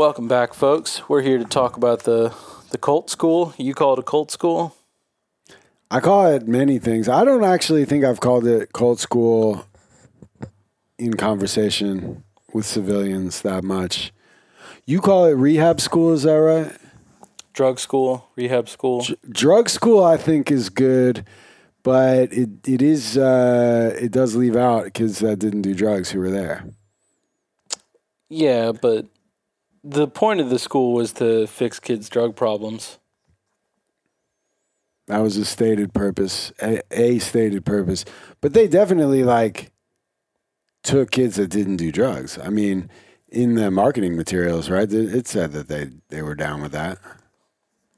Welcome back, folks. We're here to talk about the the cult school. You call it a cult school? I call it many things. I don't actually think I've called it cult school in conversation with civilians that much. You call it rehab school, is that right? Drug school, rehab school. Drug school, I think, is good, but it it is uh, it does leave out kids that didn't do drugs who were there. Yeah, but the point of the school was to fix kids' drug problems. That was a stated purpose, a, a stated purpose. But they definitely like took kids that didn't do drugs. I mean, in the marketing materials, right? It said that they they were down with that.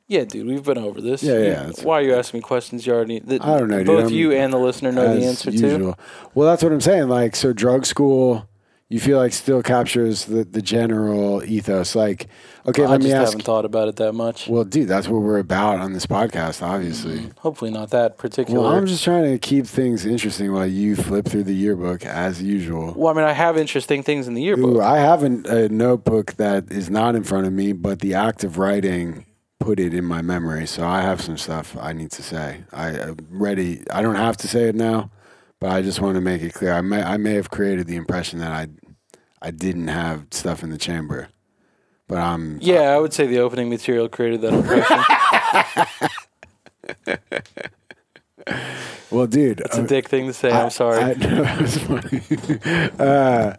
Yeah, dude, we've been over this. Yeah, You- yeah, it's- Why are you asking me questions you already? I don't know. Both I'm- you and the listener know the answer to. usual. Well, that's what I'm saying. Like, so drug school, you feel like still captures the, the general ethos. Like, okay, I let just me ask. haven't thought about it that much. Well, dude, that's what we're about on this podcast, obviously. Mm, hopefully, not that particular. Well, I'm just trying to keep things interesting while you flip through the yearbook as usual. Well, I mean, I have interesting things in the yearbook. Ooh, I have an, a notebook that is not in front of me, but the act of writing put it in my memory. So I have some stuff I need to say. I, I'm ready. I don't have to say it now, but I just want to make it clear. I may I may have created the impression that I I didn't have stuff in the chamber, but I'm yeah, I would say the opening material created that impression. well, dude. it's a dick thing to say. I'm sorry. I, no, was funny. uh,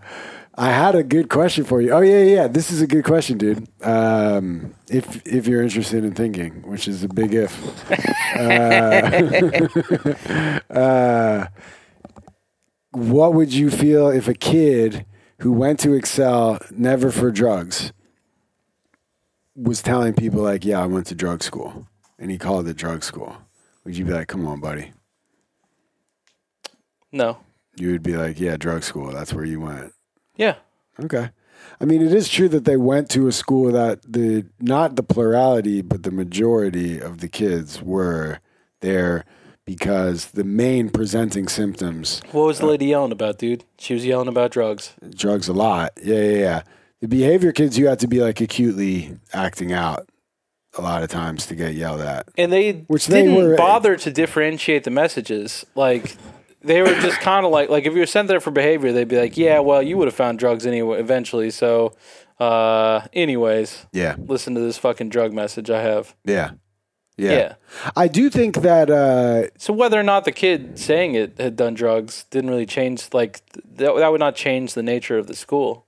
I had a good question for you. Oh yeah, yeah. This is a good question, dude. Um, if if you're interested in thinking, which is a big if. uh, uh, what would you feel if a kid who went to Excel never for drugs was telling people like, "Yeah, I went to drug school," and he called it drug school? Would you be like, "Come on, buddy"? no. You would be like, "Yeah, drug school. That's where you went." Yeah. Okay. I mean, it is true that they went to a school that the not the plurality, but the majority of the kids were there because the main presenting symptoms, What was the lady yelling about, dude? She was yelling about drugs. drugs a lot. Yeah, yeah, yeah. The behavior kids, you had to be like acutely acting out a lot of times to get yelled at. And they Which they didn't were- bother to differentiate the messages. Like they were just kind of like like if you were sent there for behavior, they'd be like, "Yeah, well, you would have found drugs anyway eventually." So, uh, anyways, Yeah, listen to this fucking drug message I have. yeah, yeah. Yeah. I do think that uh, So whether or not the kid saying it had done drugs didn't really change. Like th- that, that would not change the nature of the school.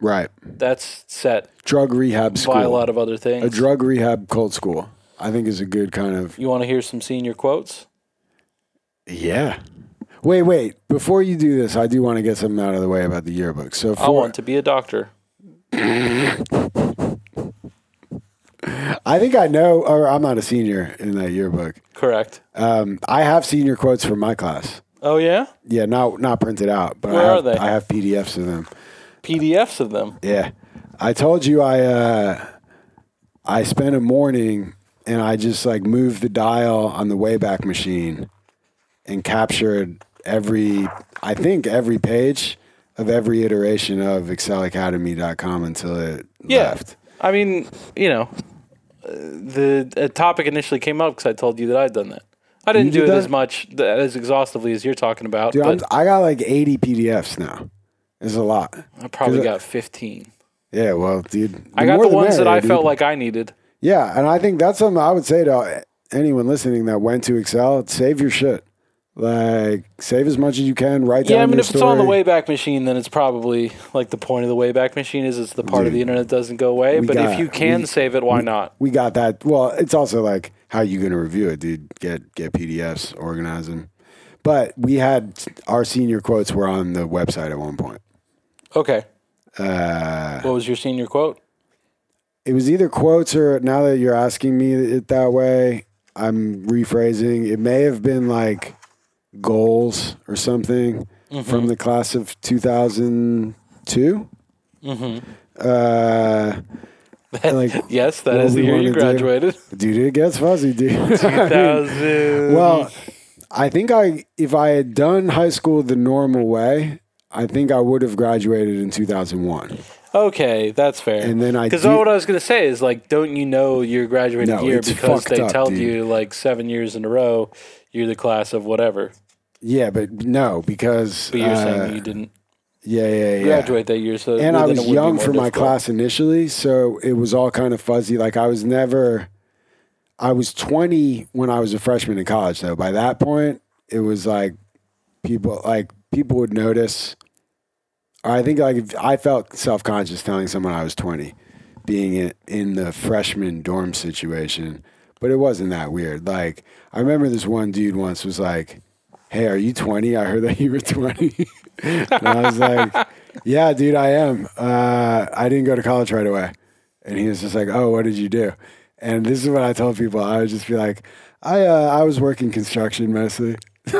right That's set drug rehab school, by a lot of other things. a drug rehab cult school. I think is a good kind of you want to hear some senior quotes? Yeah. Wait, wait. Before you do this, I do want to get something out of the way about the yearbook. So I for want to be a doctor. I think I know or I'm not a senior in that yearbook. Correct. Um, I have senior quotes from my class. Oh yeah, Yeah, not not printed out, but Where I are have, they? I have PDFs of them. PDFs of them. Yeah. I told you I uh I spent a morning and I just like moved the dial on the Wayback Machine and captured every I think every page of every iteration of excelacademy.com until it Yeah. left. I mean, you know, the topic initially came up because I told you that I'd done that. I didn't do it that? as much, as exhaustively as you're talking about. Dude, I'm, but I got like 80 PDFs now. It's a lot. I probably got 15. Yeah, well, dude. I got the the ones that I dude. felt like I needed. Yeah, and I think that's something I would say to anyone listening that went to Excel: save your shit. Like, save as much as you can. Write down Yeah, I mean, if it's on the. Wayback Machine, then it's probably like the point of the Wayback Machine is it's the part of the internet that doesn't go away. But got- if you can we- save it, why not? We got that. Well, it's also like how you going to review it, dude. Get get PDFs, organize them. But we had our senior quotes were on the website at one point. Okay. Uh, What was your senior quote? it was either quotes or now that you're asking me it that way, I'm rephrasing. It may have been like goals or something from the class of 2002. Mm-hmm. Uh, like, yes, that is the year you wanna do. graduated. dude, it gets fuzzy, dude. 2000. well, I think I if I had done high school the normal way, I think I would have graduated in 2001. Okay, that's fair. And then I because do- what I was gonna say is like, don't you know your graduating No, year because they up, tell dude. you like seven years in a row you're the class of whatever. Yeah, but no, because But you're uh, saying you didn't yeah, yeah, yeah. graduate that year, so and I was young for my class initially, so it was all kind of fuzzy. Like I was never, I was 20 when I was a freshman in college. Though by that point, it was like people like people would notice. I think like if I felt self conscious telling someone I was 20, being in, in the freshman dorm situation, but it wasn't that weird. Like I remember this one dude once was like, "Hey, are you 20? I heard that you were 20." and I was like, "Yeah, dude, I am. Uh, I didn't go to college right away." And he was just like, "Oh, what did you do?" And this is what I told people. I would just be like, "I uh, I was working construction mostly."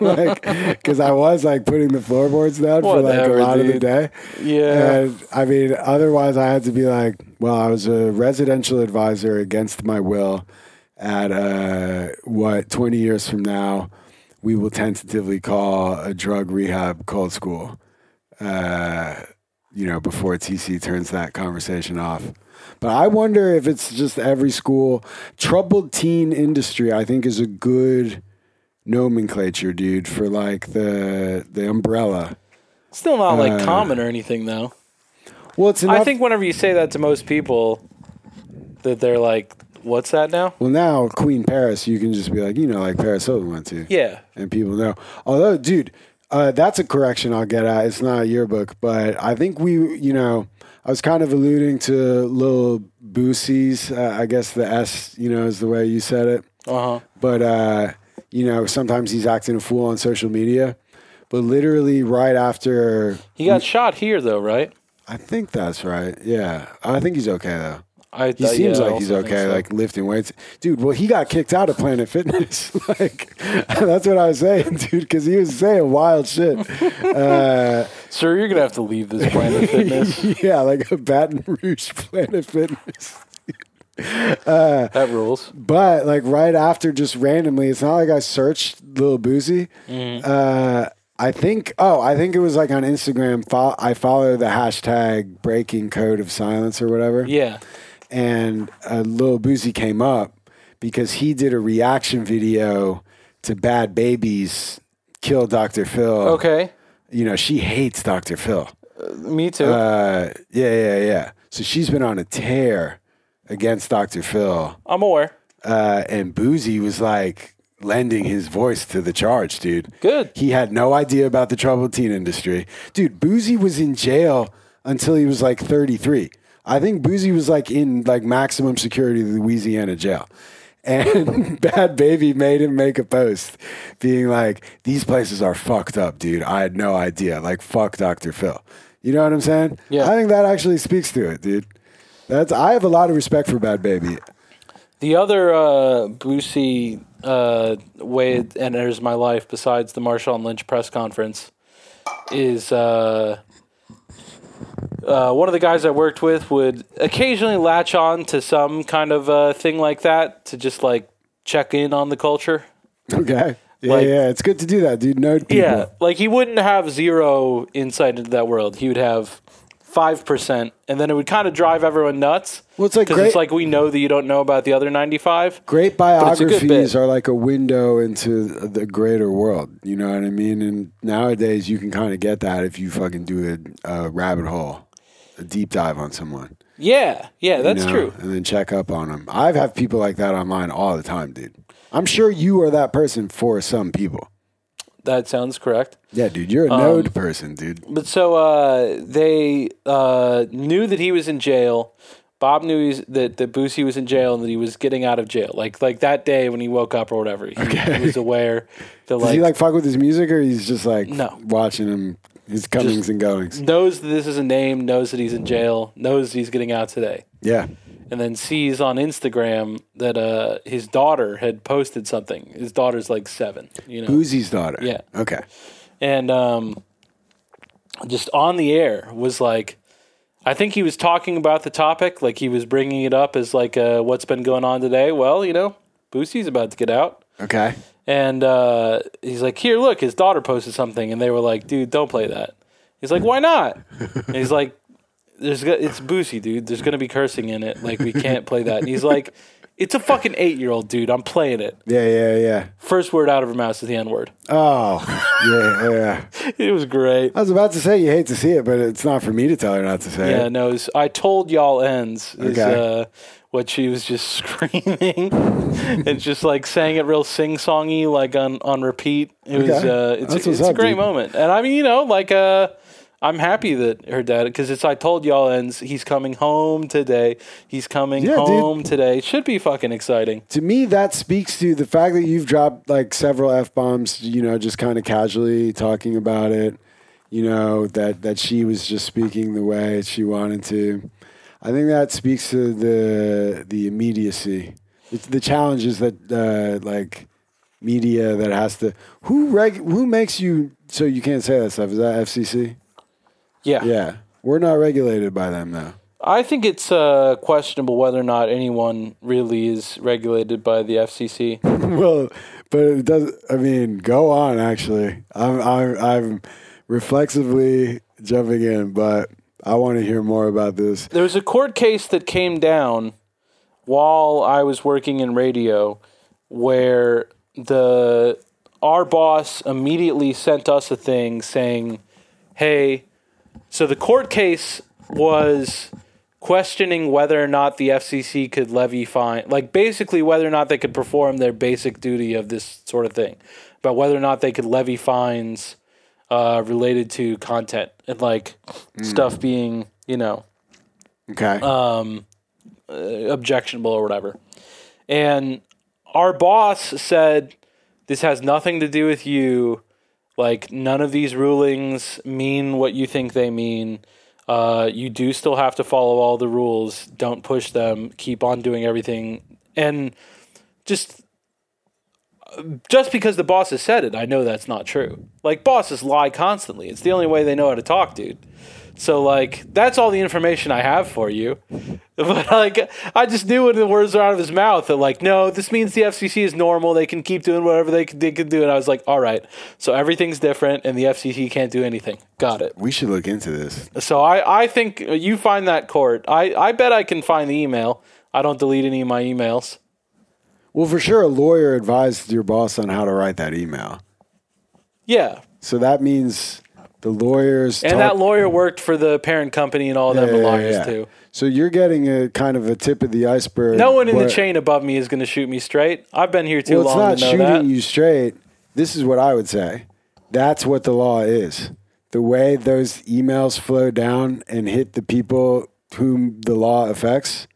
like, because I was like putting the floorboards down for like a Whatever, lot of the day. Yeah. And I mean, otherwise, I had to be like, well, I was a residential advisor against my will at uh, what 20 years from now we will tentatively call a drug rehab cold school. Uh, you know, before TC turns that conversation off. But I wonder if it's just every school. Troubled teen industry, I think, is a good nomenclature, dude, for like the the umbrella. Still not like uh, common or anything though. Well, it's enough. I think whenever you say that to most people, that they're like, "What's that now?" Well, now Queen Paris, you can just be like, you know, like Paris Hilton went to, Yeah, and people know. Although, dude, uh, that's a correction I'll get at. It's not a yearbook, but I think we, you know, I was kind of alluding to little Boosie's. Uh, I guess the S, you know, is the way you said it. uh huh. But uh, you know, sometimes he's acting a fool on social media. But literally, right after, He got shot here though, right? I think that's right. Yeah, I think he's okay though. I He seems yeah, like he's okay, so. like lifting weights. Dude, well, he got kicked out of Planet Fitness. like, that's what I was saying, dude, because he was saying wild shit. Uh, Sir, you're gonna have to leave this Planet Fitness. yeah, like a Baton Rouge Planet Fitness. that rules. But like right after, just randomly, it's not like I searched Lil Boosie. Mm-hmm. Uh, I think, oh, I think it was like on Instagram. Fo- I follow the hashtag breaking code of silence or whatever. Yeah. And uh, Lil Boosie came up because he did a reaction video to Bhad Bhabie's Kill Dr. Phil. Okay. You know, she hates Dr. Phil. Me too. Uh, yeah, yeah, yeah. So she's been on a tear against Dr. Phil. I'm aware. Uh, and Boosie was like lending his voice to the charge, dude. Good. He had no idea about the troubled teen industry. Dude, Boosie was in jail until he was like 33. I think Boosie was like in like maximum security Louisiana jail. And Bhad Bhabie made him make a post being like, these places are fucked up, dude. I had no idea. Like, fuck Dr. Phil. You know what I'm saying? Yeah. I think that actually speaks to it, dude. That's I have a lot of respect for Bhad Bhabie. The other uh, Boosie uh, way it enters my life, besides the Marshawn Lynch press conference, is uh, uh, one of the guys I worked with would occasionally latch on to some kind of uh, thing like that to just like check in on the culture. Okay. Yeah, Like- yeah. It's good to do that, dude. Know people. Yeah, like he wouldn't have zero insight into that world. He would have five percent, and then it would kind of drive everyone nuts. Well, it's like because great- it's like we know that you don't know about the other ninety-five. Great it's a good biographies are like a window into the greater world. You know what I mean? And nowadays, you can kind of get that if you fucking do a, a rabbit hole, a deep dive on someone. Yeah, yeah, you that's know, true. And then check up on them. I've had people like that online all the time, dude. I'm sure you are that person for some people. That sounds correct. Yeah, dude. You're a Um, node person, dude. But so uh, they uh, knew that he was in jail. Bob knew he's, that that Boosie was in jail and that he was getting out of jail. Like like that day when he woke up or whatever, he, he was aware that Does like, he like fuck with his music, or he's just like No. watching him his comings and goings? knows that this is a name, knows that he's in jail, knows he's getting out today. Yeah. And then sees on Instagram that uh, his daughter had posted something. His daughter's like seven, you know, Boosie's daughter. Yeah. Okay. and um, just on the air was like, I think he was talking about the topic, like he was bringing it up as like uh, what's been going on today. Well, you know, Boosie's about to get out. Okay. And uh, he's like, here, look, his daughter posted something. And they were like, dude, don't play that. He's like, why not? and he's like, there's it's Boosie, dude. There's gonna be cursing in it. Like we can't play that. And he's like, it's a fucking eight year old dude. I'm playing it. Yeah, yeah, yeah. First word out of her mouth is the N word. Oh, yeah, yeah. It was great. I was about to say you hate to see it, but it's not for me to tell her not to say Yeah, it. no, it was, I told y'all ends is Okay. uh, what she was just screaming and just like saying it real sing songy, like on on repeat. It was uh, it's That's it's what's a great dude. moment, and I mean, you know, like uh. I'm happy that her dad, because it's I told y'all ends. He's coming home today. He's coming Yeah, dude. home today. Should be fucking exciting. To me, that speaks to the fact that you've dropped like several f bombs. You know, just kind of casually talking about it. You know that that she was just speaking the way she wanted to. I think that speaks to the the immediacy. It's the challenges that uh, like media that has to who reg who makes you so you can't say that stuff. Is that FCC? Yeah. Yeah, we're not regulated by them though. I think it's uh, questionable whether or not anyone really is regulated by the FCC. well, but it does. I mean, go on. Actually, I'm I'm I'm reflexively jumping in, but I want to hear more about this. There was a court case that came down while I was working in radio where the our boss immediately sent us a thing saying, "Hey, so the court case was questioning whether or not the FCC could levy fine, like basically whether or not they could perform their basic duty of this sort of thing, about whether or not they could levy fines uh, related to content and like stuff being, you know, Okay. um, uh, objectionable or whatever. And our boss said, This has nothing to do with you. Like, none of these rulings mean what you think they mean. Uh, you do still have to follow all the rules. Don't push them. Keep on doing everything. And just just because the boss has said it, I know that's not true. Like bosses lie constantly. It's the only way they know how to talk, dude. So like that's all the information I have for you. But like I just knew when the words were out of his mouth that like no, this means the FCC is normal. They can keep doing whatever they can, they can do. And I was like, all right, so everything's different, and the FCC can't do anything. Got it. we should look into this. So I I think you find that court. I I bet I can find the email. I don't delete any of my emails. Well, for sure, a lawyer advised your boss on how to write that email. Yeah, So that means the lawyers and talk- that lawyer worked for the parent company and all them Yeah, the yeah, lawyers yeah. too. So you're getting a kind of a tip of the iceberg. No one in the chain above me is going to shoot me straight. I've been here too Well, it's long not to shooting that. you straight. This is what I would say. That's what the law is. The way those emails flow down and hit the people whom the law affects,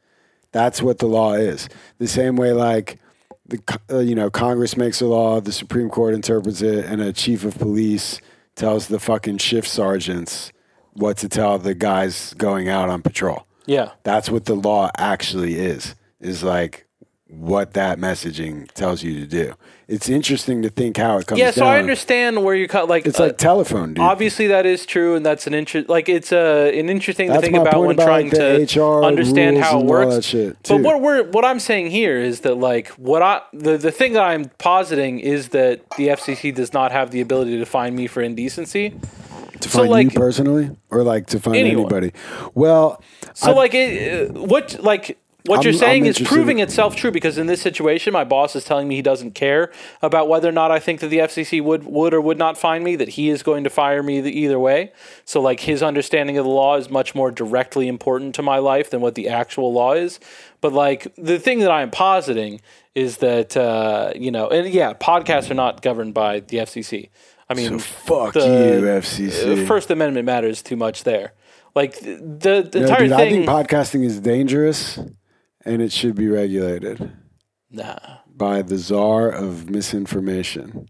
that's what the law is. The same way, like the uh, you know Congress makes a law, the Supreme Court interprets it, and a chief of police tells the fucking shift sergeants what to tell the guys going out on patrol. Yeah. That's what the law actually is. Is like what that messaging tells you to do. It's interesting to think how it comes Yeah, so down. I understand where you're cut. Like, It's uh, like telephone, dude. obviously that is true, and that's an interest. Like, it's a an interesting That's to about when about, trying like, to HR understand how it works. shit, but what we're what I'm saying here is that like what I the the thing that I'm positing is that the FCC does not have the ability to find me for indecency. to so, find you personally, or like to find Anyone. anybody. Well, So I- like it, uh, what like what I'm- you're saying I'm is proving in- itself true because in this situation my boss is telling me he doesn't care about whether or not I think that the FCC would would or would not find me that he is going to fire me either way. So like his understanding of the law is much more directly important to my life than what the actual law is. But like the thing that I am positing is that uh, you know and yeah podcasts are not governed by the FCC. I mean fuck the- you, FCC. uh, First Amendment matters too much there. Like the the, No, entire dude, I thing. think podcasting is dangerous, and it should be regulated nah. by the czar of misinformation.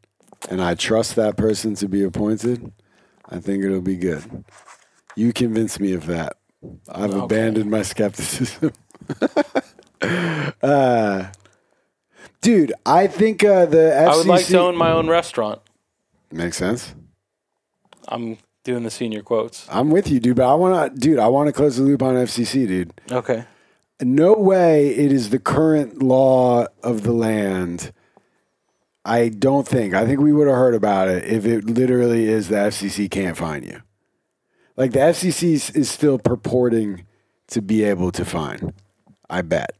And I trust that person to be appointed. I think it'll be good. You convince me of that. I've Okay. abandoned my skepticism. uh, dude, I think uh, the FCC I would like to own my own restaurant. makes sense. I'm doing the senior quotes. I'm with you, dude. But I want to, dude. I want to close the loop on FCC, dude. Okay. No way it is the current law of the land. I don't think. I think we would have heard about it if it literally is the FCC can't find you. Like the FCC is- still purporting to be able to find. I bet.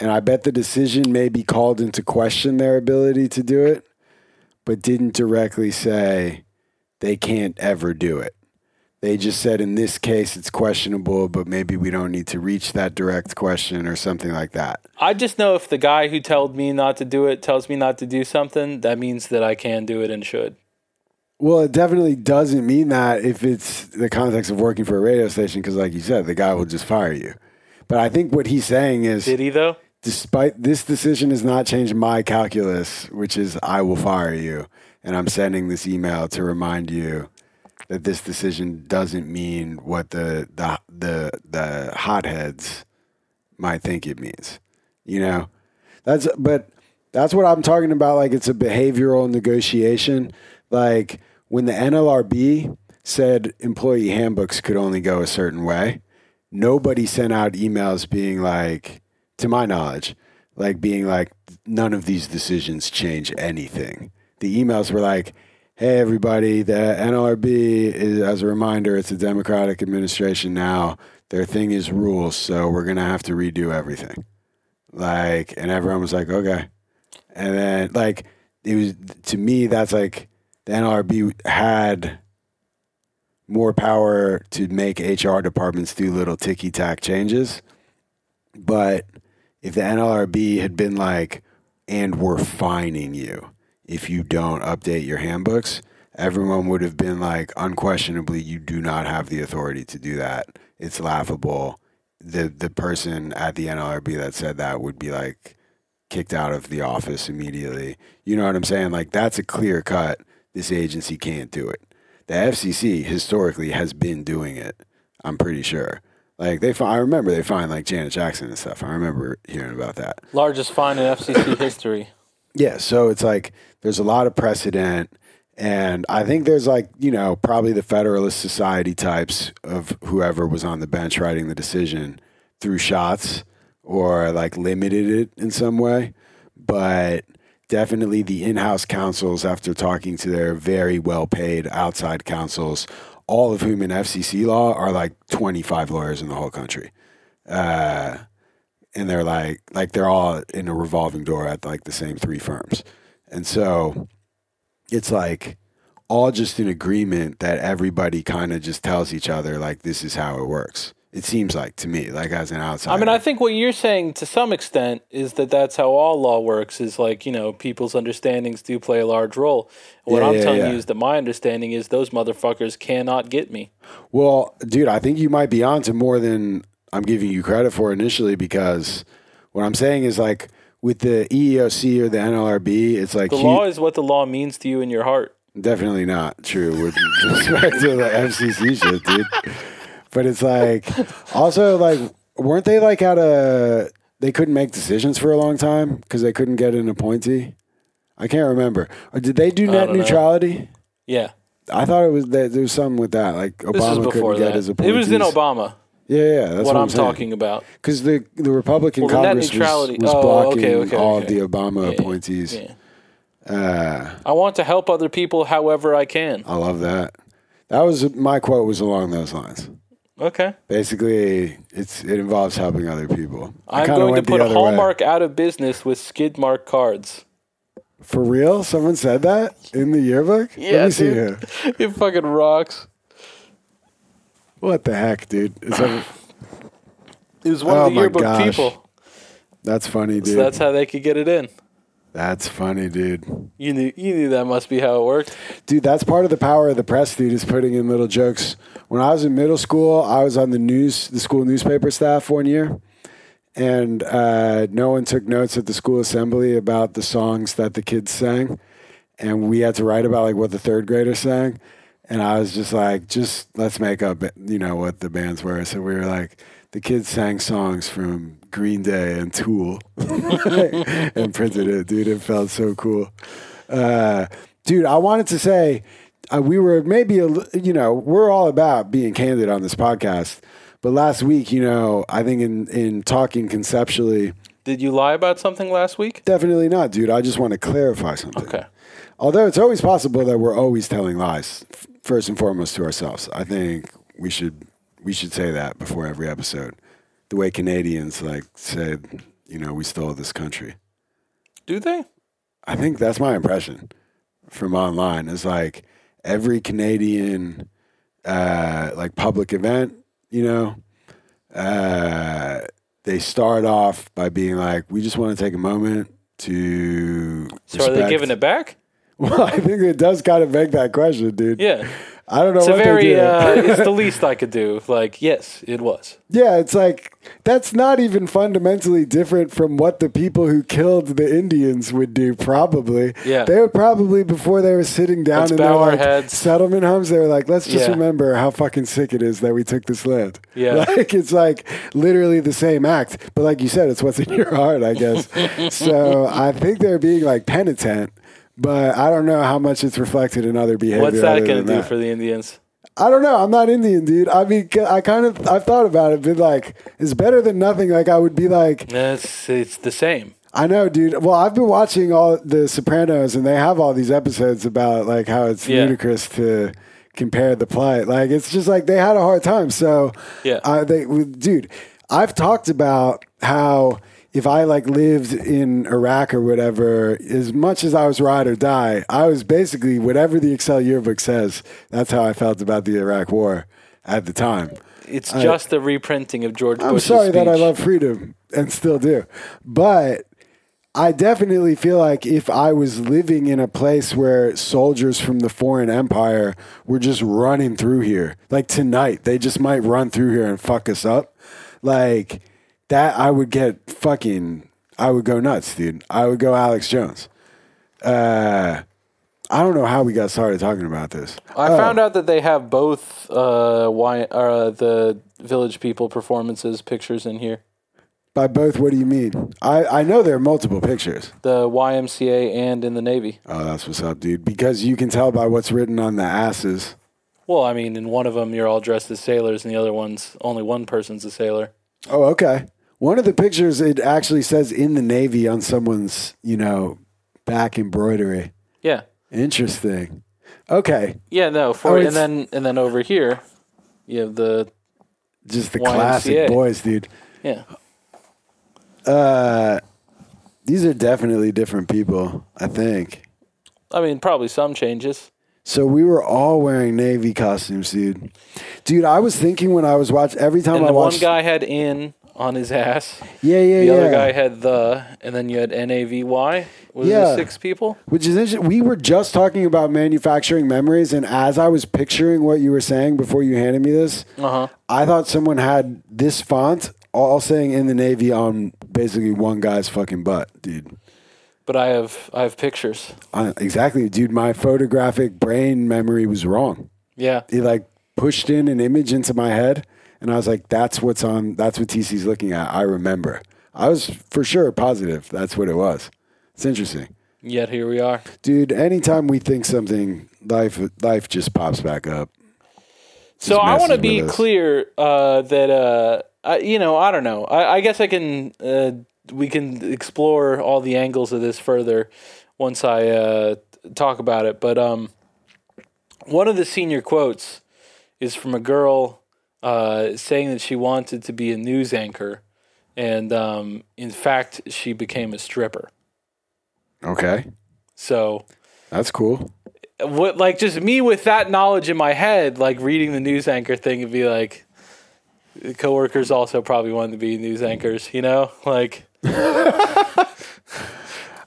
And I bet the decision may be called into question their ability to do it, but didn't directly say they can't ever do it. They just said in this case it's questionable, but maybe we don't need to reach that direct question or something like that. I just know if the guy who told me not to do it tells me not to do something, that means that I can do it and should. Well, it definitely doesn't mean that if it's the context of working for a radio station, because like you said, the guy will just fire you. But I think what he's saying is, Did he though? despite this decision has not changed my calculus, which is I will fire you, and I'm sending this email to remind you that this decision doesn't mean what the the the the hotheads might think it means. You know, that's but that's what I'm talking about. Like it's a behavioral negotiation. Like when the NLRB said employee handbooks could only go a certain way, nobody sent out emails being like, to my knowledge, like being like, none of these decisions change anything. The emails were like, hey, everybody, the NLRB is, as a reminder, it's a Democratic administration now. Their thing is rules, so we're to have to redo everything. Like, and everyone was like, okay. And then, like, it was, to me, that's like, the NLRB had more power to make HR departments do little ticky tack changes. But if the NLRB had been like, and we're fining you if you don't update your handbooks, everyone would have been like, unquestionably, you do not have the authority to do that. It's laughable. The the person at the NLRB that said that would be like kicked out of the office immediately. You know what I'm saying? Like that's a clear cut. This agency can't do it. The FCC historically has been doing it. I'm pretty sure. Like they, I remember they find like Janet Jackson and stuff. I remember hearing about that. Largest fine in FCC history. Yeah, so it's like there's a lot of precedent, and I think there's like you know probably the Federalist Society types of whoever was on the bench writing the decision threw shots or like limited it in some way, but definitely the in-house counsels after talking to their very well-paid outside counsels, all of whom in FCC law are like 25 lawyers in the whole country. Uh, and they're like like they're all in a revolving door at like the same three firms and so it's like all just in agreement that everybody kind of just tells each other like this is how it works it seems like to me like as an outsider I mean, I think what you're saying to some extent is that that's how all law works. Is like you know people's understandings do play a large role. What Yeah, I'm yeah, telling yeah. you is that my understanding is those motherfuckers cannot get me. well dude i think you might be onto more than i'm giving you credit for initially because what i'm saying is like with the eeoc or the nlrb it's like The law is what the law means to you in your heart. Definitely not true with respect to the FCC shit, dude. But it's like also like weren't they like at a they couldn't make decisions for a long time because they couldn't get an appointee. I can't remember. Or did they do net don't know. neutrality? Yeah, I thought it was that there was something with that. Like Obama couldn't get that. his It was in Obama. Yeah, yeah, that's what, what, I'm, saying. talking about. Because the the Republican Well, Congress was, was oh, blocking okay, okay, all okay. of the Obama Yeah, appointees. Yeah. Uh, I want to help other people however I can. I love that. That was my quote was along those lines. Okay. Basically, it's it involves helping other people. I I'm going to put other way. Hallmark out of business with skid mark cards. For real? Someone said that in the yearbook? Let Yeah, me see here. It fucking rocks. What the heck, dude? Is that, It was one Oh of the yearbook gosh. people. that's funny, dude. So that's how they could get it in. that's funny, dude. You knew you knew that must be how it worked. Dude, that's part of the power of the press, dude, is putting in little jokes. When I was in middle school, I was on the news, the school newspaper staff one year, and uh, no one took notes at the school assembly about the songs that the kids sang, and we had to write about like what the third graders sang, and I was just like, just let's make up, you know, what the bands were. So we were like, the kids sang songs from Green Day and Tool, and printed it, dude. It felt so cool. Uh, dude, I wanted to say uh, we were maybe a, you know we're all about being candid on this podcast, but last week, you know, I think in in talking conceptually Did you lie about something last week? Definitely not, dude. I just want to clarify something. Okay. Although it's always possible that we're always telling lies, f- first and foremost to ourselves. I think we should we should say that before every episode. The way Canadians like said, you know, we stole this country. Do they? I think that's my impression from online. Is like every Canadian uh, like public event, you know, uh, they start off by being like, "We just want to take a moment to." So are they giving it back? Well, I think it does kind of beg that question, dude. Yeah. I don't know It's what a very, uh, it's the least I could do. Like, yes, it was. yeah, it's like that's not even fundamentally different from what the people who killed the Indians would do. Probably, Yeah. They would probably before they were sitting down Let's in their like, heads. settlement homes, they were like, "Let's just Yeah. remember how fucking sick it is that we took this land." Yeah. like it's like literally the same act, but like you said, it's what's in your heart, I guess. so I think they're being like penitent. But I don't know how much it's reflected in other behavior. What's that going to do for the Indians? I don't know. I'm not Indian, dude. I mean, I kind of I've thought about it, but like, it's better than nothing. Like, I would be like, It's, it's the same. I know, dude. Well, I've been watching all the Sopranos, and they have all these episodes about like how it's Yeah. ludicrous to compare the plight. Like, it's just like they had a hard time. So, Yeah. uh, they, dude, I've talked about how if I like lived in Iraq or whatever, as much as I was ride or die, I was basically whatever the Excel yearbook says. That's how I felt about the Iraq War at the time. It's just a reprinting of George I'm Bush's sorry that I love freedom and still do. But I definitely feel like if I was living in a place where soldiers from the foreign empire were just running through here, like tonight, they just might run through here and fuck us up. Like that, I would get fucking, I would go nuts, dude. I would go Alex Jones. Uh, I don't know how we got started talking about this. I found out that they have both uh, y, uh, the Village People performances pictures in here. By both, what do you mean? I, I know there are multiple pictures. The YMCA and in the Navy. Oh, that's what's up, dude. Because you can tell by what's written on the asses. Well, I mean, in one of them you're all dressed as sailors, and the other one's only one person's a sailor. Oh, okay. One of the pictures, it actually says in the Navy on someone's, you know, back embroidery. Yeah, Interesting. Okay. yeah, no. Oh, For it's- and then and then over here, you have the Just the YMCA. classic boys, dude. yeah. Uh, these are definitely different people, I think. I mean, probably some changes. So we were all wearing Navy costumes, dude. Dude, I was thinking when I was watching, every time And I the one guy had in on his ass. yeah, yeah, The yeah. The other guy had the, and then you had N A V Y. Was Yeah. six people? Which is interesting. We were just talking about manufacturing memories, and as I was picturing what you were saying before you handed me this, Uh huh. I thought someone had this font all saying in the Navy on basically one guy's fucking butt, dude. But I have I have pictures. Uh, exactly, dude. My photographic brain memory was wrong. Yeah. It like pushed in an image into my head, and I was like, "That's what's on. That's what TC's looking at." I remember. I was for sure positive that's what it was. It's interesting. Yet here we are. Dude, anytime we think something, life life just pops back up. So I want to be clear uh, that uh, I, you know I don't know. I, I guess I can uh, we can explore all the angles of this further once I uh, talk about it. But um, one of the senior quotes is from a girl uh, saying that she wanted to be a news anchor, and um, in fact she became a stripper. Okay, So that's cool. what like just me with that knowledge in my head, like reading the news anchor thing and be like the coworkers also probably wanted to be news anchors, you know? Like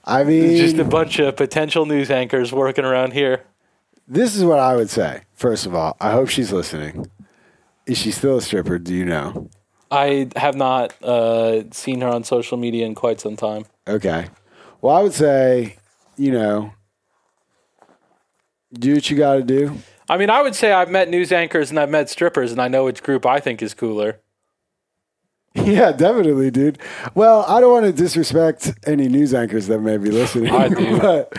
I mean, just a bunch of potential news anchors working around here. this is what I would say. First of all, I hope she's listening. Is she still a stripper? Do you know? I have not uh, seen her on social media in quite some time. Okay. Well, I would say, you know, do what you got to do. I mean, I would say I've met news anchors and I've met strippers, and I know which group I think is cooler. Yeah, definitely, dude. Well, I don't want to disrespect any news anchors that may be listening. I do. but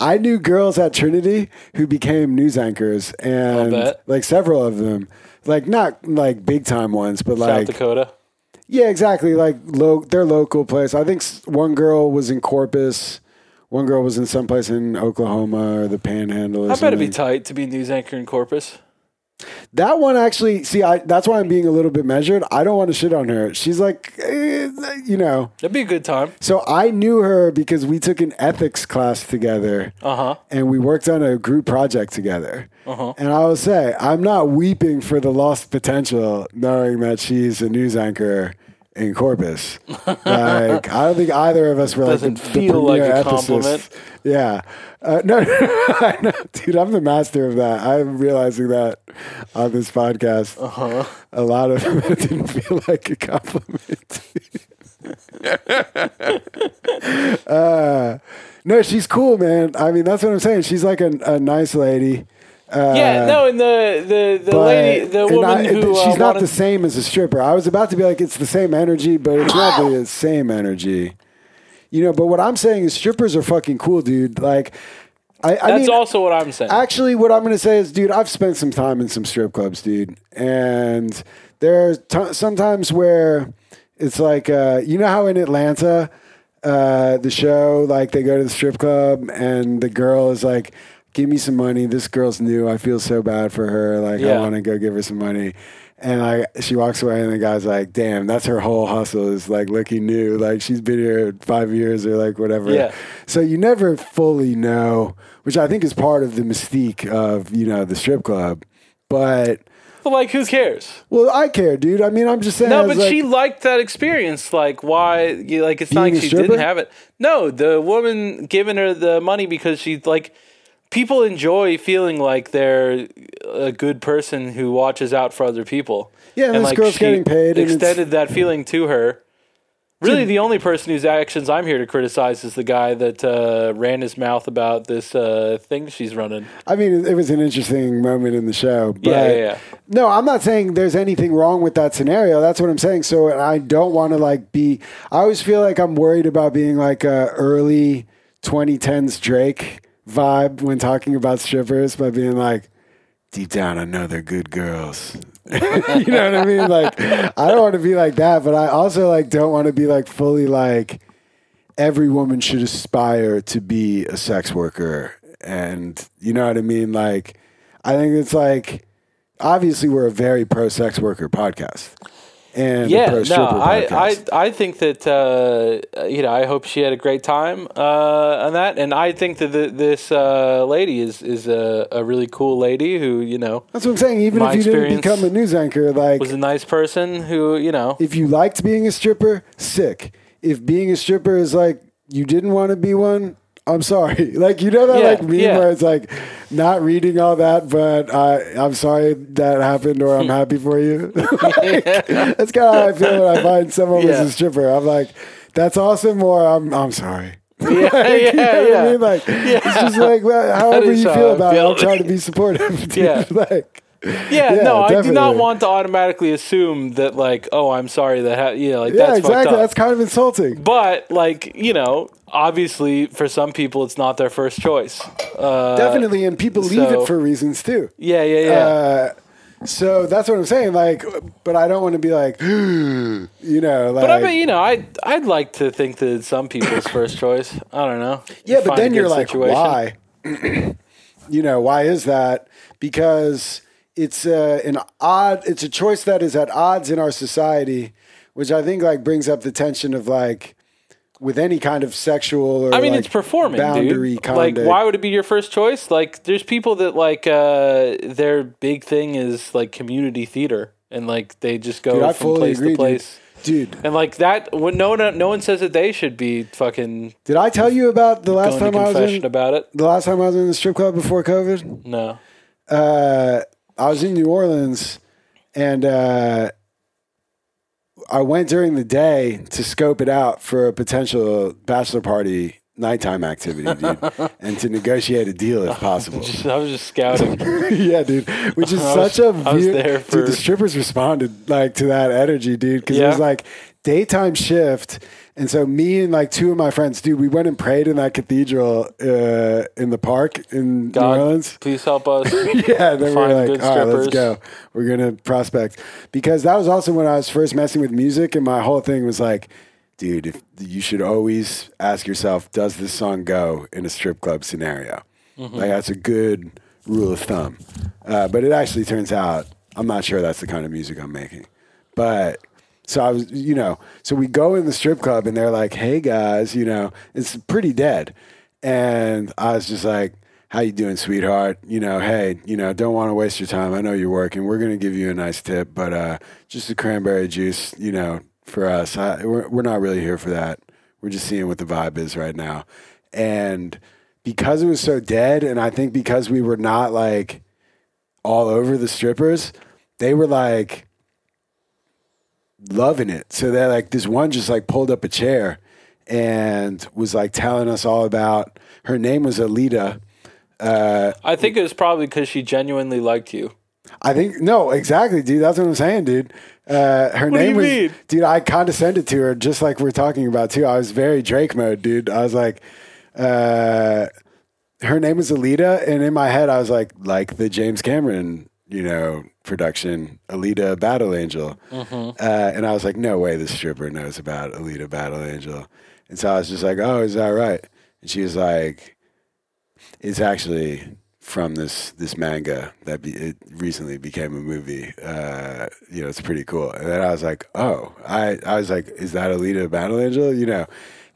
I knew girls at Trinity who became news anchors, and bet. like several of them, like not like big time ones, but like South like Dakota. Yeah, exactly. Like lo- their local place. I think s- one girl was in Corpus. One girl was in some place in Oklahoma or the Panhandle. Or I bet it'd be something. tight to be news anchor in Corpus. That one actually. See, I that's why I'm being a little bit measured. I don't want to shit on her. She's like, eh, you know. That'd be a good time. So I knew her because we took an ethics class together. Uh huh. and we worked on a group project together. Uh-huh. And I will say, I'm not weeping for the lost potential, knowing that she's a news anchor in Corpus. like, I don't think either of us were like Doesn't the feel like premier a ethicists. compliment. Yeah, uh, no, know, dude. I'm the master of that. I'm realizing that on this podcast. Uh-huh. A lot of it didn't feel like a compliment. uh, no, she's cool, man. I mean, that's what I'm saying. She's like a, a nice lady. Uh, Yeah, no, and the the the lady, the woman I- who she's uh, not the same as a stripper. I was about to be like, it's the same energy, but it's not the same energy. You know, but what I'm saying is strippers are fucking cool, dude. Like, I, I That's mean, also what I'm saying. Actually, what I'm going to say is, dude, I've spent some time in some strip clubs, dude, and there's t- sometimes where it's like, uh, you know how in Atlanta, uh, the show, like they go to the strip club and the girl is like, "Give me some money. This girl's new. I feel so bad for her. Like I want to go give her some money." And like she walks away, and the guy's like, "Damn, that's her whole hustle is like looking new. Like she's been here five years or like whatever." Yeah. So you never fully know, which I think is part of the mystique of you know the strip club. But but like, who cares? well, I care, dude. I mean, I'm just saying. No, but like, she liked that experience. Like, why? You, like, it's not like she stripper? didn't have it. No, the woman giving her the money because she like. People enjoy feeling like they're a good person who watches out for other people. Yeah, and this girl's she getting paid, and Extended that feeling to her. Really, the only person whose actions I'm here to criticize is the guy that uh, ran his mouth about this uh, thing she's running. I mean, it was an interesting moment in the show. But Yeah, yeah, yeah. No, I'm not saying there's anything wrong with that scenario. That's what I'm saying. So I don't want to like be. I always feel like I'm worried about being like a early 2010s Drake vibe when talking about strippers by being like, deep down, I know they're good girls. you know what I mean? Like, I don't want to be like that, but I also like don't want to be like fully like every woman should aspire to be a sex worker, and you know what I mean? Like, I think it's like obviously we're a very pro sex worker podcast. And Yeah, no, I. I, I think that uh, you know, I hope she had a great time uh, on that, and I think that the, this uh, lady is is a, a really cool lady who you know That's what I'm saying. Even if you didn't become a news anchor, like was a nice person who you know if you liked being a stripper, sick. If being a stripper is like you didn't want to be one, I'm sorry. Like you know that Yeah, like meme yeah. where it's like not reading all that, but I I'm sorry that happened or I'm happy for you. Like, That's kind of how I feel when I find someone Yeah. who's a stripper. I'm like, that's awesome, or I'm I'm sorry. yeah, you know yeah, what yeah. I mean? Like it's just like well, however you feel about it. I'm trying to be supportive. Dude. Yeah. like Yeah, Yeah, no, I do not want to automatically assume that like, oh, I'm sorry that ha-, you know, like yeah, that's exactly. That's kind of insulting. but like you know, obviously for some people it's not their first choice. Uh, Definitely, and people leave it for reasons too. Yeah, yeah, yeah. Uh, so that's what I'm saying. Like, but I don't want to be like, you know, like. But I mean, you know, I I'd like to think that it's some people's first choice. I don't know. yeah, You but then you're like, situation. why? you know, why is that? Because it's uh, an odd. It's a choice that is at odds in our society, which I think like brings up the tension of like. With any kind of sexual or I mean, like, it's performing, boundary dude. Like, conduct. why would it be your first choice? Like, there's people that like uh, their big thing is like community theater, and like they just go Dude, from place agree, to place. dude. Dude, And like that, when no one, no one says that they should be fucking did I tell you about the last time I was in about it. the last time I was in the strip club before COVID? No. uh, I was in New Orleans and uh, I went during the day to scope it out for a potential bachelor party nighttime activity, dude, and to negotiate a deal if possible. I was just scouting. yeah, dude. Which is I was- such a I was weird. there dude, the strippers responded like to that energy, dude, because it was like daytime shift. And so me and like two of my friends, dude, we went and prayed in that cathedral uh, in the park in God, New Orleans. please help us. Yeah, then we're like, all right, let's go. We're gonna prospect because that was also when I was first messing with music, and my whole thing was like, dude, if you should always ask yourself, does this song go in a strip club scenario? Mm-hmm. Like that's a good rule of thumb. Uh, but it actually turns out I'm not sure that's the kind of music I'm making. But so I was, you know, so we go in the strip club and they're like, "Hey guys, you know, it's pretty dead," and I was just like. How you doing, sweetheart? You know, hey, you know, don't want to waste your time. I know you're working. We're gonna give you a nice tip, but uh, just a cranberry juice, you know, for us. I, we're we're not really here for that. We're just seeing what the vibe is right now, and because it was so dead, and I think because we were not like all over the strippers, they were like loving it. So they like this one just like pulled up a chair and was like telling us all about her name was Alita. Uh, I think it was probably because she genuinely liked you. I think no, exactly, dude. That's what I'm saying, dude. Uh, her What name was, mean? dude. I condescended to her just like we're talking about too. I was very Drake mode, dude. I was like, uh, her name was Alita, and in my head, I was like, like the James Cameron, you know, production, Alita Battle Angel, Mm-hmm. uh, and I was like, no way, this stripper knows about Alita Battle Angel, and so I was just like, oh, is that right? And she was like, it's actually from this this manga that be, it recently became a movie. Uh, you know, it's pretty cool. And then I was like, oh, I I was like, is that Alita Battle Angel? You know.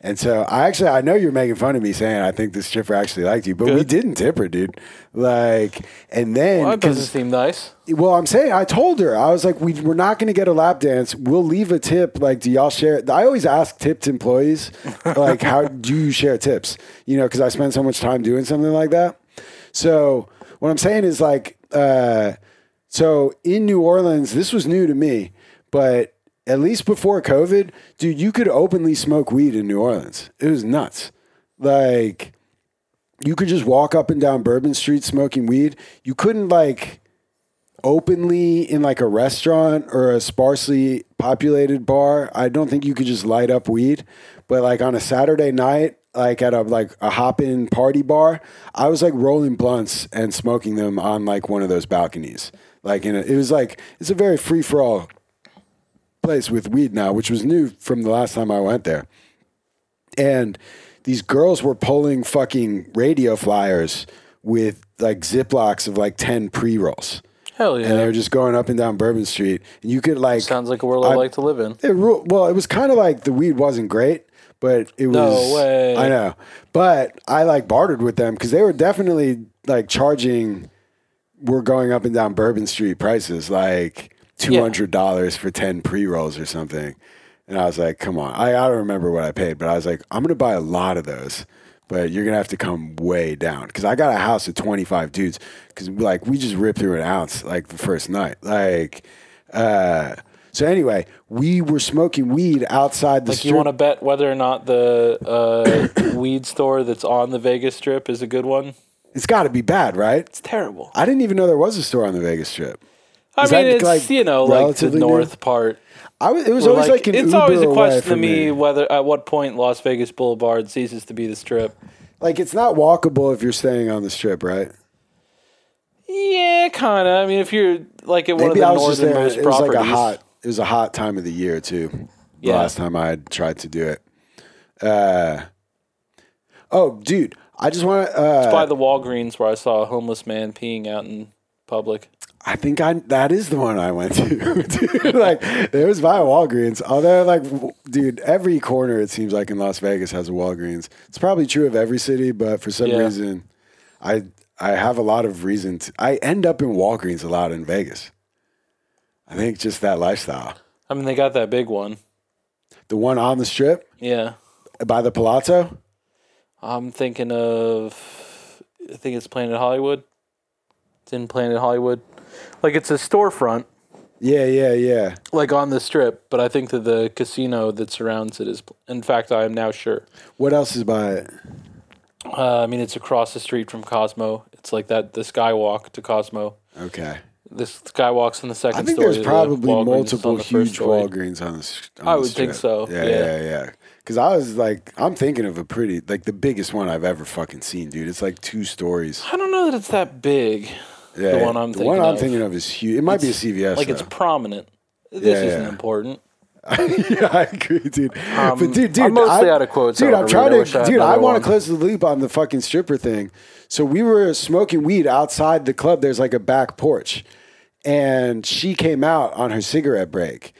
And so I actually I know you're making fun of me saying I think this stripper actually liked you, but we didn't tip her, dude. Like, and then Well, that doesn't 'cause- seem nice. well, I'm saying I told her I was like, we we're not going to get a lap dance. We'll leave a tip. Like, do y'all share? I always ask tipped employees, like, how do you share tips? You know, because I spend so much time doing something like that. So what I'm saying is like, uh, so in New Orleans, this was new to me, but at least before COVID, dude, you could openly smoke weed in New Orleans. It was nuts. Like, you could just walk up and down Bourbon Street smoking weed. You couldn't like openly in like a restaurant or a sparsely populated bar. I don't think you could just light up weed, but like on a Saturday night, like at a like a hop in party bar, I was like rolling blunts and smoking them on like one of those balconies. Like in a, it was like it's a very free for all place with weed now, which was new from the last time I went there. And these girls were pulling fucking radio flyers with like ziplocs of like 10 pre rolls. Hell yeah. And they were just going up and down Bourbon Street. And you could like. Sounds like a world I'd like to live in. It well, it was kind of like the weed wasn't great, but it was. No way. I know. But I like bartered with them because they were definitely like charging. We're going up and down Bourbon Street prices, like two hundred dollars for ten pre rolls or something. And I was like, "Come on!" I, I don't remember what I paid, but I was like, "I'm gonna buy a lot of those." But you're gonna have to come way down because I got a house of 25 dudes. Because like we just ripped through an ounce like the first night. Like, uh, so anyway, we were smoking weed outside the Like strip. you want to bet whether or not the uh, weed store that's on the Vegas Strip is a good one? It's got to be bad, right? It's terrible. I didn't even know there was a store on the Vegas Strip. I Is mean, it's like, you know like the new? north part. I was, it was always like, an it's Uber always a question to from me whether at what point Las Vegas Boulevard ceases to be the Strip. Like it's not walkable if you're staying on the strip, right? Yeah, kind of. I mean, if you're like at one Maybe of the was just there. northernmost It was properties, like a hot. It was a hot time of the year too. The Yeah. last time I had tried to do it. Uh, oh, dude, I just want to. Uh, by the Walgreens where I saw a homeless man peeing out in public. I think I that is the one I went to. dude. like it was by Walgreens. Although, like, dude, every corner it seems like in Las Vegas has a Walgreens. It's probably true of every city, but for some Yeah. reason, I I have a lot of reason. To, I end up in Walgreens a lot in Vegas. I think just that lifestyle. I mean, they got that big one. The one on the strip Yeah, by the Palazzo. I'm thinking of. I think it's Planet Hollywood. It's in Planet Hollywood. Like it's a storefront, Yeah, yeah, yeah. like on the strip, but I think that the casino that surrounds it is. In fact, I am now sure. What else is by it? Uh, I mean, it's across the street from Cosmo. It's like that the skywalk to Cosmo. Okay. This skywalk's in the second I think story. there's the probably Walgreens multiple the huge. Walgreens on this. On I this would think strip. so, Yeah, yeah. yeah, yeah. Because I was like, I'm thinking of a pretty, like the biggest one I've ever fucking seen, dude. It's like two stories. I don't know that it's that big. Yeah, one I'm the one I'm of. thinking of is huge. It might be a CVS. Like it's though. prominent. This Yeah, isn't important. yeah, I agree, dude. Um, but dude, dude, I'm mostly I- out of quotes Dude, I I'm wanna trying read. I wish I to, had dude. I another want one. to close the loop on the fucking stripper thing. So we were smoking weed outside the club. There's like a back porch, and she came out on her cigarette break,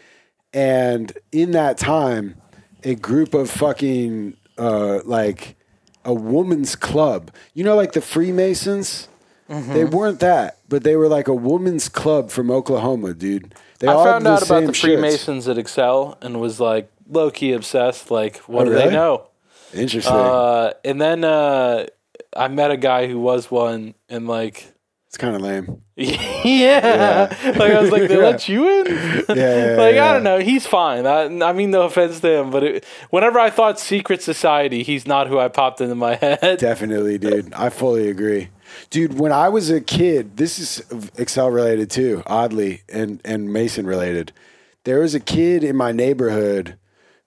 and in that time, a group of fucking uh, like a woman's club. You know, like the Freemasons. Mm-hmm. They weren't that, but they were like a woman's club from Oklahoma, dude. They I all found out about same the. Freemasons at Excel and was like low key obsessed. Like, what Oh, do really? they know? Interesting. Uh, and then uh, I met a guy who was one, and like, it's kind of lame. yeah, like I was like, they Yeah. let you in. Yeah, yeah, like yeah. I don't know, he's fine. I, I mean, no offense to him, but it, whenever I thought secret society, he's not who I popped into my head. Definitely, dude. I fully agree. Dude, when I was a kid, this is Excel related too, oddly, and, and Mason related. There was a kid in my neighborhood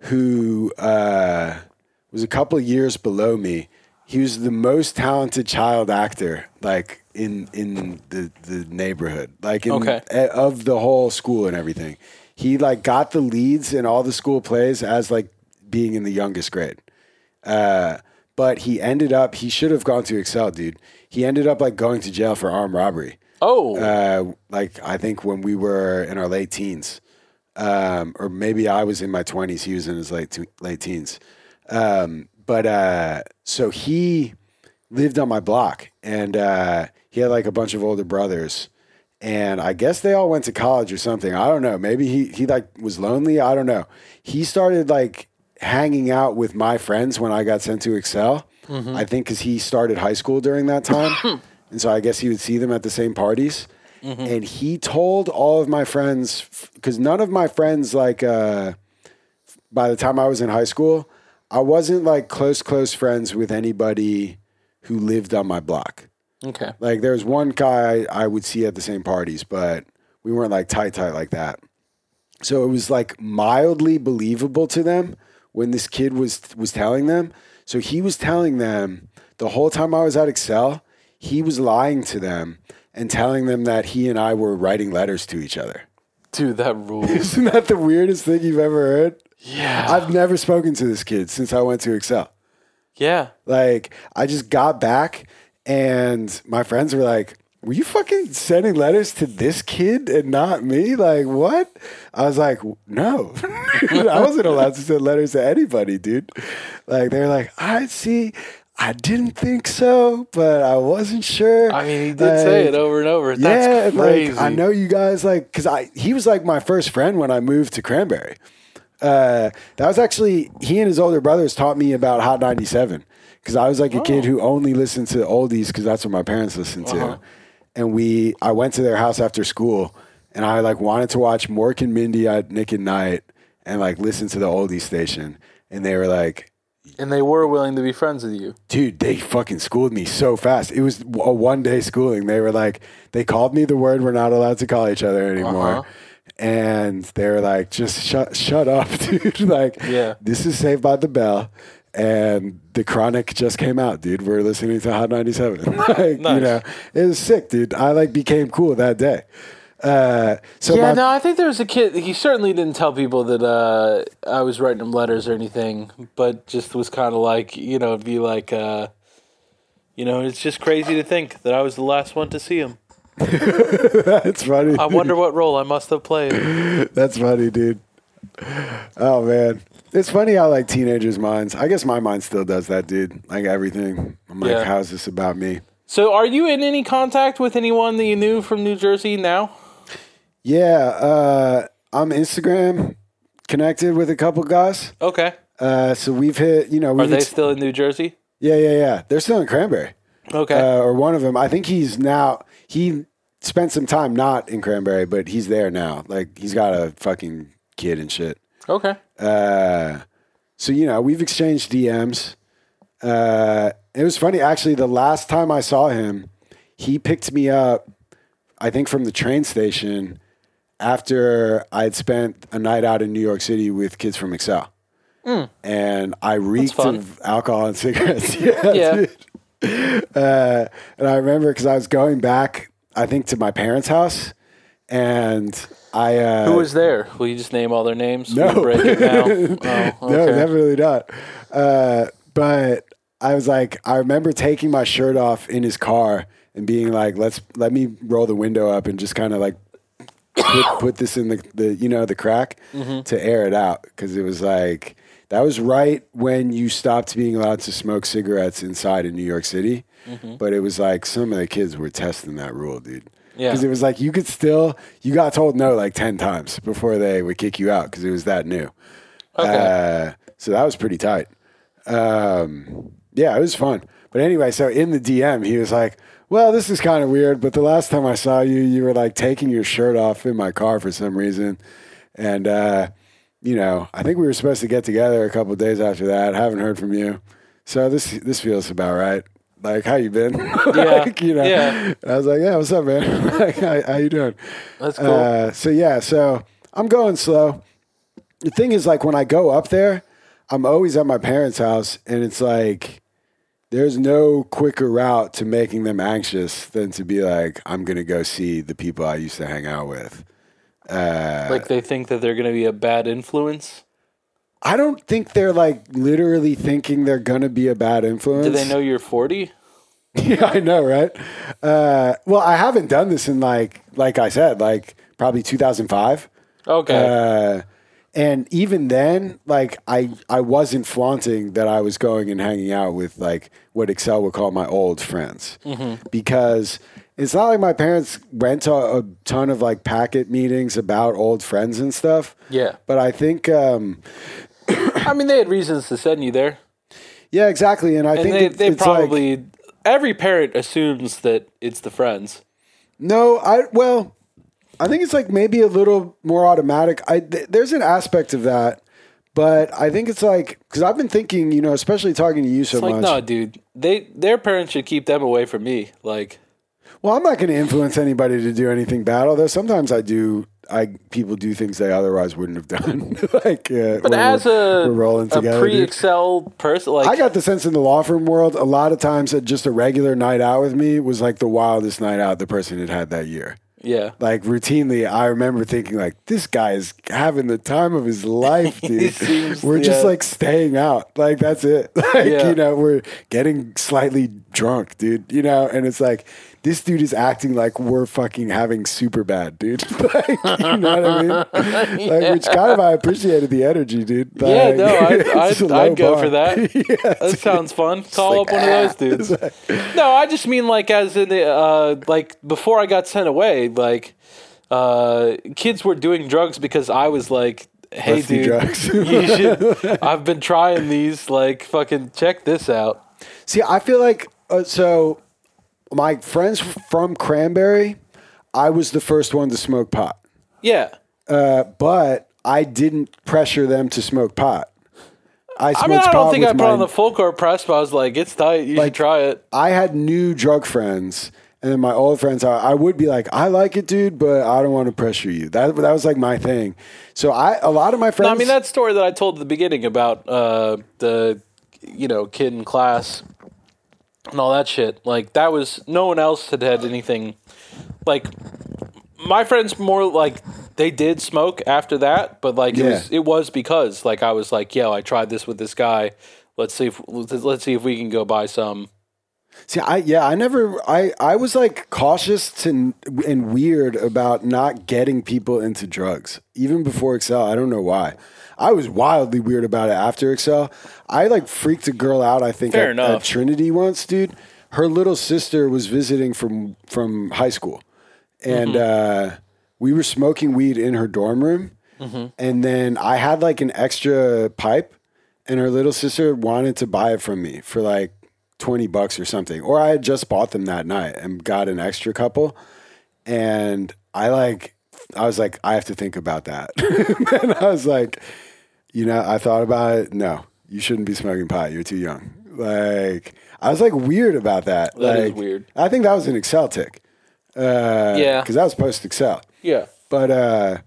who uh, was a couple years below me. He was the most talented child actor, like in in the, the neighborhood, like in, Okay. eh, of the whole school and everything. He like got the leads in all the school plays as like being in the youngest grade. Uh, but he ended up he should have gone to Excel, dude. He ended up like going to jail for armed robbery. Oh, Uh, like I think when we were in our late teens, um, or maybe I was in my twenties. He was in his late te- late teens. Um, but uh, so he lived on my block, and uh, he had like a bunch of older brothers, and I guess they all went to college or something. I don't know. Maybe he he like was lonely. I don't know. He started like hanging out with my friends when I got sent to Excel. I think because he started high school during that time, and so I guess he would see them at the same parties. And he told all of my friends because none of my friends like uh, by the time I was in high school, I wasn't like close close friends with anybody who lived on my block. okay. Like there was one guy I would see at the same parties, but we weren't like tight tight like that. So it was like mildly believable to them when this kid was was telling them. So he was telling them the whole time I was at Excel, he was lying to them and telling them that he and I were writing letters to each other. Dude, that rules. Isn't that the weirdest thing you've ever heard? yeah. I've never spoken to this kid since I went to Excel. yeah. Like I just got back and my friends were like, "Were you fucking sending letters to this kid and not me?" Like, what? I was like, "No. I wasn't allowed to send letters to anybody, dude." Like they're like, "I see I didn't think so, but I wasn't sure." I mean, he did say it over and over. yeah, That's crazy. like I know you guys like because I he was like my first friend when I moved to Cranbury. Uh, that was actually he and his older brothers taught me about Hot 97 because I was like a kid who only listened to oldies because that's what my parents listened Uh-huh. to. And we, I went to their house after school and I like wanted to watch Mork and Mindy at Nick at Nite and like listen to the oldie station. And they were like, And they were willing to be friends with you. dude, they fucking schooled me so fast. It was a one day schooling. They were like, they called me the word we're not allowed to call each other anymore. Uh-huh. And they were like, just shut, shut up, dude. like, Yeah. this is Saved by the Bell. And the Chronic just came out, dude. We're listening to Hot 97. like, you know, it was sick, dude. I like became cool that day. Uh, so yeah, my, no, I think there was a kid. He certainly didn't tell people that uh, I was writing him letters or anything, but just was kind of like, you know, it'd be like, uh, you know, it's just crazy to think that I was the last one to see him. that's funny. I wonder what role I must have played. That's funny, dude. Oh man, it's funny how like teenagers' minds. I guess my mind still does that, dude. Like everything. I'm like, Yeah. how's this about me? So, are you in any contact with anyone that you knew from New Jersey now? Yeah, uh, I'm Instagram connected with a couple guys. Okay. Uh, so we've hit, you know, Are we've they still in New Jersey? yeah, yeah, yeah. They're still in Cranbury, Okay. uh, or one of them. I think he's now he spent some time not in Cranbury, but he's there now. Like he's got a fucking kid and shit. okay. Uh, so you know, we've exchanged DMs. Uh, it was funny actually. The last time I saw him, he picked me up. I think from the train station after I had spent a night out in New York City with kids from Excel. And I reeked of alcohol and cigarettes. yeah. Yeah. Uh, and I remember because I was going back, I think, to my parents' house. And I. Uh, Who was there? Will you just name all their names? No. We break it now. Oh, No, okay. definitely not. Uh, but I was like, I remember taking my shirt off in his car and being like, "Let's let me roll the window up and just kind of like put, put this in the, the you know the crack Mm-hmm. to air it out because it was like that was right when you stopped being allowed to smoke cigarettes inside in New York City. Mm-hmm. But it was like some of the kids were testing that rule, dude. Yeah. Because it was like you could still you got told no like ten times before they would kick you out because it was that new. Okay. Uh, so that was pretty tight. Um, yeah, it was fun. But anyway, so in the DM, he was like, "Well, this is kind of weird, but the last time I saw you, you were like taking your shirt off in my car for some reason, and uh, you know, I think we were supposed to get together a couple of days after that. Haven't heard from you, so this this feels about right. Like, how you been? like, you know, yeah. I was like, "Yeah, what's up, man? like, how, how you doing?" That's cool. Uh, so yeah, so I'm going slow. The thing is, like when I go up there, I'm always at my parents' house, and it's like there's no quicker route to making them anxious than to be like, I'm gonna go see the people I used to hang out with. Uh, like they think that they're going to be a bad influence. I don't think they're like literally thinking they're gonna be a bad influence. Do they know you're 40? yeah, I know, right? Uh, well, I haven't done this in like, like I said, like probably 2005. Okay. Uh, and even then, like I, I wasn't flaunting that I was going and hanging out with like what Excel would call my old friends, because it's not like my parents went to a ton of like packet meetings about old friends and stuff. yeah. But I think, um, I mean, they had reasons to send you there. yeah, exactly. And I And think they, it- they it's like- probably, every parent assumes that it's the friends. No, I well, I think it's like maybe a little more automatic. I th- there's an aspect of that, but I think it's like because I've been thinking, you know, especially talking to you so It's like, much. no, dude, they their parents should keep them away from me. Like, Well, I'm not going to influence anybody to do anything bad. Although sometimes I do. I people do things they otherwise wouldn't have done. like, uh, but as we're, a, we're rolling a together, dude. pre-Excel person, like, I got the sense in the law firm world, a lot of times that just a regular night out with me was like the wildest night out the person had had that year. yeah, Like routinely, I remember thinking like, this guy is having the time of his life, dude. seems- we're just yeah. like staying out, like that's it. Like Yeah. you know, we're getting slightly drunk, dude. You know, and it's like this dude is acting like we're fucking having super bad, dude. like, you know what I mean? Like, which kind of I appreciated the energy, dude. yeah, no, I'd, I'd, I'd go bar. for that. yeah, That sounds fun. Call like, up one of those dudes. No, I just mean like as in the uh, like before I got sent away, like uh, kids were doing drugs because I was like, "Hey, Let's dude, drugs." you should." I've been trying these. Like, fucking check this out. See, I feel like uh, so. My friends from Cranbury, I was the first one to smoke pot, Yeah, uh, but I didn't pressure them to smoke pot. I I mean, I don't think I put my, on the full court press, but I was like, "It's tight. You Like- should try it." I had new drug friends, and then my old friends. I, I would be like, "I like it, dude, but I don't want to pressure you." That that was like my thing. So I a lot of my friends. No, I mean that story that I told at the beginning about uh, the you know kid in class and all that shit. Like that was no one else had had anything. Like my friends more like they did smoke after that, but like it Yeah. was it was because like I was like, yo, I tried this with this guy. Let's see if let's see if we can go buy some. See, I yeah, I never, I I was like cautious to and weird about not getting people into drugs even before Excel. I don't know why. I was wildly weird about it after Excel. I like freaked a girl out. I think Fair at, enough. at Trinity once, dude. Her little sister was visiting from from high school, and Mm-hmm. uh, we were smoking weed in her dorm room. Mm-hmm. And then I had like an extra pipe, and her little sister wanted to buy it from me for like 20 bucks or something. Or I had just bought them that night and got an extra couple. And I like, I was like, I have to think about that. and I was like, you know, I thought about it. No, you shouldn't be smoking pot. You're too young. Like, I was like weird about that. That is like, weird. I think that was an Excel tick. Uh, Yeah. because that was post Excel. Yeah. But uh,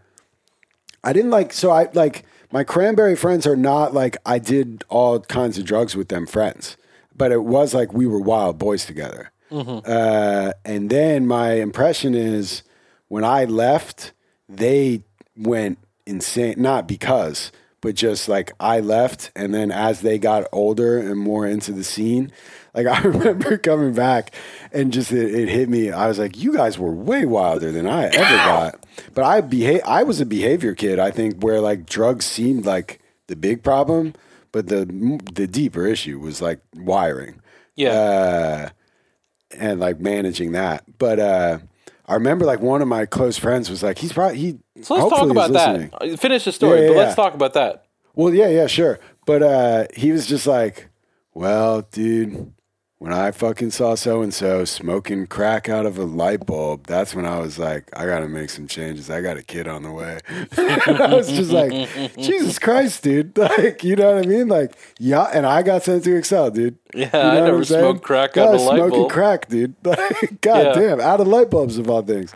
I didn't like. So I like my Cranbury friends are not like I did all kinds of drugs with them friends, but it was like we were wild boys together. Uh, and then my impression is when I left, they went insane. Not because, but just like I left, and then as they got older and more into the scene, like I remember coming back and just it, it hit me. I was like, you guys were way wilder than I ever got. But I behave. I was a behavior kid. I think where like drugs seemed like the big problem, but the the deeper issue was like wiring Yeah. uh, and like managing that. But uh, I remember like one of my close friends was like, he's probably he. So let's talk about listening. that. Uh, Finish the story, Yeah, yeah, but let's talk about that. Well, yeah, yeah, sure. But uh, he was just like, well, dude, when I fucking saw so and so smoking crack out of a light bulb, that's when I was like, I got to make some changes. I got a kid on the way. I was just like, Jesus Christ, dude. Like, you know what I mean? Like, yeah. And I got sent to Excel, dude. Yeah, You know I never smoked crack God, out of a light smoking bulb. crack, dude. Like, God Yeah. damn, out of light bulbs of all things.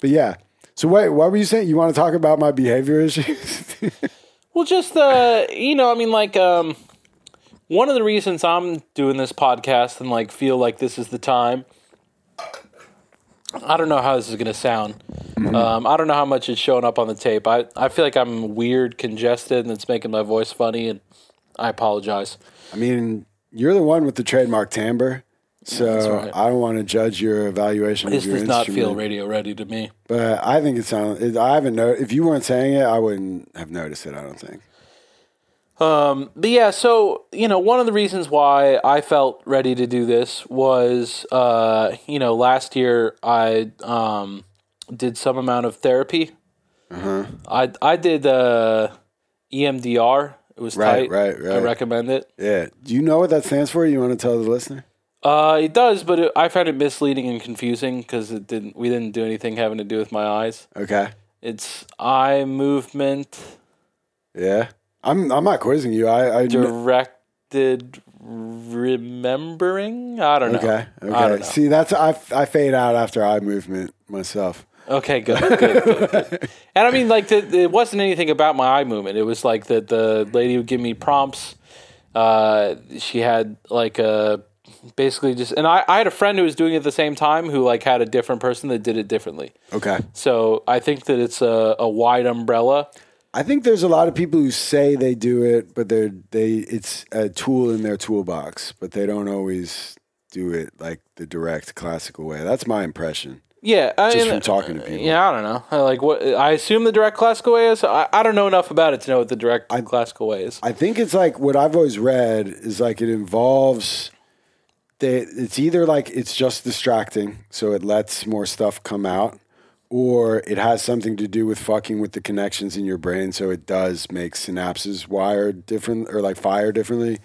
But yeah. So wait, what were you saying? You want to talk about my behavior issues? Well, just uh, you know, I mean, like, um, one of the reasons I'm doing this podcast and like feel like this is the time. I don't know how this is gonna sound. Um, I don't know how much it's showing up on the tape. I, I feel like I'm weird, congested, and it's making my voice funny, and I apologize. I mean, you're the one with the trademark timbre, so right. I don't want to judge your evaluation This of your does not feel radio ready to me. But I think it sounds. I haven't know. If you weren't saying it, I wouldn't have noticed it. I don't think. Um, but yeah, so you know, one of the reasons why I felt ready to do this was, uh, you know, last year I um, did some amount of therapy. Uh-huh. I I did uh, EMDR. It was Right, tight. right, I recommend it. Yeah. Do you know what that stands for? You want to tell the listener? Uh, it does, but it, I found it misleading and confusing because it didn't. We didn't do anything having to do with my eyes. Okay. It's eye movement Yeah. I'm. I'm not quizzing you. I. I directed remembering. I don't know. okay. Okay. know. See, that's I. I fade out after eye movement myself. Okay, good, good, good, good. And I mean, like, the, it wasn't anything about my eye movement. It was like that the lady would give me prompts. Uh, she had like a basically just, and I, I had a friend who was doing it at the same time who like had a different person that did it differently. Okay. So I think that it's a, a wide umbrella. I think there's a lot of people who say they do it, but they're they it's a tool in their toolbox, but they don't always do it like the direct classical way. That's my impression. Yeah, I Just from talking to people. Yeah, I don't know. I Like what I assume the direct classical way is. I, I don't know enough about it to know what the direct classical way is. I think it's like what I've always read is like it involves they it's either like it's just distracting, so it lets more stuff come out, or it has something to do with fucking with the connections in your brain, so it does make synapses wired different or like fire differently.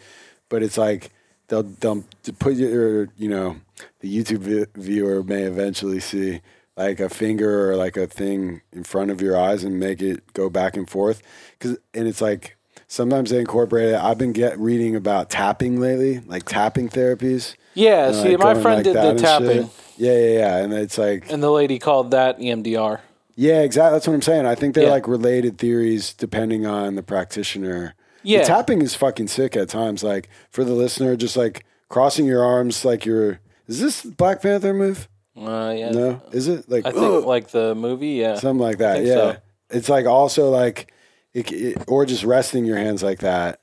But it's like they'll they'll to put your you know the YouTube vi- viewer may eventually see like a finger or like a thing in front of your eyes and make it go back and forth because and it's like sometimes they incorporate it. I've been get reading about tapping lately, like tapping therapies. Yeah, see, like, my friend like did the tapping, shit. Yeah, yeah, yeah, and it's like and the lady called that EMDR. yeah, exactly. That's what I'm saying. I think they're Yeah. like related theories depending on the practitioner. The Yeah. tapping is fucking sick at times. Like for the listener, just like crossing your arms, like you're. Is this Black Panther move? Uh, yeah, No, is it like I think like the movie. Yeah, something like that? Yeah, so. it's like also like, it, it, or just resting your hands like that,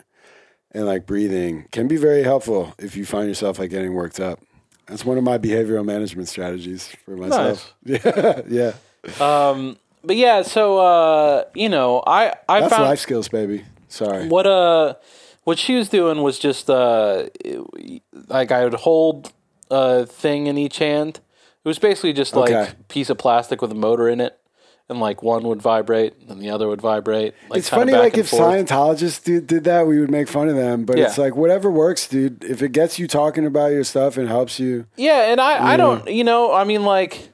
and like breathing can be very helpful if you find yourself like getting worked up. That's one of my behavioral management strategies for myself. Yeah, yeah. Um, but yeah, so uh, you know, I I That's found life skills, baby. Sorry. what uh what she was doing was just uh it- like I would hold a thing in each hand. It was basically just like Okay. piece of plastic with a motor in it, and like one would vibrate and the other would vibrate. Like it's funny, like if forth. Scientologists did, did that, we would make fun of them. But it's like whatever works, dude. If it gets you talking about your stuff and helps you, Yeah, and I, I don't, you know, I mean, like,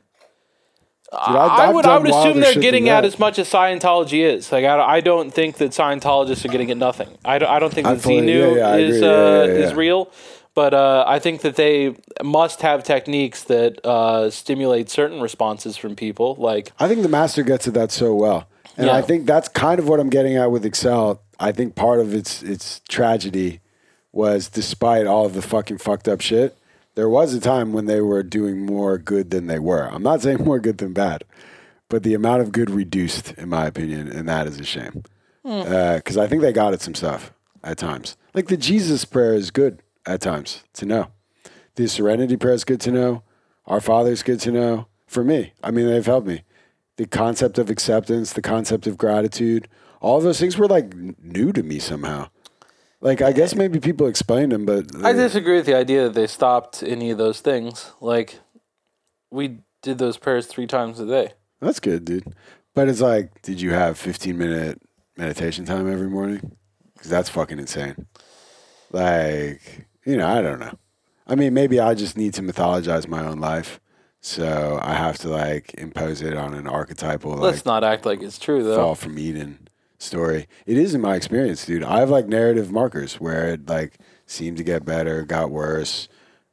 I've- I I've would, I would assume they're getting at as much as Scientology is. Like, I, I don't think that Scientologists are getting at nothing. I don't, I don't think that Xenu yeah, yeah, is. Yeah, uh, yeah, yeah, is real, But uh, I think that they must have techniques that uh, stimulate certain responses from people. Like, I think the master gets at that so well. And I think that's kind of what I'm getting at with Excel. I think part of its its tragedy was despite all of the fucking fucked up shit, there was a time when they were doing more good than they were. I'm not saying more good than bad, but the amount of good reduced, in my opinion, and that is a shame. Because I think they got at some stuff at times. Like the Jesus prayer is good at times to know. The Serenity prayer is good to know. Our Father is good to know. For me, I mean, they've helped me. The concept of acceptance, the concept of gratitude, all those things were like new to me somehow. Like I guess maybe people explained them, but I disagree with the idea that they stopped any of those things. Like, we did those prayers three times a day. that's good, dude. But it's like, did you have 15 minute meditation time every morning? Because that's fucking insane. Like, you know, I don't know. I mean, maybe I just need to mythologize my own life. So I have to like impose it on an archetypal like Let's not act like it's true, though. fall from Eden story. It is in my experience, dude. I have like narrative markers where it like seemed to get better, got worse.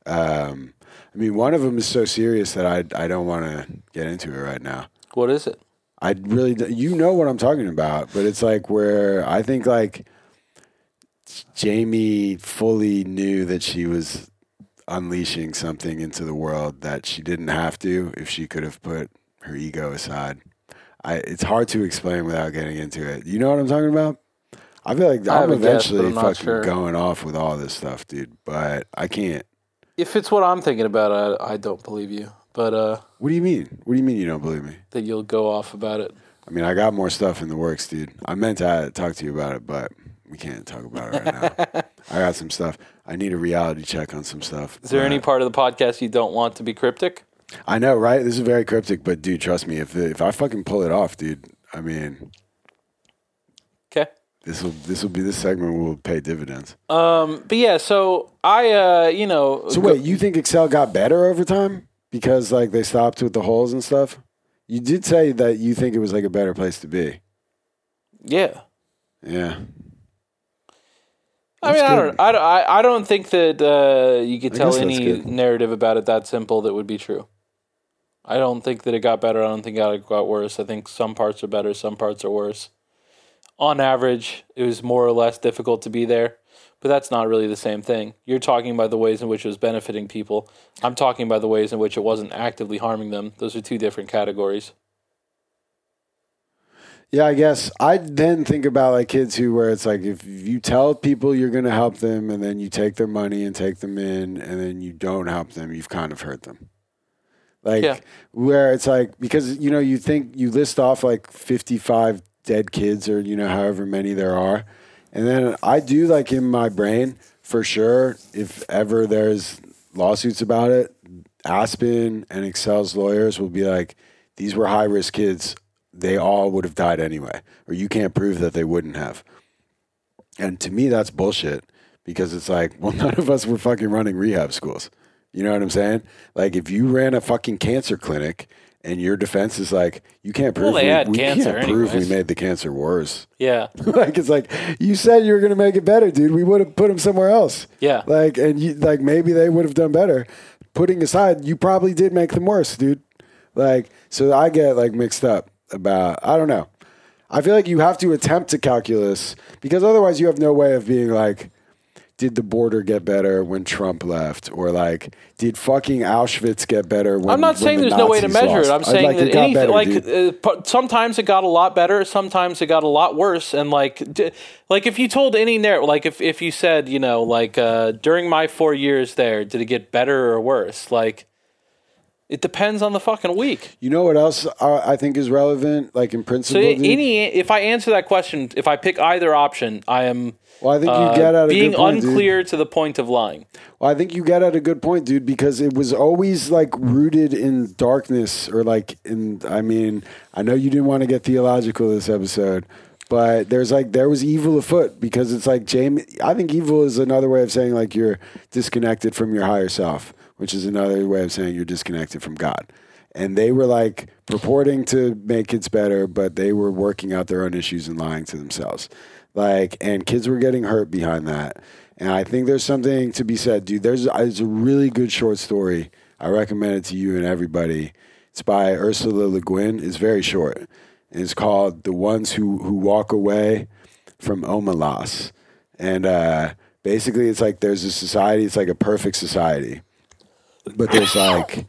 Um, I mean, one of them is so serious that I I don't want to get into it right now. What is it? I really, you know what I'm talking about, but it's like where I think like Jamie fully knew that she was unleashing something into the world that she didn't have to if she could have put her ego aside. I, it's hard to explain without getting into it. You know what I'm talking about? I feel like I I'm a guess, eventually I'm fucking sure. going off with all this stuff, dude, but I can't. If it's what I'm thinking about, I, I don't believe you. But uh, What do you mean? What do you mean you don't believe me? that you'll go off about it. I mean, I got more stuff in the works, dude. I meant to uh, talk to you about it, but we can't talk about it right now. I got some stuff. I need a reality check on some stuff. Is there any part of the podcast you don't want to be cryptic? I know, right? This is very cryptic, but dude, trust me. If if I fucking pull it off, dude, I mean, Okay. this will this will be this segment will pay dividends. Um, but yeah, so I, uh, you know, So wait, you think Excel got better over time because like they stopped with the holes and stuff? You did say that you think it was like a better place to be. yeah. Yeah. I mean, I don't, I don't, I don't think that uh, you could I tell any narrative about it that simple that would be true. I don't think that it got better. I don't think it got worse. I think some parts are better, some parts are worse. On average, it was more or less difficult to be there, but that's not really the same thing. You're talking about the ways in which it was benefiting people. I'm talking about the ways in which it wasn't actively harming them. Those are two different categories. Yeah, I guess I then think about like kids who where it's like if you tell people you're going to help them and then you take their money and take them in and then you don't help them, you've kind of hurt them. Like Yeah. where it's like because you know you think you list off like 55 dead kids or you know however many there are. And then I do like in my brain for sure if ever there's lawsuits about it, Aspen and Excel's lawyers will be like these were high risk kids they all would have died anyway, or you can't prove that they wouldn't have. And to me, that's bullshit because it's like, well, none of us were fucking running rehab schools. You know what I'm saying? Like, if you ran a fucking cancer clinic and your defense is like, you can't prove Well, they we, had we can't prove we made the cancer worse. Yeah, like, it's like you said you were going to make it better, dude. We would have put them somewhere else. yeah. Like, and you, like maybe they would have done better. Putting aside, you probably did make them worse, dude. Like, so I get like mixed up about. I don't know. I feel like you have to attempt to calculus because otherwise you have no way of being like, did the border get better when Trump left, or like, did fucking Auschwitz get better? When I'm not when saying the there's no way to Nazis measure it. I'm saying like, that anything, better, like uh, sometimes it got a lot better, sometimes it got a lot worse, and like, d- like if you told any narrative, like if if you said, you know, like uh, during my four years there, did it get better or worse? Like, it depends on the fucking week. you know what else uh, I think is relevant? Like in So principle, dude? any, if I answer that question, if I pick either option, I am well, I think you uh, get at a being good point, dude. unclear to the point of lying. Well, I think you get at a good point, dude, because it was always like rooted in darkness or like in, I mean, I know you didn't want to get theological this episode, but there's like, there was evil afoot because it's like, Jamie, I think evil is another way of saying like you're disconnected from your higher self, which is another way of saying you're disconnected from God. And they were like purporting to make kids better, but they were working out their own issues and lying to themselves. Like, and kids were getting hurt behind that. And I think there's something to be said, dude. There's, there's a really good short story. I recommend it to you and everybody. It's by Ursula Le Guin. It's very short. And it's called "The Ones Who Who Walk Away from Omelas." And uh, basically, it's like there's a society. It's like a perfect society, but there's like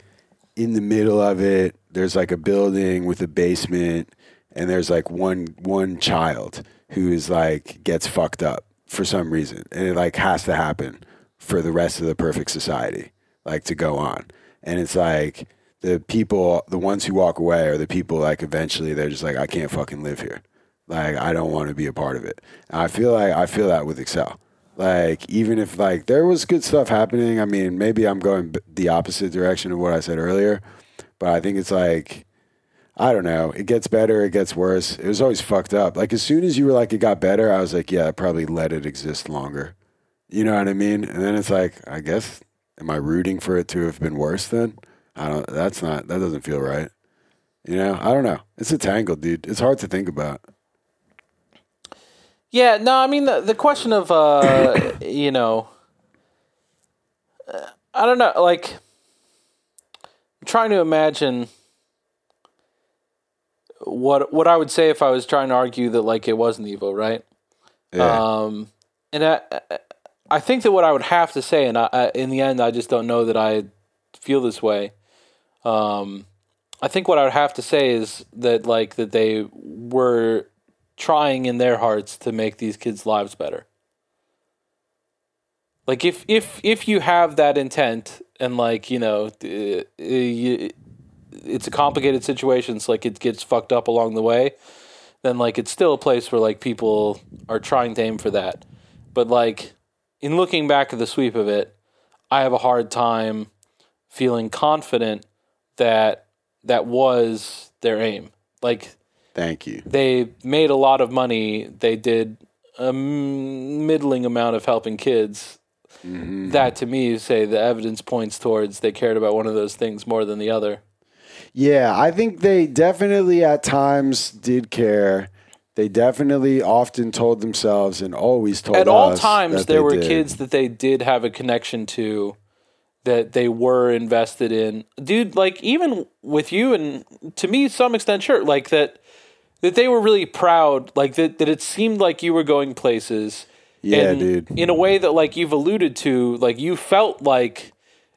in the middle of it, there's like a building with a basement, and there's like one one child who is like gets fucked up for some reason, and it like has to happen for the rest of the perfect society, like to go on. And it's like the people, the ones who walk away, are the people like eventually they're just like, I can't fucking live here. Like I don't want to be a part of it. And I feel like I feel that with Excel. Like even if like there was good stuff happening, I mean maybe I'm going the opposite direction of what I said earlier, but I think it's like I don't know. It gets better, it gets worse. It was always fucked up. Like as soon as you were like it got better, I was like, yeah, I probably let it exist longer. You know what I mean? And then it's like, I guess am I rooting for it to have been worse then? I don't that's not that doesn't feel right. You know, I don't know. It's a tangle, dude. It's hard to think about. Yeah, no, I mean the the question of uh, you know, I don't know, like I'm trying to imagine what what I would say if I was trying to argue that like it wasn't evil, right? Yeah. Um, and I I think that what I would have to say, and I, I, in the end, I just don't know that I feel this way. Um, I think what I would have to say is that like that they were trying in their hearts to make these kids' lives better. Like if if if you have that intent and like you know uh, it's a complicated situation, so like it gets fucked up along the way, then like it's still a place where like people are trying to aim for that. But like in looking back at the sweep of it, I have a hard time feeling confident that that was their aim. Like Thank you. they made a lot of money. They did a middling amount of helping kids. Mm-hmm. That to me, say the evidence points towards they cared about one of those things more than the other. Yeah, I think they definitely at times did care. They definitely often told themselves and always told At all times, there were did. kids that they did have a connection to, that they were invested in. Dude, like even with you and to me, some extent, sure, like that, that they were really proud, like that, that it seemed like you were going places. Yeah, and dude. In a way that, like you've alluded to, like you felt like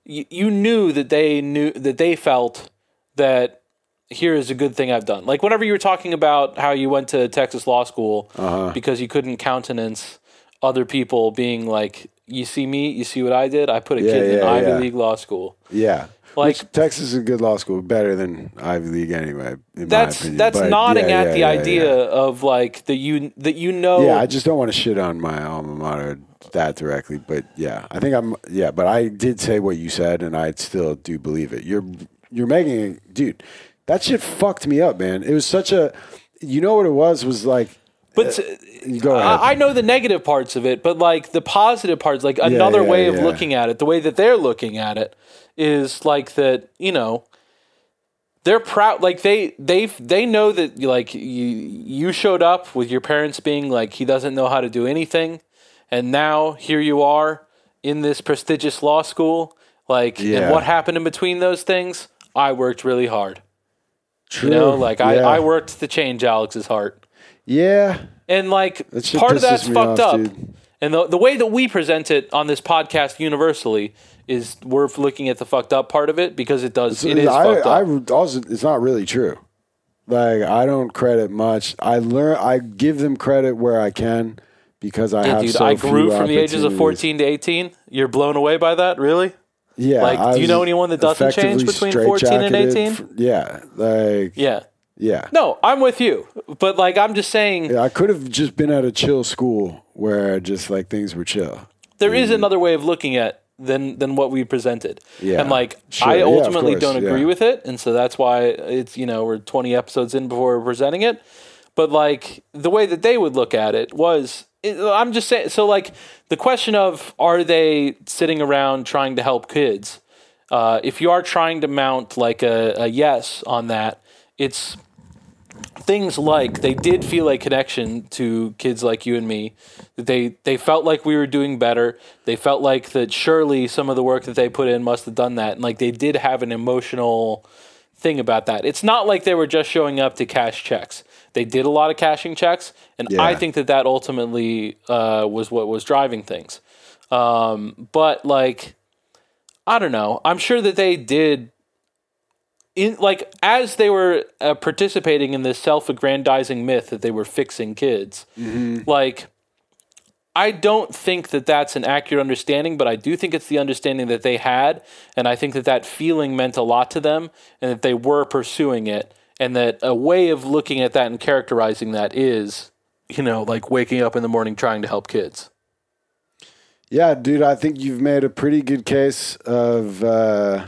you, you knew that they knew that they felt that here is a good thing I've done. Like whenever you were talking about how you went to Texas law school Uh-huh. because you couldn't countenance other people being like, "You see me, you see what I did. I put a Yeah, kid in yeah, Ivy yeah. League law school." Yeah. Like- Which Texas is a good law school, better than Ivy League anyway. In That's that's But nodding yeah, at yeah, the yeah, idea Yeah. of like that you that you know. Yeah, I just don't want to shit on my alma mater that directly, but yeah, I think I'm. Yeah, but I did say what you said, and I still do believe it. You're you're making, dude. That shit fucked me up, man. It was such a. You know what it was? Was like. But uh, Go ahead. I, I know the negative parts of it, but like the positive parts, like another yeah, way of yeah. looking at it, the way that they're looking at it is like that, you know, they're proud like they they they know that like you you showed up with your parents being like he doesn't know how to do anything and now here you are in this prestigious law school like Yeah. and what happened in between those things I worked really hard True. you know like yeah. I I worked to change Alex's heart Yeah. and like part of that's fucked off, up. dude. And the the way that we present it on this podcast universally is we're looking at the fucked up part of it because it does it is I, fucked up. I also it's not really true. Like I don't credit much. I learn. I give them credit where I can because I Yeah, have dude, so I grew from the ages of 14 to 18. You're blown away by that, really? Yeah. Like, do you know anyone that doesn't change between 14 and 18? f- Yeah. Like Yeah. yeah. No, I'm with you. But like I'm just saying Yeah, I could have just been at a chill school where just like things were chill. there is another way of looking at than than what we presented. Yeah, And like sure. I ultimately course, don't agree yeah. with it, and so that's why it's you know we're 20 episodes in before we're presenting it. But like the way that they would look at it was it, I'm just saying so like the question of are they sitting around trying to help kids? Uh, if you are trying to mount like a, a yes on that, it's things like they did feel a connection to kids like you and me. That they they felt like we were doing better. They felt like that surely some of the work that they put in must have done that. And like they did have an emotional thing about that. It's not like they were just showing up to cash checks. They did a lot of cashing checks and i think that that ultimately uh, was what was driving things. Um, but like i don't know. I'm sure that they did in like as they were uh, participating in this self-aggrandizing myth that they were fixing kids like i don't think that that's an accurate understanding but i do think it's the understanding that they had and i think that that feeling meant a lot to them and that they were pursuing it and that a way of looking at that and characterizing that is you know like waking up in the morning trying to help kids. Yeah, dude, I think you've made a pretty good case of uh,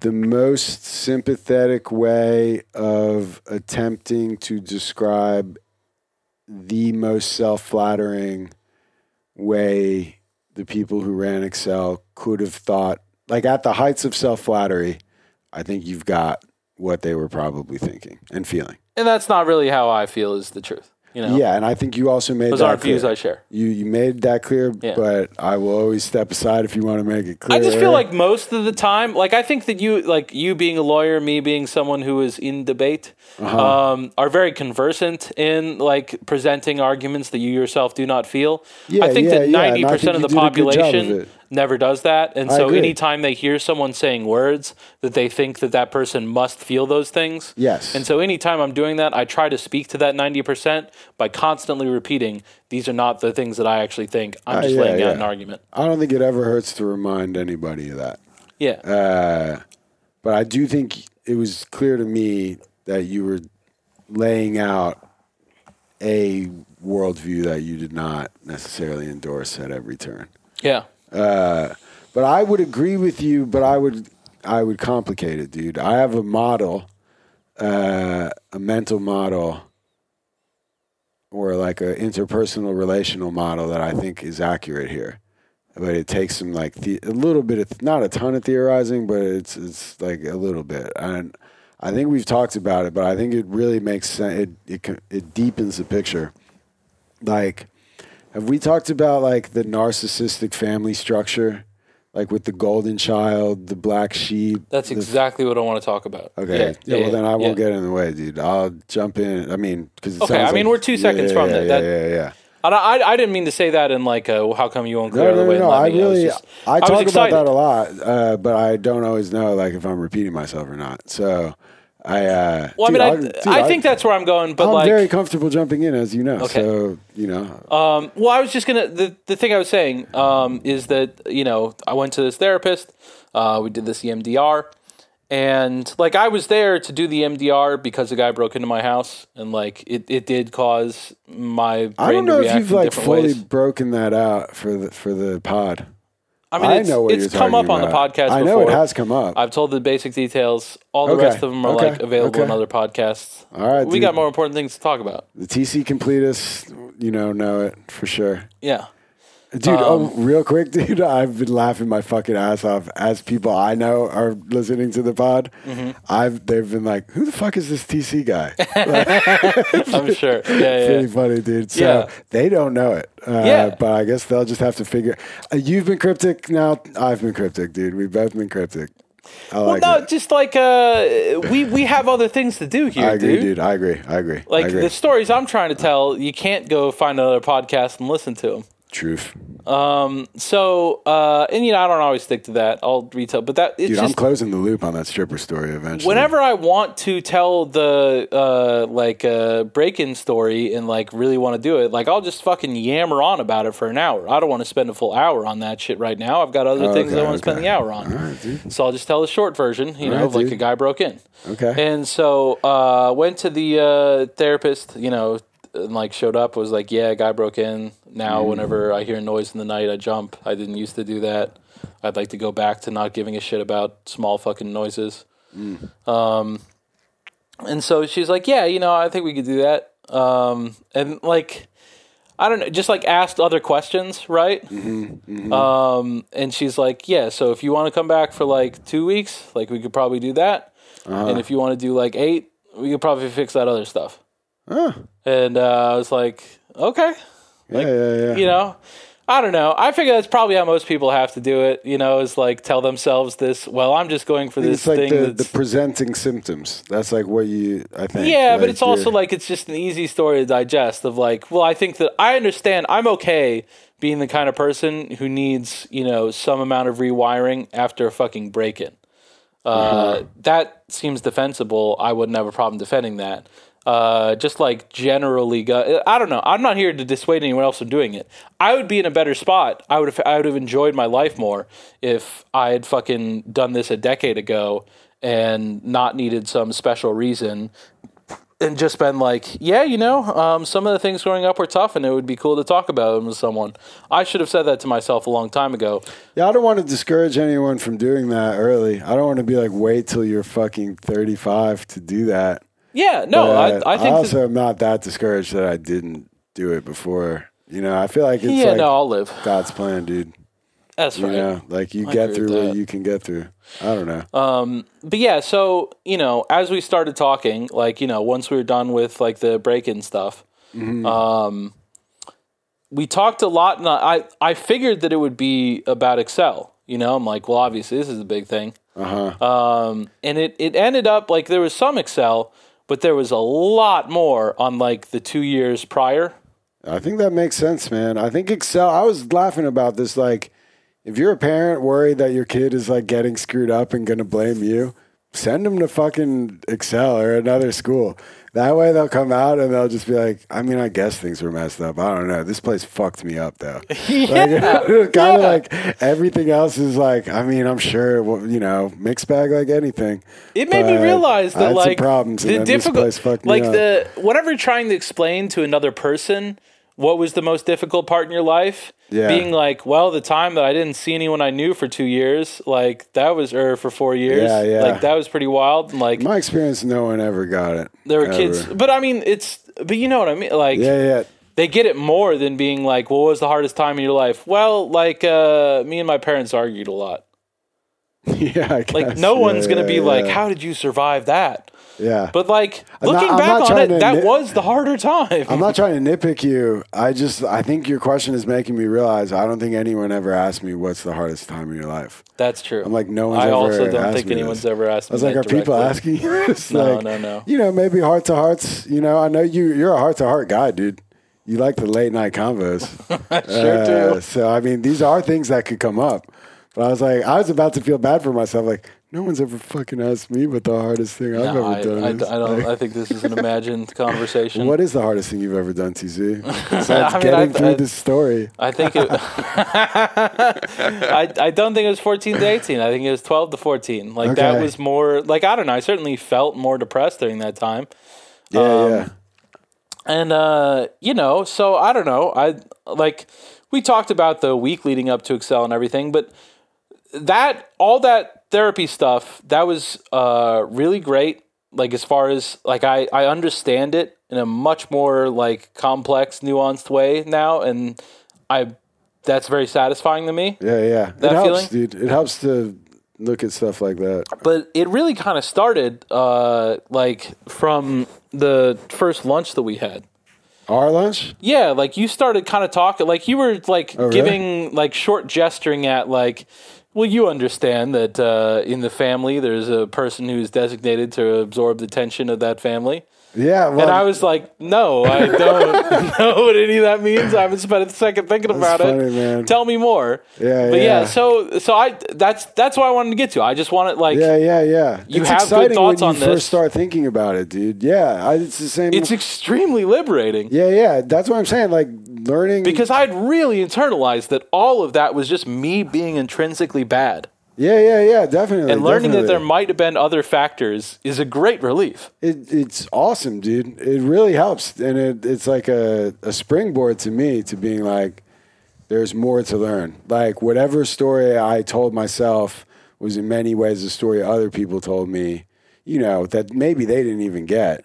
the most sympathetic way of attempting to describe the most self flattering way the people who ran Excel could have thought. Like at the heights of self flattery, I think you've got what they were probably thinking and feeling. and that's not really how i feel is the truth you know Yeah, and I think you also made those that aren't views clear. i share You you made that clear, Yeah. but I will always step aside if you want to make it clear. I just feel like most of the time, like I think that you, like you being a lawyer, me being someone who is in debate, Uh-huh. um, are very conversant in like presenting arguments that you yourself do not feel. Yeah, I think yeah, that yeah, ninety percent of the you did a good job of population. Never does that, and I so agree. anytime they hear someone saying words, that they think that that person must feel those things. Yes. And so anytime I'm doing that, I try to speak to that ninety percent by constantly repeating, "These are not the things that I actually think. I'm Ah, just yeah, laying out yeah. an argument." I don't think it ever hurts to remind anybody of that. Yeah. Uh, but I do think it was clear to me that you were laying out a worldview that you did not necessarily endorse at every turn. yeah. Uh, but I would agree with you, but I would I would complicate it, dude. I have a model, uh, a mental model, or like a interpersonal relational model that I think is accurate here. But it takes some like the, a little bit of not a ton of theorizing, but it's it's like a little bit. And I think we've talked about it, but I think it really makes sense. It it it deepens the picture. Like, have we talked about like the narcissistic family structure, like with the golden child, the black sheep? That's the- exactly what I want to talk about. Okay. Yeah. well, then I won't yeah. get in the way, dude. I'll jump in. I mean, because Okay, I mean, we're two seconds yeah, from yeah, that. Yeah, That- yeah, yeah. And I, I, I didn't mean to say that in like, a, how come you won't No, clear no, the way no, no. I me? was really, just- I was talk about that a lot, uh, but I don't always know, like, if I'm repeating myself or not. So, I, uh, Well, dude, I mean, dude, I, I think that's where I'm going, but I'm like, very comfortable jumping in, as you know. Okay. So, you know, um, well, I was just gonna. The, the thing I was saying um, is that you know I went to this therapist. Uh, we did this EMDR, and like I was there to do the EMDR because a guy broke into my house, and like it, it did cause my brain I don't know if you've like fully ways. broken that out for the for the pod. I mean, I it's, know what it's come up talking on the podcast. I know before. it has come up. I've told the basic details. All the Okay, rest of them are okay, like available in okay. other podcasts. All right, we dude. got more important things to talk about. The TC completists, you know, know it for sure. Yeah. Dude, Um, oh, real quick, dude, I've been laughing my fucking ass off as people I know are listening to the pod. Mm-hmm. I've they've been like, "Who the fuck is this TC guy?" I'm sure. Yeah, yeah. Pretty funny, dude. So Yeah. they don't know it, uh, Yeah. but I guess they'll just have to figure. Uh, you've been cryptic now. I've been cryptic, dude. We've both been cryptic. I Well, like no, it. just like uh, we we have other things to do here, I agree, dude. dude. I agree. I agree. I Like agree. the stories I'm trying to tell, you can't go find another podcast and listen to them. Truth, So, uh, and you know, I don't always stick to that. I'll retell, but that it's dude. I'm closing the loop on that stripper story eventually. whenever I want to tell the uh, like uh, break-in story and like really want to do it, like I'll just fucking yammer on about it for an hour. I don't want to spend a full hour on that shit right now. I've got other things I want to spend the hour on. All right. So I'll just tell the short version, you know, right, like dude. a guy broke in. Okay. And so uh went to the uh therapist, you know, and like showed up, was like, Yeah, a guy broke in. Now whenever I hear a noise in the night I jump. I didn't used to do that. I'd like to go back to not giving a shit about small fucking noises. Um and so she's like, Yeah, you know, I think we could do that. Um and like I don't know, just like asked other questions, right? Um, and she's like, yeah, so if you want to come back for like two weeks, like we could probably do that. And if you want to do like eight, we could probably fix that other stuff. Huh. And uh, I was like, okay, Yeah, yeah, yeah. you know, I don't know. I figure that's probably how most people have to do it. You know, is like tell themselves this. Well, I'm just going for this it's like thing. the, the presenting symptoms. That's like what you, I think. yeah, but it's also like it's just an easy story to digest. Of like, well, I think that I understand. I'm okay being the kind of person who needs you know some amount of rewiring after a fucking break in. Uh, That seems defensible. I wouldn't have a problem defending that. Uh, just like generally, go, I don't know. I'm not here to dissuade anyone else from doing it. I would be in a better spot. I would have. I would have enjoyed my life more if I had fucking done this a decade ago and not needed some special reason and just been like, yeah, you know, um, some of the things growing up were tough, and it would be cool to talk about them with someone. I should have said that to myself a long time ago. Yeah, I don't want to discourage anyone from doing that early. I don't want to be like, wait till you're fucking 35 to do that. Yeah, no, But I, I think. also that, am not that discouraged that I didn't do it before. You know, I feel like it's yeah, like no, I'll live. God's plan, dude. That's You right. know, like you I get through what you can get through. I don't know. Um, but yeah, so you know, as we started talking, like you know, once we were done with like the break-in stuff, Mm-hmm. um, we talked a lot, and I I figured that it would be about Excel. You know, I'm like, well, obviously this is a big thing. Uh huh. Um, and it, it ended up like there was some Excel, but there was a lot more on like the two years prior. I think that makes sense, man. I think Excel. I was laughing about this. Like, if you're a parent worried that your kid is like getting screwed up and gonna blame you, send them to fucking Excel or another school. That way they'll come out and they'll just be like, I mean, I guess things were messed up. I don't know. This place fucked me up though. yeah, Like, kind of like everything else is like, I mean, I'm sure, well, you know, mixed bag like anything. it made me realize that like problems the difficult, place fucked me like the whatever you're trying to explain to another person what was the most difficult part in your life, Yeah. being like, well, the time that I didn't see anyone I knew for two years, like that was or for four years, Yeah, yeah. like that was pretty wild. And like My experience, no one ever got it. there were Ever. kids, but I mean, it's but you know what I mean, like. Yeah, yeah. they get it more than being like, well, what was the hardest time in your life? Well, like uh, me and my parents argued a lot. yeah, I Like no Yeah, one's gonna yeah, be like, how did you survive that? Yeah. But like I'm not- looking I'm back on it, that nit- was the harder time. I'm not trying to nitpick you. I just I think your question is making me realize I don't think anyone ever asked me what's the hardest time in your life. That's true. I'm like no one's I ever also don't think anyone's this. ever asked me. I was like, are people asking you this? No, like, no, no. You know, maybe heart to hearts. You know, I know you. You're a heart to heart guy, dude. You like the late night convos. Sure Uh, do. So I mean, these are things that could come up. But I was like, I was about to feel bad for myself. Like, no one's ever fucking asked me what the hardest thing I've No, ever I, done I, is. I don't. Like, I think this is an imagined conversation. what is the hardest thing you've ever done, TC? Besides I mean, getting I- through I- this story. I think it. I I don't think it was fourteen to eighteen. I think it was twelve to fourteen. Like that was more. Like I don't know. I certainly felt more depressed during that time. Yeah, Um, yeah. And uh, you know, so I don't know. I like we talked about the week leading up to Excel and everything, but that all that therapy stuff that was uh really great. Like as far as like I I understand it in a much more like complex, nuanced way now, and I that's very satisfying to me. Yeah, yeah. That it helps, feeling? dude. It helps to look at stuff like that. But it really kind of started uh like from the first lunch that we had. Our lunch? Yeah, like you started kind of talking, like you were like Oh, really? giving like short gesturing at like, well, you understand that uh, in the family there's a person who's designated to absorb the tension of that family, Yeah, well, and I was like, no, I don't know what any of that means. I haven't spent a second thinking about funny, it. man. Tell me more. Yeah, but yeah. yeah. so so I that's that's what I wanted to get to. I just wanted like yeah, yeah, yeah. You it's have good thoughts on this. first start thinking about it, dude. Yeah, I, it's the same. it's extremely liberating. yeah, yeah. That's what I'm saying. Like learning. Because I'd really internalized that all of that was just me being intrinsically bad. Yeah, yeah, yeah. Definitely. And learning that there might have been other factors is a great relief. It, it's awesome, dude. It really helps, and it, it's like a, a springboard to me to being like, there's more to learn. Like whatever story I told myself was in many ways a story other people told me. You know that maybe they didn't even get.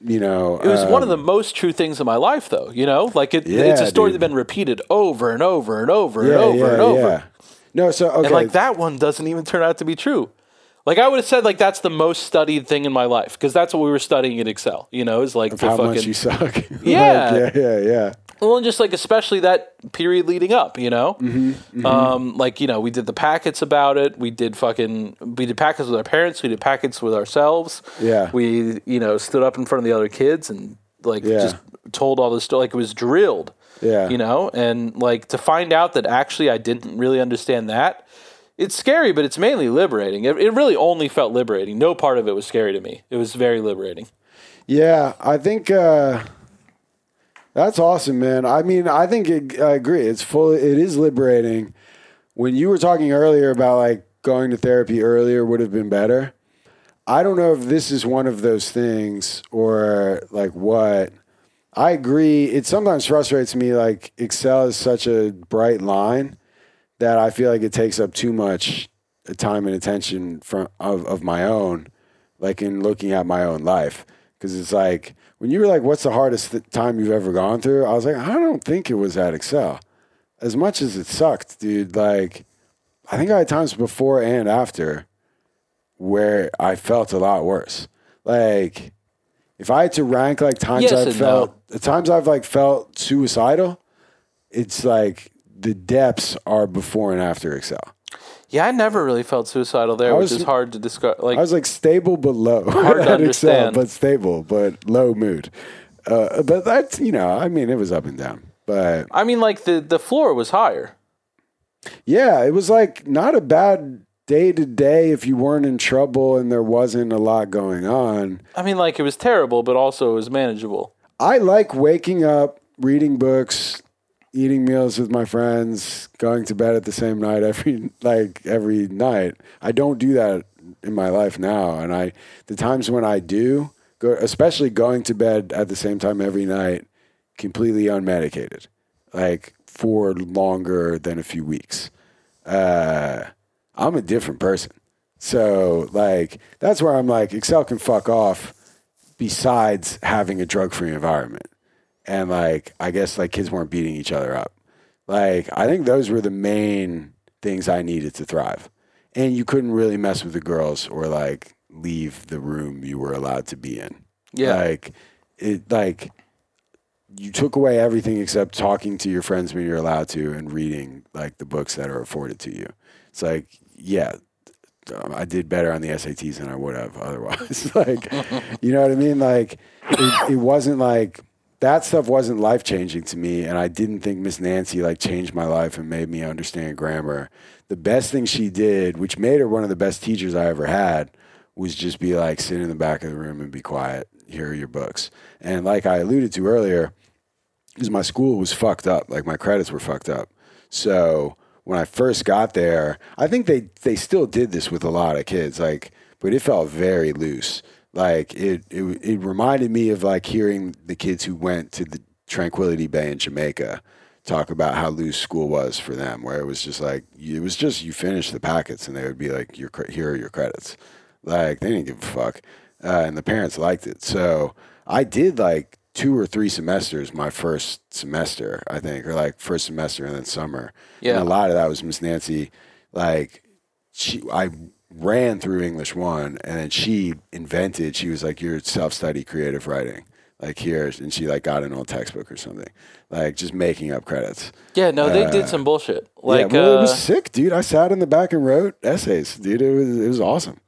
You know, It was one of um, the most true things in my life, though. You know, like it, Yeah, it's a story dude. that's been repeated over and over and over yeah, and over yeah, and over. Yeah. No, so okay, And like that one doesn't even turn out to be true. Like I would have said, like that's the most studied thing in my life because that's what we were studying in Excel. You know, is like the How fucking much you suck. Like, Yeah. yeah, yeah, yeah. well, and just like especially that period leading up. You know, Mm-hmm, um, like you know, we did the packets about it. We did fucking we did packets with our parents. We did packets with ourselves. Yeah. we you know stood up in front of the other kids and like Yeah. just told all this stuff. Like it was drilled. Yeah. you know, and like to find out that actually I didn't really understand that. It's scary, but it's mainly liberating. It, it really only felt liberating. No part of it was scary to me. It was very liberating. Yeah, I think uh, that's awesome, man. I mean, I think it, I agree. It's full. It is liberating. When you were talking earlier about like going to therapy earlier would have been better. I don't know if this is one of those things or like what. I agree. It sometimes frustrates me. Like Excel is such a bright line that I feel like it takes up too much time and attention from of, of my own, like in looking at my own life. Because it's like when you were like, "What's the hardest th- time you've ever gone through?" I was like, I don't think it was at Excel. As much as it sucked, dude. Like, I think I had times before and after where I felt a lot worse. Like, if I had to rank like times Yes I've felt, the times I've like felt suicidal, it's like the depths are before and after Excel. Yeah, I never really felt suicidal there, I which was- is hard to describe. Like, I was like stable but low. Hard to at Excel, understand. but stable but low mood. Uh, but that's you know, I mean, it was up and down. But I mean, like the the floor was higher. yeah, it was like not a bad day to day if you weren't in trouble and there wasn't a lot going on. I mean, like it was terrible, but also it was manageable. I like waking up, reading books, eating meals with my friends, going to bed at the same night every like every night. I don't do that in my life now, and I the times when I do go, especially going to bed at the same time every night, completely unmedicated, like for longer than a few weeks. Uh, I'm a different person. So like that's where I'm like Excel can fuck off besides having a drug free environment. And like I guess like kids weren't beating each other up. Like I think those were the main things I needed to thrive. And you couldn't really mess with the girls or like leave the room you were allowed to be in. Yeah. Like it like you took away everything except talking to your friends when you're allowed to and reading like the books that are afforded to you. It's like, yeah, um, I did better on the SATs than I would have otherwise. like, you know what I mean? Like, it, it wasn't like that stuff wasn't life changing to me, and I didn't think Miss Nancy like changed my life and made me understand grammar. The best thing she did, which made her one of the best teachers I ever had, was just be like, sit in the back of the room and be quiet. Here are your books. And like I alluded to earlier, because my school was fucked up. Like my credits were fucked up. So when I first got there, I think they they still did this with a lot of kids. Like, but it felt very loose. Like it it it reminded me of like hearing the kids who went to the Tranquility Bay in Jamaica talk about how loose school was for them, where it was just like it was just you finish the packets and they would be like, "Your here are your credits." Like they didn't give a fuck, uh, and the parents liked it. So I did like two or three semesters my first semester, I think, or like first semester and then summer. Yeah. And a lot of that was Miss Nancy. Like she, I ran through English one, and then she invented. She was like, "Your self study creative writing." Like here, and she like got an old textbook or something, like just making up credits. Yeah, no, they did some bullshit. Like, yeah, well, uh, it was sick, dude. I sat in the back and wrote essays, dude. It was it was awesome.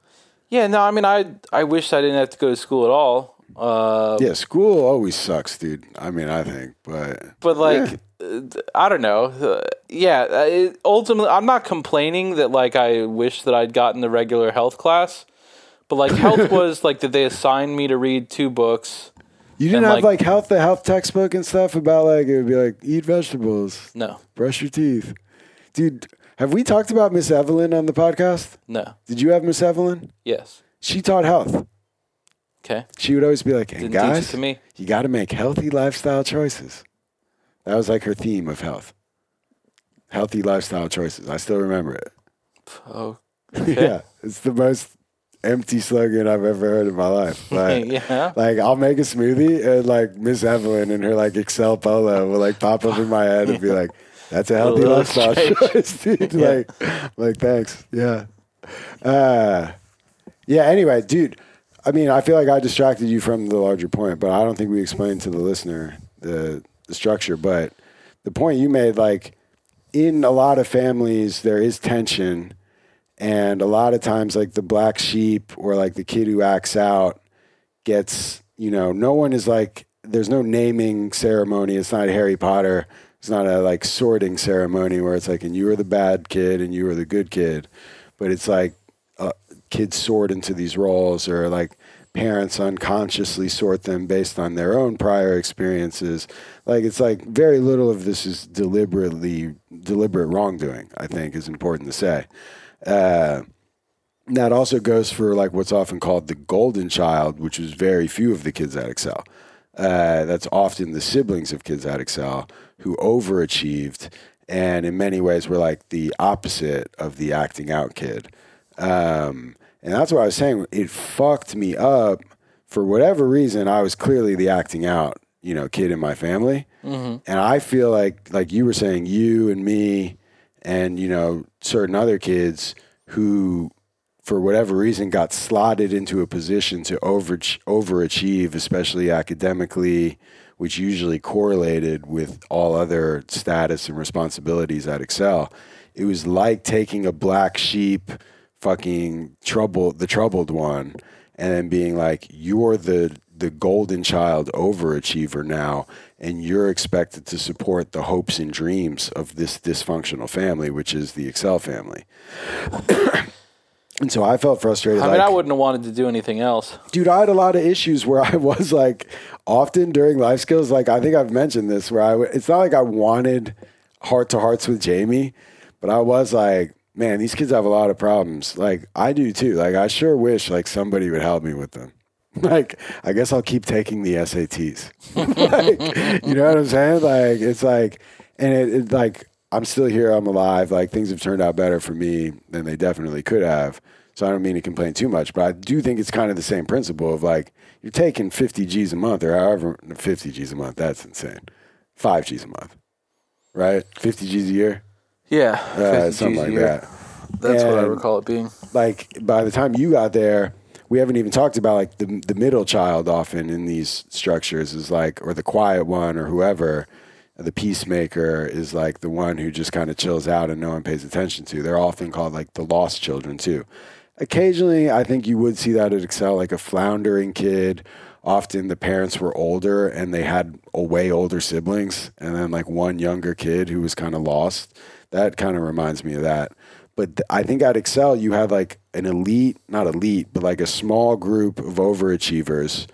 yeah, no, I mean, I I wish I didn't have to go to school at all. Uh, Yeah, school always sucks, dude. I mean, I think, but but like, uh, I don't know. Uh, yeah, it, ultimately, I'm not complaining that like I wish that I'd gotten the regular health class, but like health was like that they assigned me to read two books. you didn't and, have like- like, health the health textbook and stuff about like it would be like eat vegetables, No, brush your teeth, dude. Have we talked about Miss Evelyn on the podcast? no, Did you have Miss Evelyn? yes, She taught health. Okay. She would always be like, "And Didn't teach it guys, to me. you got to make healthy lifestyle choices." That was like her theme of health. Healthy lifestyle choices. I still remember it. Oh, yeah, it's the most empty slogan I've ever heard in my life. Like, yeah. like I'll make a smoothie and like Miss Evelyn and her like Excel polo will like pop up in my head and be like, "That's a healthy little lifestyle strange. choice, dude." Like, like thanks, yeah. Uh, Yeah. Anyway, dude. I mean, I feel like I distracted you from the larger point, but I don't think we explained to the listener the the structure. But the point you made, like in a lot of families, there is tension, and a lot of times, like the black sheep or like the kid who acts out gets, you know, no one is like. There's no naming ceremony. It's not Harry Potter. It's not a like sorting ceremony where it's like, and you were the bad kid and you were the good kid, but it's like kids sort into these roles or like parents unconsciously sort them based on their own prior experiences. Like it's like very little of this is deliberately deliberate wrongdoing. I think is important to say. Uh, that also goes for like what's often called the golden child, which is very few of the kids that excel. Uh, that's often the siblings of kids that excel who overachieved and in many ways were like the opposite of the acting out kid. Um, and that's what I was saying. It fucked me up for whatever reason. I was clearly the acting out, you know, kid in my family, and I feel like, like you were saying, you and me, and you know, certain other kids who, for whatever reason, got slotted into a position to over overachieve, especially academically, which usually correlated with all other status and responsibilities at Excel. It was like taking a black sheep fucking trouble the troubled one and then being like you're the the golden child overachiever now and you're expected to support the hopes and dreams of this dysfunctional family which is the excel family and so i felt frustrated I like, mean, I wouldn't have wanted to do anything else. dude i had a lot of issues where i was like often during life skills like i think i've mentioned this where i w- it's not like i wanted heart to hearts with jamie but i was like man these kids have a lot of problems. Like i do too. Like i sure wish like somebody would help me with them. Like i guess i'll keep taking the sats like, you know what i'm saying? Like it's like and it, it like i'm still here i'm alive. Like things have turned out better for me than they definitely could have. So i don't mean to complain too much but i do think it's kind of the same principle of like you're taking 50 g's a month or however 50 g's a month that's insane. 5 g's a month right? 50 g's a year Yeah, uh, something like that That's what I And- recall it being. like by the time you got there, we haven't even talked about like the the middle child often in these structures is like or the quiet one or whoever the peacemaker is like the one who just kind of chills out and no one pays attention to. They're often called like the lost children too. Occasionally, I think you would see that at Excel, like a floundering kid. Often the parents were older and they had a way older siblings, and then like one younger kid who was kind of lost. That kind of reminds me of that. But th- I think at Excel, you had like an elite, not elite, but like a small group of overachievers,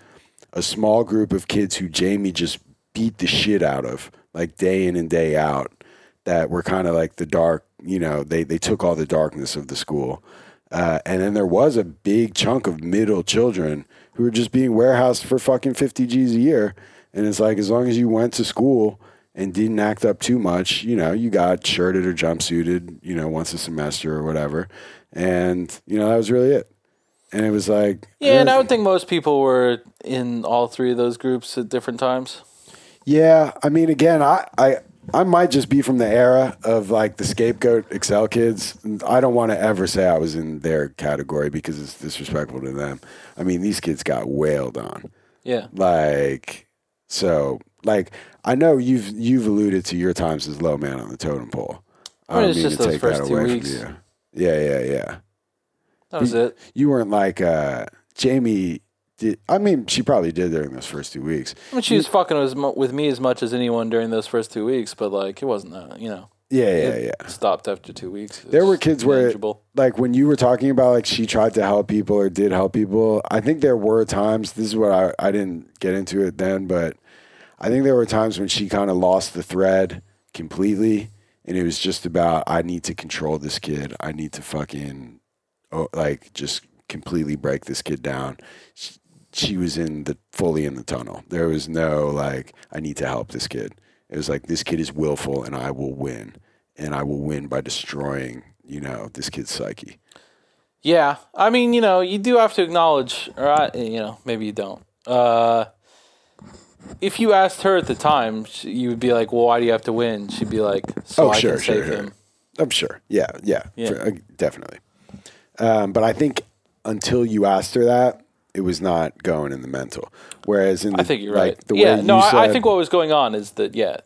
a small group of kids who Jamie just beat the shit out of, like day in and day out, that were kind of like the dark, you know, they, they took all the darkness of the school. Uh, and then there was a big chunk of middle children who were just being warehoused for fucking 50 G's a year. And it's like, as long as you went to school and didn't act up too much, you know, you got shirted or jumpsuited, you know, once a semester or whatever. And, you know, that was really it. And it was like, Yeah, and I would think most people were in all three of those groups at different times. Yeah, I mean, again, I, I, I might just be from the era of like the scapegoat Excel kids. I don't want to ever say I was in their category because it's disrespectful to them. I mean, these kids got wailed on. Yeah. Like, so, like, I know you've you've alluded to your times as low man on the totem pole. I mean, it's just those first two weeks. you. Yeah, yeah, yeah. That was it. You weren't like uh, Jamie. Did I mean she probably did during those first two weeks? I mean, she was fucking as with me as much as anyone during those first two weeks, but like it wasn't that, you know. Yeah, yeah, it yeah. Stopped after two weeks. It There were kids where, like, when you were talking about like she tried to help people or did help people. I think there were times. This is what I I didn't get into it then, but I think there were times when she kind of lost the thread completely, and it was just about I need to control this kid. I need to fucking oh, like just completely break this kid down. She, she was in the fully in the tunnel. There was no like I need to help this kid. It was like this kid is willful and I will win, and I will win by destroying you know this kid's psyche. Yeah, I mean, you know, you do have to acknowledge, or I, you know, maybe you don't. Uh, if you asked her at the time, she, you would be like, "Well, why do you have to win?" She'd be like, "So Oh, I sure, can sure, save sure. him." I'm sure. Yeah, yeah, Yeah. for- uh, definitely. Um, but I think until you asked her that, it was not going in the mental. Whereas in the, I think you're like, right. The yeah, way no, I, I think what was going on is that yeah,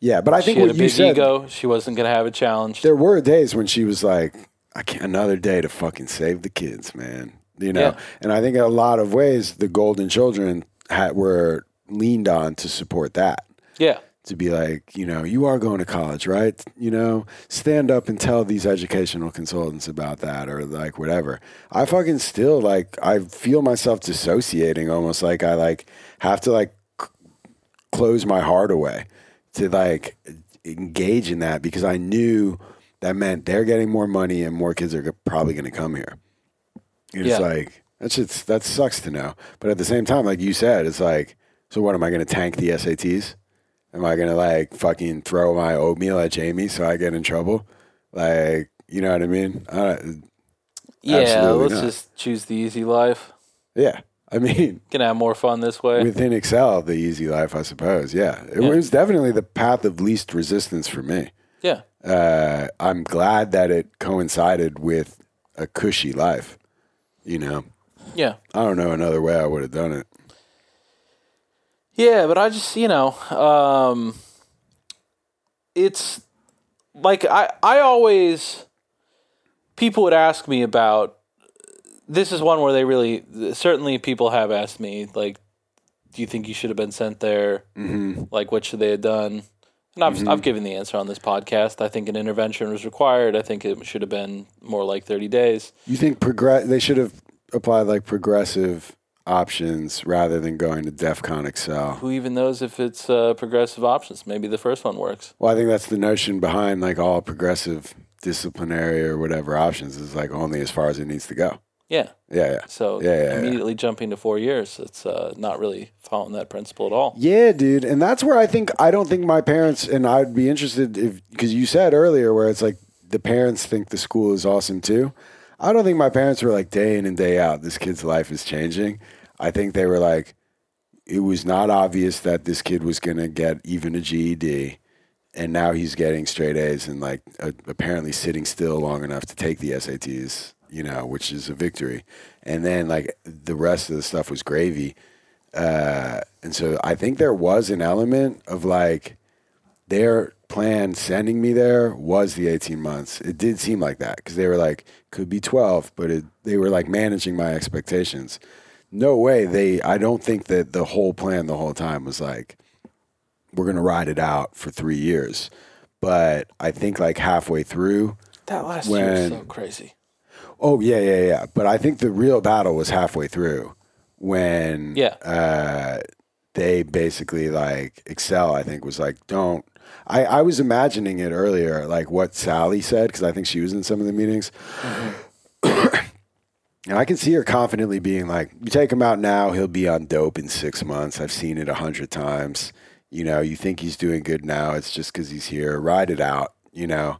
yeah, but I think she had what a you big said, ego. She wasn't going to have a challenge. there were days when she was like, I can't another day to fucking save the kids, man. You know, Yeah. and I think in a lot of ways the golden children had were leaned on to support that. yeah, To be like, you know, you are going to college, right? You know, stand up and tell these educational consultants about that or like whatever. I fucking still like I feel myself dissociating almost like I like have to like c- close my heart away to like engage in that because I knew that meant they're getting more money and more kids are g- probably going to come here. It's Yeah. like that's just that sucks to know, but at the same time, like you said, it's like, so what am I going to tank the SATs? Am I going to like fucking throw my oatmeal at Jamie so I get in trouble? Like, you know what I mean? Uh, yeah. Let's not. just choose the easy life. yeah, I mean, Can have more fun this way. within Excel, the easy life, I suppose. Yeah, it Yeah. was definitely the path of least resistance for me. yeah, uh, I'm glad that it coincided with a cushy life. You know, yeah, I don't know another way I would have done it. Yeah. But I just you know, um, it's like I I always people would ask me about. This is one where they really certainly people have asked me like, do you think you should have been sent there? Mm-hmm. Like, what should they have done? And I've I've given the answer on this podcast. I think an intervention was required. I think it should have been more like thirty days. You think progress? They should have applied like progressive options rather than going to DefCon Excel. Who even knows if it's uh, progressive options? Maybe the first one works. Well, I think that's the notion behind like all progressive disciplinary or whatever options is like only as far as it needs to go. Yeah. Yeah, yeah. So Yeah, yeah, yeah. immediately jumping to four years, it's uh, not really following that principle at all. Yeah, dude, and that's where I think I don't think my parents and I'd be interested if because you said earlier where it's like the parents think the school is awesome too. I don't think my parents were like day in and day out. This kid's life is changing. I think they were like, it was not obvious that this kid was gonna get even a GED, and now he's getting straight A's and like uh, apparently sitting still long enough to take the SATs. You know, which is a victory. And then like the rest of the stuff was gravy. Uh, and so I think there was an element of like their plan sending me there was the 18 months. It did seem like that because they were like, could be 12, but it, they were like managing my expectations. No way. They, I don't think that the whole plan the whole time was like, we're to ride it out for three years. But I think like halfway through, That last year was so crazy. Oh yeah, yeah, yeah. But I think the real battle was halfway through when Yeah. uh, they basically like Excel. I think was like, don't. I I was imagining it earlier, like what Sally said, because I think she was in some of the meetings. and I can see her confidently being like, "You take him out now, he'll be on dope in six months. I've seen it a hundred times. You know, you think he's doing good now. It's just because he's here. Ride it out. You know."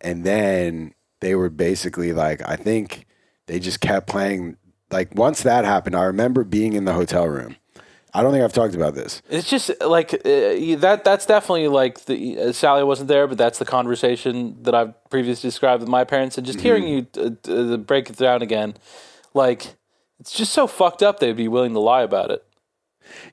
And then they were basically like, I think they just kept playing. Like once that happened, I remember being in the hotel room. I don't think I've talked about this. It's just like uh, that. That's definitely like the uh, Sally wasn't there, but that's the conversation that I've previously described with my parents, and just hearing you uh, uh, break it down again, like it's just so fucked up. They'd be willing to lie about it.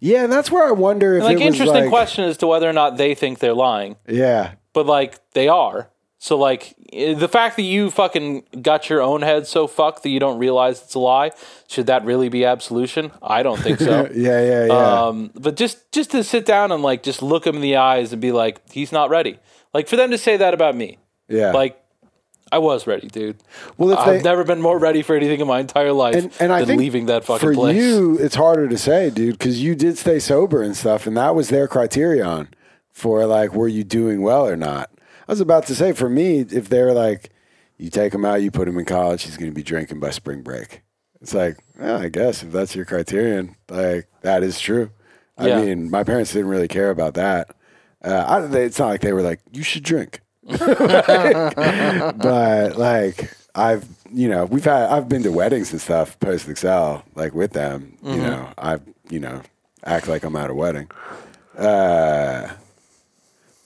Yeah, and that's where I wonder if Like it was interesting like, question as to whether or not they think they're lying, Yeah, but like they are. So like eh, the fact that you fucking got your own head so fucked that you don't realize it's a lie, should that really be absolution? I don't think so. yeah, yeah, yeah. Um, but just just to sit down and like just look him in the eyes and be like, he's not ready. Like for them to say that about me, yeah. like I was ready, dude. well, I've they, never been more ready for anything in my entire life and, and I than think leaving that fucking for place. you, it's harder to say, dude, because you did stay sober and stuff, and that was their criterion for like, were you doing well or not? I was about to say, for me, if they're like, you take him out, you put him in college, he's going to be drinking by spring break. It's like, well, I guess if that's your criterion, like that is true. I Yeah. mean, my parents didn't really care about that. Uh, I, they, it's not like they were like, you should drink. but like I've you know we've had I've been to weddings and stuff post Excel like with them you know I've, you know act like I'm at a wedding uh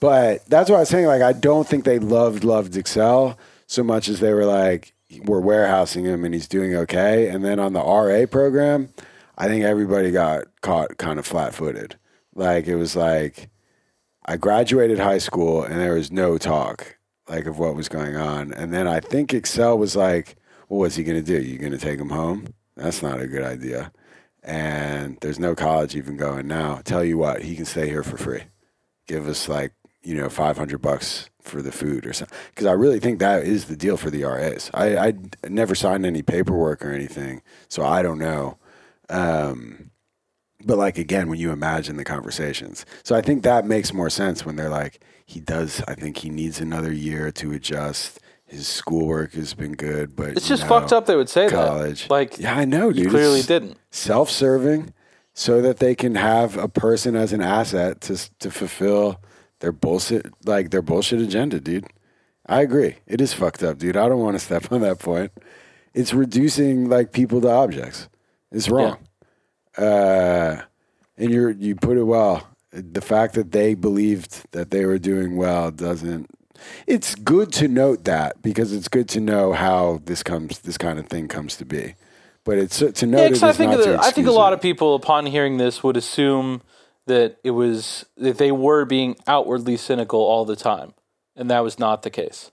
but that's what I was saying like I don't think they loved loved Excel so much as they were like we're warehousing him and he's doing okay. And then on the RA program, I think everybody got caught kind of flat footed. Like it was like I graduated high school and there was no talk like of what was going on. And then I think Excel was like, well, what's he going to do? You going to take him home? That's not a good idea. And there's no college even going now. Tell you what, he can stay here for free. Give us like, you know, 500 bucks for the food or something. Because I really think that is the deal for the RAs. I, I never signed any paperwork or anything, so I don't know. Um, but like again, when you imagine the conversations, so I think that makes more sense when they're like, he does. I think he needs another year to adjust. His schoolwork has been good, but It's just know, fucked up. They would say college. that. Like, yeah, I know, dude. you clearly It's didn't. Self-serving, so that they can have a person as an asset to to fulfill their bullshit, like their bullshit agenda, dude. I agree. It is fucked up, dude. I don't want to step on that point. It's reducing like people to objects. It's wrong. Uh, and you're you put it well. The fact that they believed that they were doing well doesn't. It's good to note that because it's good to know how this comes, this kind of thing comes to be. But it's to note Yeah, it I think that, I think a lot it. of people, upon hearing this, would assume that it was that they were being outwardly cynical all the time, and that was not the case.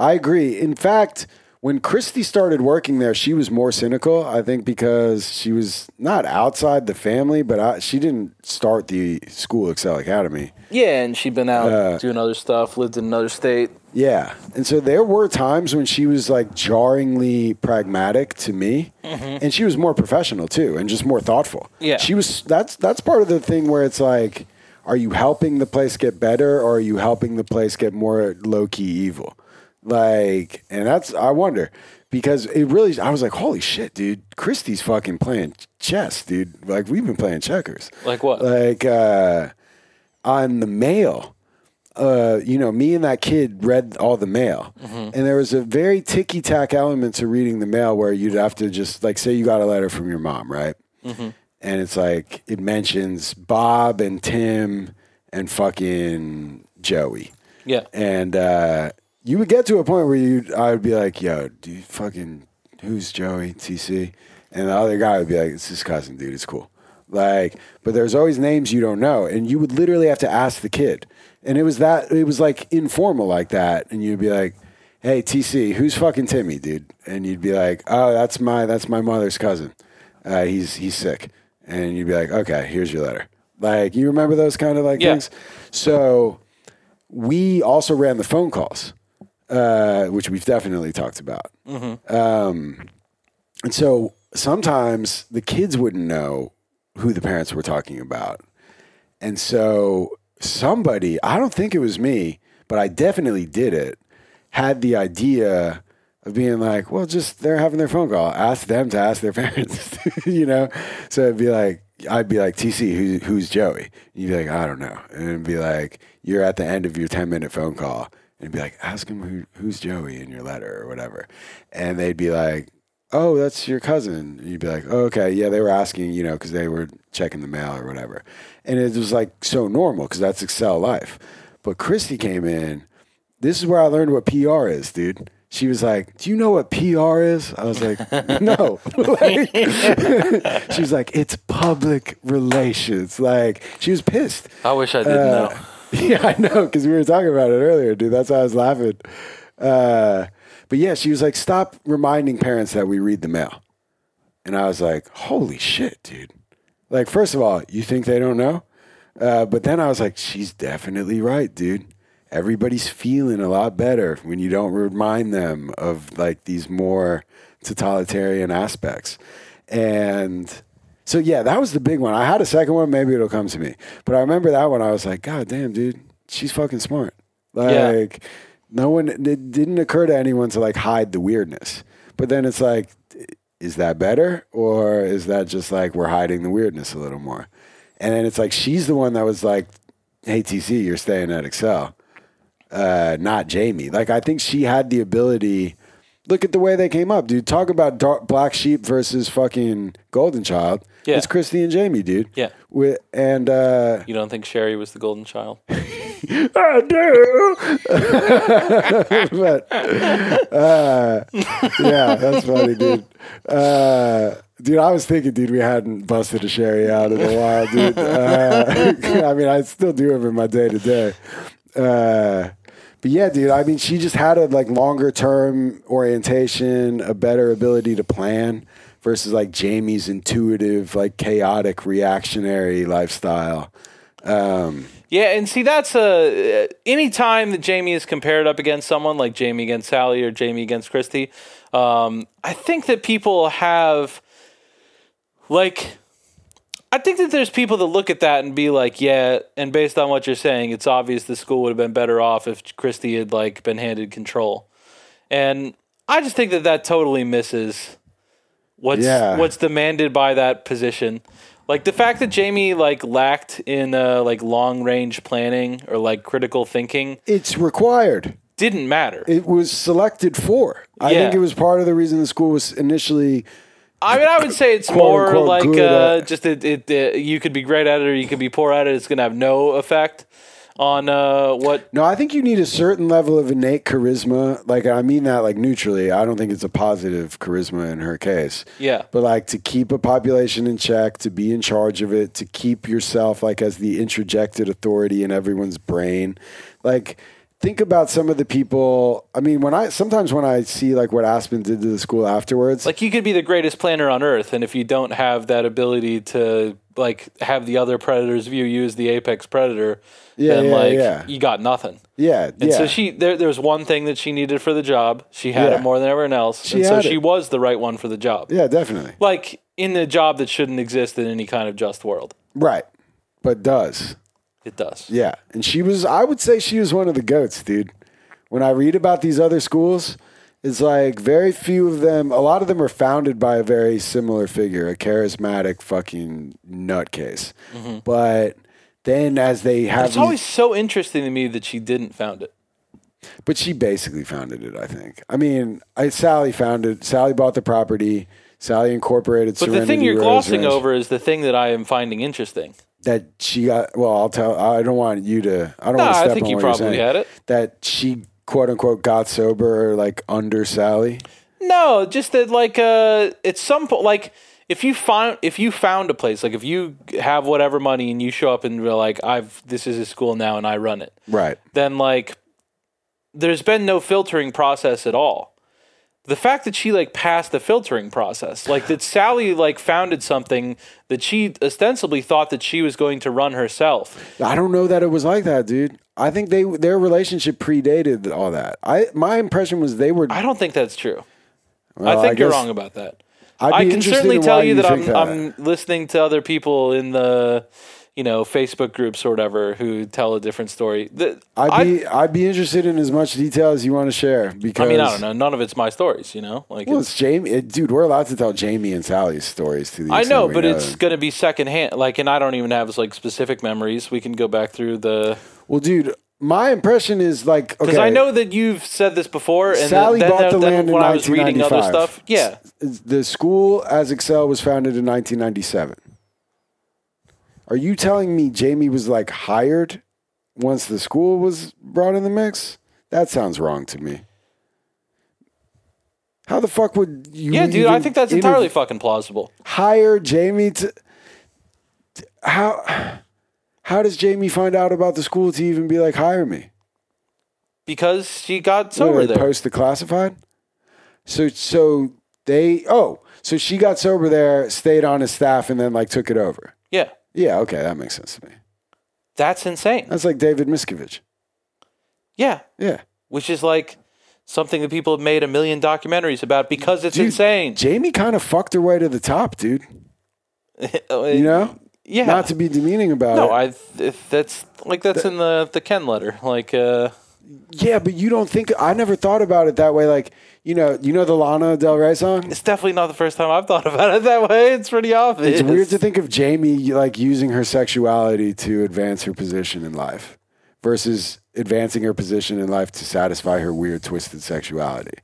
I agree. In fact, when Christy started working there, she was more cynical. I think because she was not outside the family, but I, she didn't start the school Excel Academy. Yeah, and she'd been out Uh, doing other stuff, lived in another state. Yeah. And so there were times when she was like jarringly pragmatic to me. And she was more professional too and just more thoughtful. Yeah. She was that's that's part of the thing where it's like are you helping the place get better or are you helping the place get more low key evil? Like and that's I wonder because it really I was like holy shit dude Christy's fucking playing chess dude like we've been playing checkers Like what? like uh, on the mail. Uh, you know, me and that kid read all the mail, and there was a very ticky tack element to reading the mail where you'd have to just like say you got a letter from your mom, right? And it's like it mentions Bob and Tim and fucking Joey, yeah, and uh, you would get to a point where you I would be like, "Yo, dude, fucking who's Joey TC?" And the other guy would be like, "It's his cousin, dude. It's cool." Like, but there's always names you don't know, and you would literally have to ask the kid. And it was that it was like informal like that, and you'd be like, "Hey, TC, who's fucking Timmy, dude?" And you'd be like, "Oh, that's my that's my mother's cousin. Uh, he's he's sick." And you'd be like, "Okay, here's your letter." Like, you remember those kind of like Yeah. things? So we also ran the phone calls, uh, which we've definitely talked about. Um, and so sometimes the kids wouldn't know who the parents were talking about. And so somebody, I don't think it was me, but I definitely did it, had the idea of being like, well, just they're having their phone call. Ask them to ask their parents, you know? So it'd be like, I'd be like, TC, who, who's Joey? And you'd be like, I don't know. And it'd be like, you're at the end of your 10 minute phone call. And be like, ask him who, who's Joey in your letter or whatever. And they'd be like, oh, that's your cousin. And you'd be like, oh, okay, yeah, they were asking, you know, because they were checking the mail or whatever. And it was like so normal because that's Excel life. But Christy came in. This is where I learned what PR is, dude. She was like, "Do you know what PR is?" I was like, "No." Like, she was like, "It's public relations." Like she was pissed. I wish I didn't know. Yeah, I know because we were talking about it earlier, dude. That's why I was laughing. Uh, but yeah, she was like, "Stop reminding parents that we read the mail," and I was like, "Holy shit, dude!" Like, first of all, you think they don't know? Uh, but then I was like, "She's definitely right, dude." Everybody's feeling a lot better when you don't remind them of like these more totalitarian aspects, and so yeah, that was the big one. I had a second one. Maybe it'll come to me. But I remember that one. I was like, God damn, dude, she's fucking smart. Yeah. No one. It didn't occur to anyone to like hide the weirdness. But then it's like, is that better, or is that just like we're hiding the weirdness a little more? And then it's like she's the one that was like, "Hey TC, you're staying at Excel." uh, not Jamie. Like I think she had the ability. Look at the way they came up, dude. Talk about dark, Black Sheep versus fucking Golden Child. Yeah. It's Christy and Jamie, dude. Yeah. With and uh, You don't think Sherry was the golden child? I do. but uh, yeah, that's funny, dude. Uh, dude, I was thinking, dude, we hadn't busted a sherry out in a while, dude. Uh, I mean, I still do them in my day to day. But yeah, dude, I mean, she just had a like longer term orientation, a better ability to plan versus like Jamie's intuitive, like chaotic, reactionary lifestyle. Um, Yeah, and see that's a any time that Jamie is compared up against someone like Jamie against Sally or Jamie against Christy, um, I think that people have like I think that there's people that look at that and be like, yeah, and based on what you're saying, it's obvious the school would have been better off if Christy had like been handed control. And I just think that that totally misses what's Yeah. what's demanded by that position. Like the fact that Jamie like lacked in uh, like long range planning or like critical thinking it's required. didn't matter. It was selected for. I Yeah. think it was part of the reason the school was initially. I mean, I would say it's more unquote, like uh, just it, it, uh You could be great at it, or you could be poor at it. It's gonna have no effect on uh, what. No, I think you need a certain level of innate charisma. Like I mean that like neutrally. I don't think it's a positive charisma in her case. Yeah, But like to keep a population in check, to be in charge of it, to keep yourself like as the interjected authority in everyone's brain. Like think about some of the people. I mean, when I sometimes when I see like what Aspen did to the school afterwards, like you could be the greatest planner on earth, and if you don't have that ability to like have the other predators view you as the apex predator, Yeah, then yeah, like yeah. you got nothing. yeah, And yeah. so she there there was one thing that she needed for the job. She had Yeah. it more than everyone else, She and so had she was the right one for the job. yeah, definitely. Like in the job that shouldn't exist in any kind of just world. Right. But does. It does. Yeah. And she was, I would say she was one of the goats, dude. When I read about these other schools, it's like very few of them, a lot of them are founded by a very similar figure, a charismatic fucking nutcase. But then as they have, Mm-hmm. It's always so interesting to me that she didn't found it. but she basically founded it, I think. I mean, I, Sally founded, Sally bought the property. Sally incorporated But the thing you're Rose glossing Ranch. over is the thing that I am finding interesting. that she got well i'll tell i don't want you to i don't No, want to I think on you what you're probably saying. had it. that she quote unquote got sober like under sally No, just that like uh at some point like if you find if you found a place like if you have whatever money and you show up and you're like I've this is a school now and I run it right then like there's been no filtering process at all. The fact that she like passed the filtering process, like that Sally like founded something that she ostensibly thought that she was going to run herself. i don't know that it was like that dude i think they their relationship predated all that i my impression was they were I don't think that's true. well, I think you're wrong about that. I can certainly tell you you that I'm that. I'm listening to other people in the you know Facebook groups or whatever who tell a different story. The- I'd be I, would be interested in as much detail as you want to share because I mean, I don't know. None of it's my stories, you know. Like Well, it's, it's Jamie, it, dude. We're allowed to tell Jamie and Sally's stories to the. I know, but know it's them. going to be secondhand. Like, and I don't even have like specific memories. We can go back through the well, dude. My impression is like okay. because I know that you've said this before. And Sally then, bought then, the then land in when I was reading other 1995. stuff, yeah, the school as Excel was founded in 1997. Are you telling me Jamie was like hired once the school was brought in the mix? That sounds wrong to me. How the fuck would you? yeah, dude. I think that's interv- entirely fucking plausible. hire Jamie to, to- how. How does Jamie find out about the school to even be like hire me? Because she got sober there. Post the classified. So so they oh so she got sober there, stayed on his staff, and then like took it over. yeah, Yeah, okay, that makes sense to me. that's insane. That's like David Miscavige. Yeah, Yeah, which is like something that people have made a million documentaries about because it's Dude, insane. Jamie kind of fucked her way to the top, dude. You know, yeah. not to be demeaning about no, it. I if that's like that's in the the Ken letter. Like, uh, yeah, but you don't think I never thought about it that way. Like you know, you know the Lana Del Rey song. it's definitely not the first time I've thought about it that way. It's pretty obvious. It's weird to think of Jamie like using her sexuality to advance her position in life versus advancing her position in life to satisfy her weird twisted sexuality,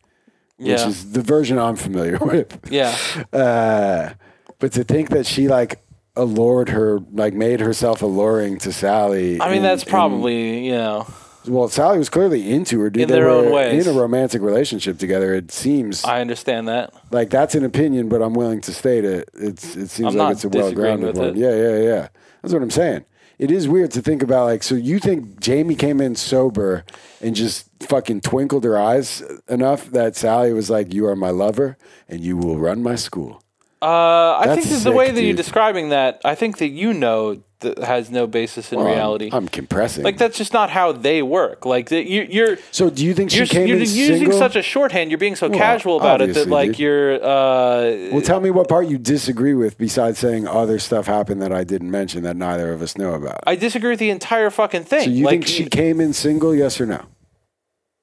which Yeah. is the version I'm familiar with. Yeah, Uh, but to think that she like allured her, like made herself alluring to Sally. I mean, in- that's in- probably you know. Well, Sally was clearly into her. Dude. In They their own were ways. in a romantic relationship together. It seems I understand that. like that's an opinion, but I'm willing to state it. It's it seems I'm like not it's a well disagreeing grounded with one. it. Yeah, yeah, yeah. That's what I'm saying. It is weird to think about. Like, so you think Jamie came in sober and just fucking twinkled her eyes enough that Sally was like, "You are my lover, and you will run my school." Uh, I That's think that the way sick, that you're dude. describing that, I think that you know that has no basis in Well, I'm- reality. I'm, compressing. like that's just not how they work. Like that you, you're. so, do you think she You're, came you're in using single? such a shorthand. You're being so casual about it that, like, dude. you're. Uh, well, tell me what part you disagree with, besides saying other stuff happened that I didn't mention that neither of us know about. I disagree with the entire fucking thing. so, you like, think she came in single? Yes or no?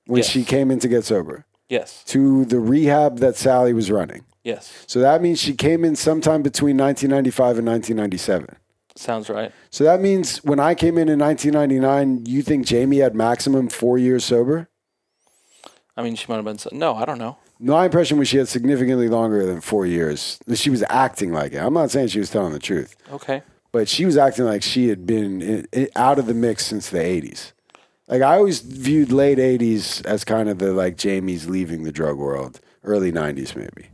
When Yes. she came in to get sober Yes. to the rehab that Sally was running. Yes. So that means she came in sometime between 1995 and 1997. Sounds right. So that means when I came in in 1999, you think Jamie had maximum four years sober? I mean, she might have been. So, no, I don't know. My impression was she had significantly longer than four years. She was acting like it. I'm not saying she was telling the truth, Okay. but she was acting like she had been in, in- out of the mix since the 80s. Like I always viewed late 80s as kind of the like Jamie's leaving the drug world, early 90s maybe.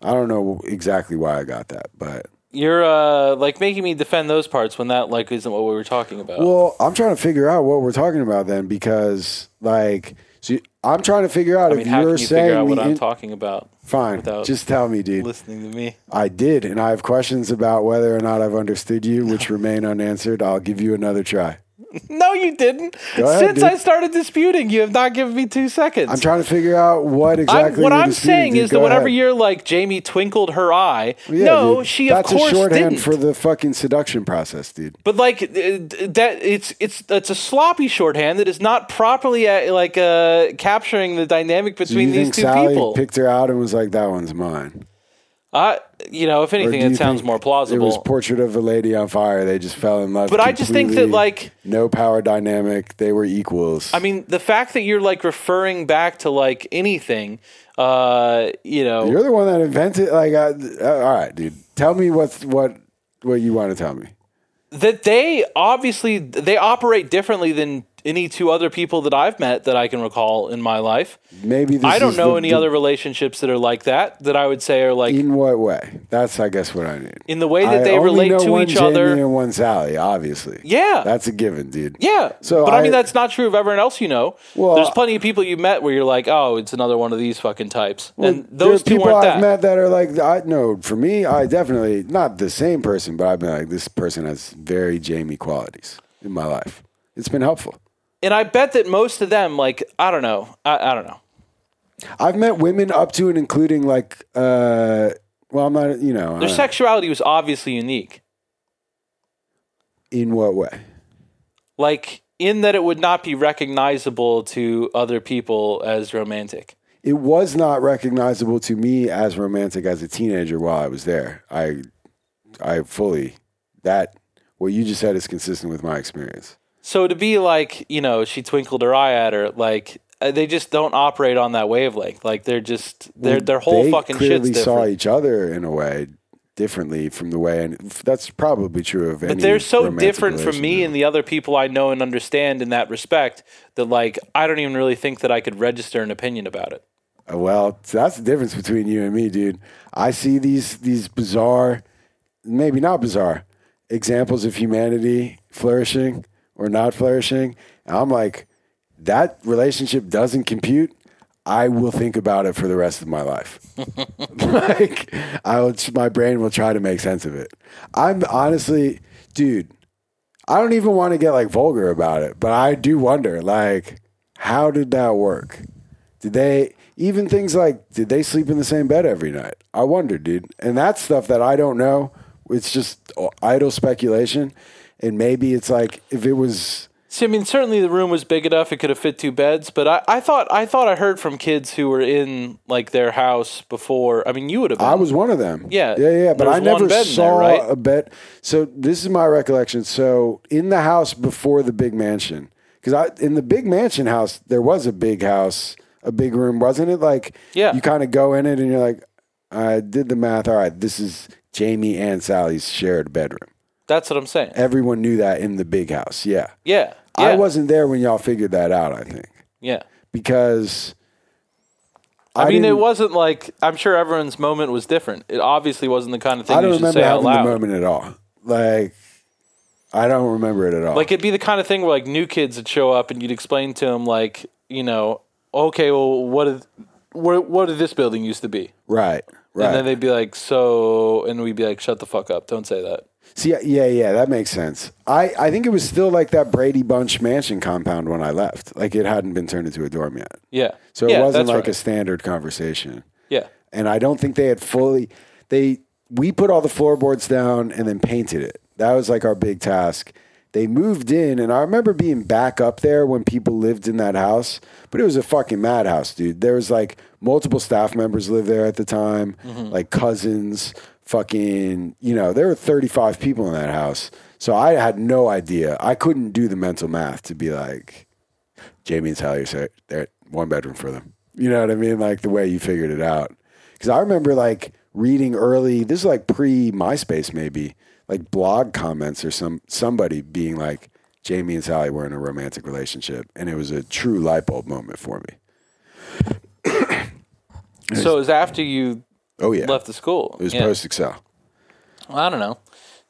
I don't know exactly why I got that, but You're uh like making me defend those parts when that like isn't what we were talking about. Well, I'm trying to figure out what we're talking about then because, like, so I'm trying to figure out I mean, if you're you saying figure out what the I'm talking about? fine. Just tell me, dude. Listening to me. I did, and I have questions about whether or not I've understood you, which remain unanswered. I'll give you another try. No, you didn't. Ahead, Since dude. I started disputing, you have not given me two seconds. I'm trying to figure out what I'm- exactly. what you're I'm saying dude. is Go that whenever ahead. you're like Jamie twinkled her eye, Yeah, no, dude. she That's of course a shorthand didn't. for the fucking seduction process, dude. but like that, it's it's it's a sloppy shorthand that is not properly uh, like uh, capturing the dynamic between these two Sally people. picked her out and was like, "That one's mine"? I, you know, if anything, it sounds more plausible. It was. Portrait of a Lady on Fire. They just fell in love. But I just think that, like- no power dynamic. They were equals. I mean, the fact that you're like referring back to like anything, uh, you know, You're the one that invented. Like, uh, uh, all right, dude. Tell me what's what what you want to tell me. that they obviously they operate differently than any two other people that I've met that I can recall in my life. Maybe this I don't know the- any the- other relationships that are like that that I would say are like In what way? That's I guess what I need. in the way that I they relate to each Jamie other. and one Sally. Obviously. Yeah. That's a given, dude. Yeah, So but I, I- mean that's not true of everyone else you know. Well, There's plenty of people you met where you're like, oh, it's another one of these fucking types, and those two people I've that. met that are like, I know for me, I definitely not the same person, but I've been like, this person has very Jamie qualities in my life. It's been helpful. And I bet that most of them, like, I don't know, I, I don't know. I've met women up to and including like, uh, well, I'm not, you know, Their uh, sexuality was obviously unique, in what way? like in that it would not be recognizable to other people as romantic. It was not recognizable to me as romantic as a teenager while I was there. I, I fully that what you just said is consistent with my experience. So to be like, you know, she twinkled her eye at her, like uh, they just don't operate on that wavelength. Like they're just their their whole they fucking clearly shit's saw different. each other in a way differently from the way, and that's probably true of any. But they're so different from me and the other people I know and understand in that respect that like I don't even really think that I could register an opinion about it. Uh, Well, that's the difference between you and me, dude. I see these these bizarre, maybe not bizarre, examples of humanity flourishing or not flourishing. And I'm like, that relationship doesn't compute. I will think about it for the rest of my life. like, I will, my brain will try to make sense of it. I'm honestly, dude. I don't even want to get like vulgar about it, but I do wonder, like, how did that work? Did they even things like did they sleep in the same bed every night? I wonder, dude. And that's stuff that I don't know. It's just uh, idle speculation. And maybe it's like if it was See, I mean, certainly the room was big enough; it could have fit two beds. But I, I thought, I thought I heard from kids who were in like their house before. I mean, you would have. Been. I was one of them. Yeah, Yeah, yeah. But I never saw there, right? a bed. So this is my recollection. So in the house before the big mansion, because I in the big mansion house, there was a big house, a big room, wasn't it? Like Yeah. you kind of go in it and you're like, I did the math. All right, this is Jamie and Sally's shared bedroom. That's what I'm saying. Everyone knew that in the big house. Yeah. Yeah. yeah. I wasn't there when y'all figured that out, I think. Yeah. Because I, mean, it wasn't like I'm sure everyone's moment was different. It obviously wasn't the kind of thing I don't you should remember say out having loud. the moment at all. Like I don't remember it at all. Like it'd be the kind of thing where like new kids would show up and you'd explain to them like, you know, okay, well, what did what, what did this building used to be? right. Right. And then they'd be like, so, and we'd be like, shut the fuck up, don't say that. See, yeah, yeah, that makes sense. I, I think it was still like that Brady Bunch mansion compound when I left. Like it hadn't been turned into a dorm yet. Yeah. So it yeah, wasn't like a standard conversation. yeah. And I don't think they had fully they we put all the floorboards down and then painted it. That was like our big task. They moved in and I remember being back up there when people lived in that house, but it was a fucking madhouse, dude. There was like multiple staff members lived there at the time, mm-hmm. like cousins, fucking, you know, there were 35 people in that house. So I had no idea. I couldn't do the mental math to be like Jamie and Sally say they're one bedroom for them. You know what I mean? Like the way you figured it out. Because I remember like reading early. This is like pre MySpace, maybe like blog comments or some somebody being like Jamie and Sally were in a romantic relationship, and it was a true light bulb moment for me. So it was after you Oh yeah, left the school. it was yeah. post Excel. Well, I don't know.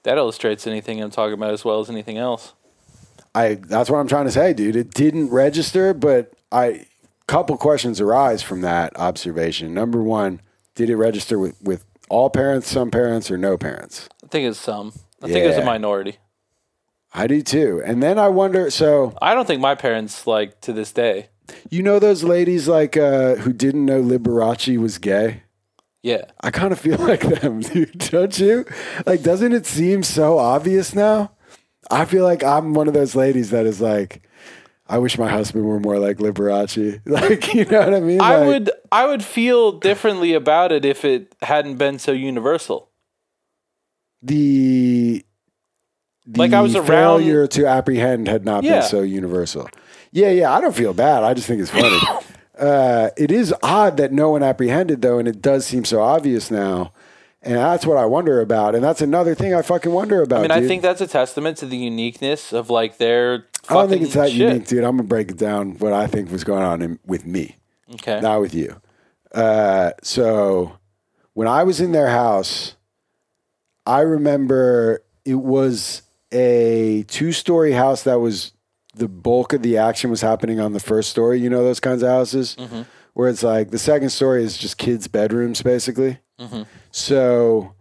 That illustrates anything I'm talking about as well as anything else. I that's what I'm trying to say, dude. It didn't register, but I couple questions arise from that observation. Number one, did it register with with all parents, some parents, or no parents? I think it's some. I think it's a minority. I do too. And then I wonder. So I don't think my parents like to this day. you know those ladies like uh, who didn't know Liberace was gay. Yeah. I kind of feel like them, dude. Don't you? Like, doesn't it seem so obvious now? I feel like I'm one of those ladies that is like, I wish my husband were more like Liberace. Like, you know what I mean? I would I would feel differently about it if it hadn't been so universal. the the Like, I was around- failure to apprehend had not Yeah. been so universal. Yeah, yeah. I don't feel bad. I just think it's funny. uh, it is odd that no one apprehended though, and it does seem so obvious now. And that's what I wonder about. And that's another thing I fucking wonder about. I mean, I think that's a testament to the uniqueness of like their. I don't think it's that shit. unique, dude. I'm gonna break it down what I think was going on in, with me. Okay. not with you. Uh, so when I was in their house, I remember it was a two story house that was the bulk of the action was happening on the first story. You know those kinds of houses where it's like the second story is just kids' bedrooms, basically. So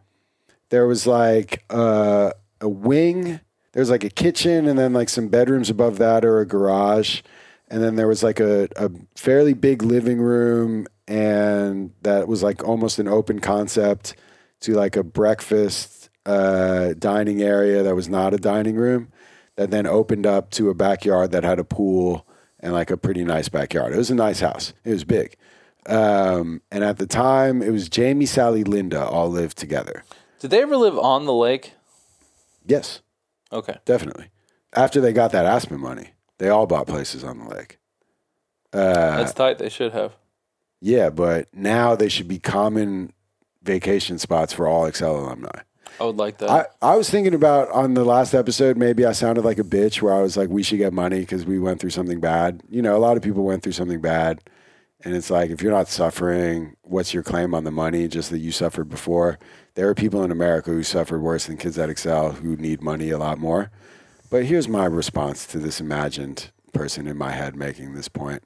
there was like uh, a wing. There's like a kitchen and then like some bedrooms above that or a garage. And then there was like a, a fairly big living room and that was like almost an open concept to like a breakfast uh, dining area that was not a dining room that then opened up to a backyard that had a pool and like a pretty nice backyard. It was a nice house. It was big. Um, and at the time, it was Jamie, Sally, Linda all lived together. Did they ever live on the lake? Yes, Okay. definitely. After they got that Aspen money, they all bought places on the lake. Uh, That's tight. They should have. yeah, but now they should be common vacation spots for all Excel alumni. I would like that. I, I was thinking about on the last episode, maybe I sounded like a bitch where I was like, we should get money because we went through something bad. You know, a lot of people went through something bad. And it's like, if you're not suffering, what's your claim on the money? Just that you suffered before. There are people in America who suffered worse than kids at Excel who need money a lot more. But here's my response to this imagined person in my head making this point.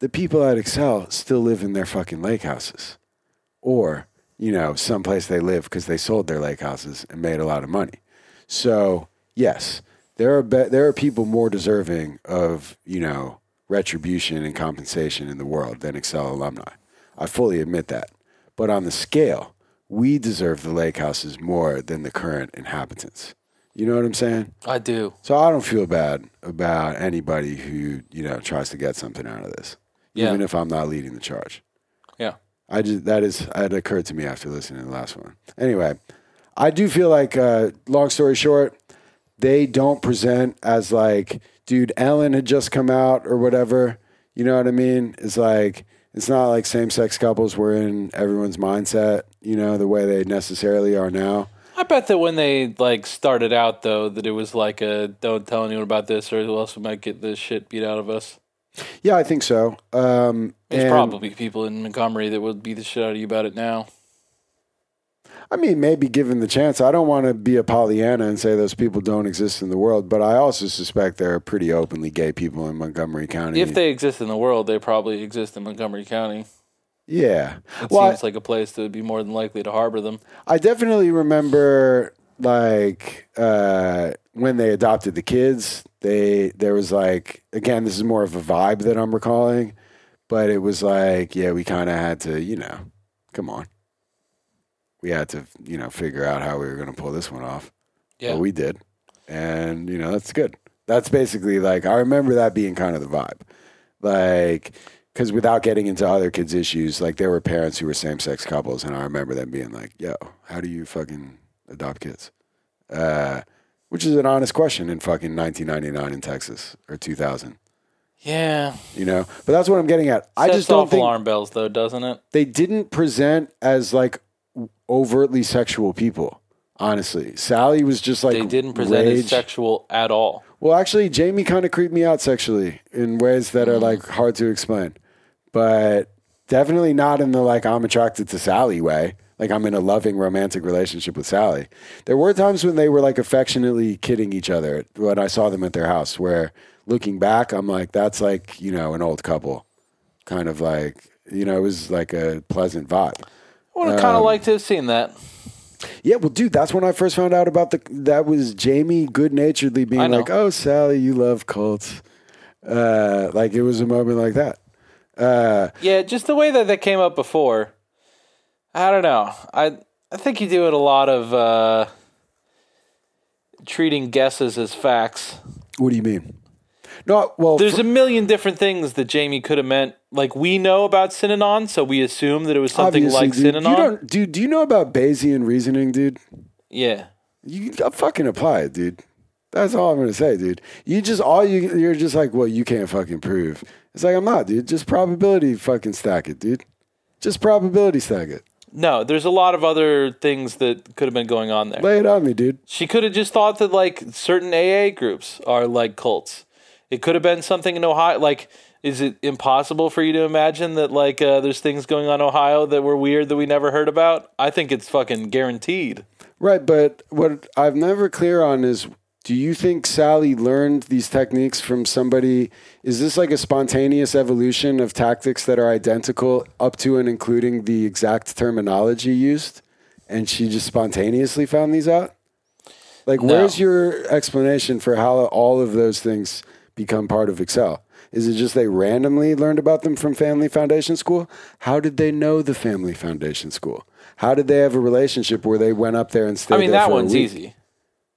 The people at Excel still live in their fucking lake houses or you know someplace they live because they sold their lake houses and made a lot of money so yes there are be- there are people more deserving of you know retribution and compensation in the world than excel alumni i fully admit that but on the scale we deserve the lake houses more than the current inhabitants you know what i'm saying I do. so i don't feel bad about anybody who you know tries to get something out of this Yeah. even if i'm not leading the charge Yeah. I just that is that occurred to me after listening to the last one. Anyway, I do feel like uh, long story short, they don't present as like, dude, Ellen had just come out or whatever. You know what I mean? It's like, It's not like same sex couples were in everyone's mindset, you know, the way they necessarily are now. I bet that when they like started out though, that it was like a don't tell anyone about this or else we might get this shit beat out of us. Yeah, I think so. Um, There's probably people in Montgomery that would beat the shit out of you about it now. I mean, maybe given the chance, I don't want to be a Pollyanna and say those people don't exist in the world, but I also suspect there are pretty openly gay people in Montgomery County. If they exist in the world, they probably exist in Montgomery County. yeah. It Well, I- seems like a place that would be more than likely to harbor them. I definitely remember like uh, when they adopted the kids. They there was like again, this is more of a vibe that I'm recalling, but it was like yeah, we kind of had to you know, come on, we had to you know figure out how we were going to pull this one off. Yeah. But we did, and you know that's good. That's basically like I remember that being kind of the vibe, like because without getting into other kids' issues, like there were parents who were same sex couples, and I remember them being like, "Yo, how do you fucking adopt kids?" Uh, which is an honest question in fucking 1999 in Texas or 2000, Yeah. you know. But that's what I'm getting at. I just don't off think alarm bells though, doesn't it? they didn't present as like overtly sexual people. Honestly, Sally was just like They didn't present as sexual at all. Well, actually, Jamie kind of creeped me out sexually in ways that are mm. like hard to explain, but definitely not in the like I'm attracted to Sally way. Like I'm in a loving romantic relationship with Sally. There were times when they were like affectionately kidding each other when I saw them at their house. Where looking back, I'm like, that's like you know an old couple, kind of like you know it was like a pleasant vibe. I would have kind of Um, liked to have seen that. Yeah, well, dude, that's when I first found out about the. That was Jamie good naturedly being like, "Oh, Sally, you love cults." Uh, like it was a moment like that. Uh, Yeah, just the way that that came up before. I don't know. I I think you do it a lot of uh, treating guesses as facts. what do you mean? No, well, There's fr- a million different things that Jamie could have meant. Like we know about Synanon, so we assume that it was something obviously, like dude, you Synanon. don't, dude. Do you know about Bayesian reasoning, dude? Yeah. You fucking apply it, dude. That's all I'm gonna say, dude. You just all you you're just like, well, you can't fucking prove. It's like I'm not, dude. Just probability fucking stack it, dude. Just probability stack it. No, there's a lot of other things that could have been going on there. Lay it on me, dude. She could have just thought that like certain AA groups are like cults. It could have been something in Ohio. Like, is it impossible for you to imagine that like uh, there's things going on in Ohio that were weird that we never heard about? I think it's fucking guaranteed. Right, but what I'm never clear on is do you think Sally learned these techniques from somebody? Is this like a spontaneous evolution of tactics that are identical up to and including the exact terminology used? And she just spontaneously found these out? Like, No. where's your explanation for how all of those things become part of Excel? Is it just they randomly learned about them from Family Foundation School? How did they know the Family Foundation School? How did they have a relationship where they went up there and stayed I mean, there that one's easy.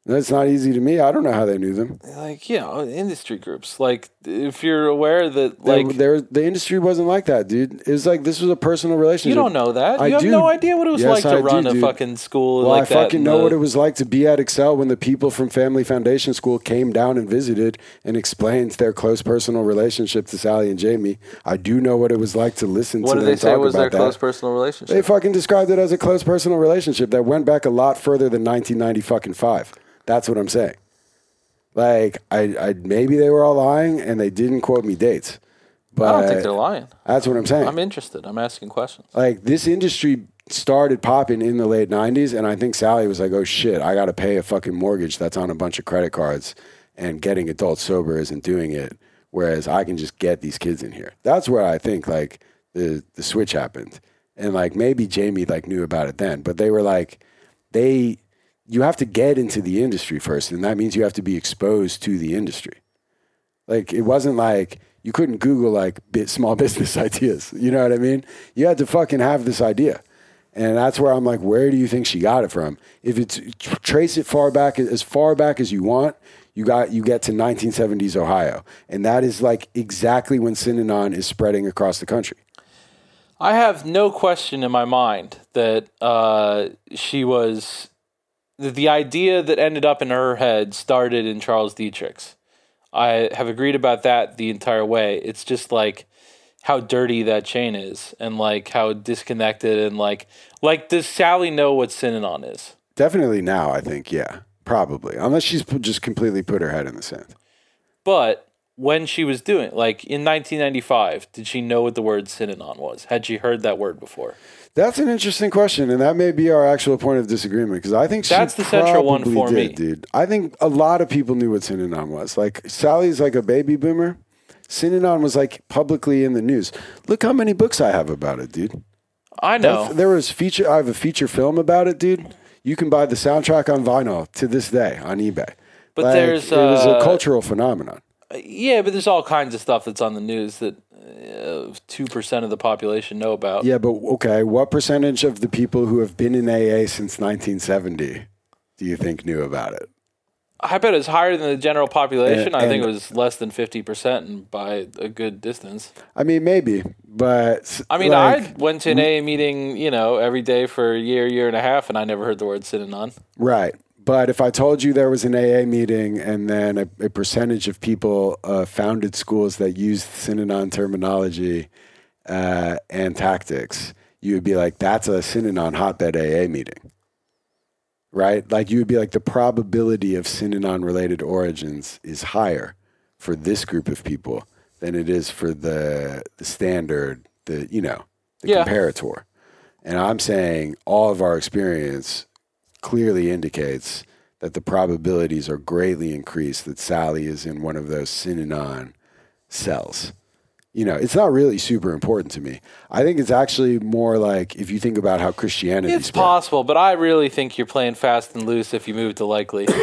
That's not easy to me. I don't know how they knew them. Like, you know, industry groups. Like, if you're aware that, like, they're- the industry wasn't like that, dude. It was like this was a personal relationship. you don't know that. I You have do. no idea what it was Yes, like to I do, run a dude. fucking school Well, like I that. fucking know the- what it was like to be at Excel when the people from Family Foundation School came down and visited and explained their close personal relationship to Sally and Jamie. I do know what it was like to listen What to did them they say talk was about their that. close personal relationship? They fucking described it as a close personal relationship that went back a lot further than 1990 fucking five. That's what I'm saying. Like, I, I maybe they were all lying and they didn't quote me dates, but I don't think they're lying. that's what I'm saying. I'm interested. I'm asking questions. like this industry started popping in the late 90s and i think sally was like oh shit i gotta pay a fucking mortgage that's on a bunch of credit cards and getting adult sober isn't doing it whereas i can just get these kids in here that's where i think like the the switch happened and like maybe jamie like knew about it then but they were like they you have to get into the industry first and that means you have to be exposed to the industry like it wasn't like you couldn't Google like small business ideas. You know what I mean? You had to fucking have this idea. And that's where I'm like, where do you think she got it from? If it's trace it far back as far back as you want, you got you get to 1970s Ohio, and that is like exactly when Synanon is spreading across the country. I have no question in my mind that uh, she was the idea that ended up in her head started in Charles Dederich's. I have agreed about that the entire way. It's just like how dirty that chain is and like how disconnected and like like does Sally know what Synanon is? Definitely now, I think, yeah. Probably. Unless she's just completely put her head in the sand. But when she was doing like in 1995, did she know what the word Synanon was? Had she heard that word before? That's an interesting question, and that may be our actual point of disagreement because I think That's the central one probably for did, me. dude. I think a lot of people knew what Synanon was. Like Sally's like a baby boomer. Synanon was like publicly in the news. Look how many books I have about it, dude. I know. That's- There was feature. I have a feature film about it, dude. You can buy the soundtrack on vinyl to this day on eBay. But there's, it was a uh, cultural phenomenon. yeah, but there's all kinds of stuff that's on the news that two percent of the population know about. Yeah, but okay, what percentage of the people who have been in AA since 1970 do you think knew about it? I bet it's higher than the general population. And- I think it was less than fifty percent, and by a good distance. I mean, maybe, but I mean, like, I went to an AA meeting, you know, every day for a year, year and a half, and I never heard the word Synanon. right. But if I told you there was an AA meeting and then a, a percentage of people uh, founded schools that used Synanon terminology uh, and tactics, you would be like, "That's a Synanon hotbed AA meeting." right? Like you would be like the probability of Synanon related origins is higher for this group of people than it is for the the standard, the you know, the Yeah. comparator. And I'm saying all of our experience clearly indicates that the probabilities are greatly increased that Sally is in one of those Synanon cells. You know, it's not really super important to me. I think it's actually more like if you think about how Christianity It's spread. possible, but I really think you're playing fast and loose if you move to likely.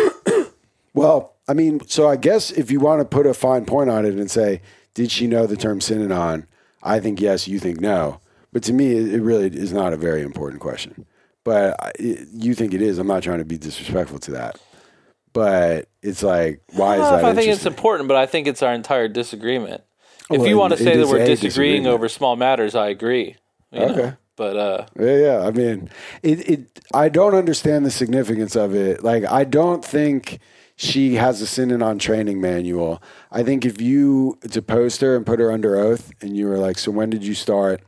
Well, I mean, so I guess if you want to put a fine point on it and say, did she know the term synanon? I think yes, you think no. But to me, it it really is not a very important question. But I- it, you think it is. I'm not trying to be disrespectful to that. But it's like, why I is know that if I think it's interesting? important, but I think it's our entire disagreement. If Well, you want to it say that is we're a disagreeing disagreement. over small matters, I agree. you know. Okay. But uh, Yeah, yeah. I mean, it, it. I don't understand the significance of it. Like, I don't think she has a Synanon training manual. I think if you deposed her and put her under oath, and you were like, "So when did you start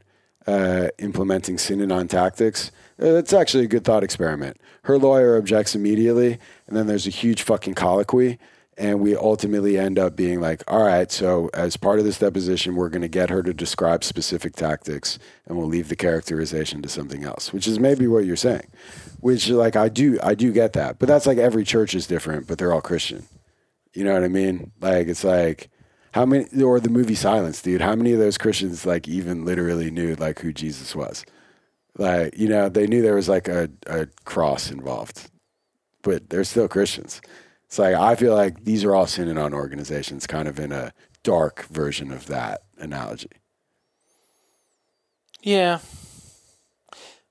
uh, implementing Synanon tactics?" That's actually a good thought experiment. Her lawyer objects immediately, and then there's a huge fucking colloquy. And we ultimately end up being like, all right, so as part of this deposition, we're going to get her to describe specific tactics and we'll leave the characterization to something else, which is maybe what you're saying. Which, like, I do, I do get that. But that's like every church is different, but they're all Christian. You know what I mean? Like, it's like, how many, or the movie Silence, dude, how many of those Christians, like, even literally knew, like, who Jesus was? Like, you know, they knew there was, like, a, a cross involved, but they're still Christians. It's like I feel like these are all Synanon organizations, kind of in a dark version of that analogy. yeah.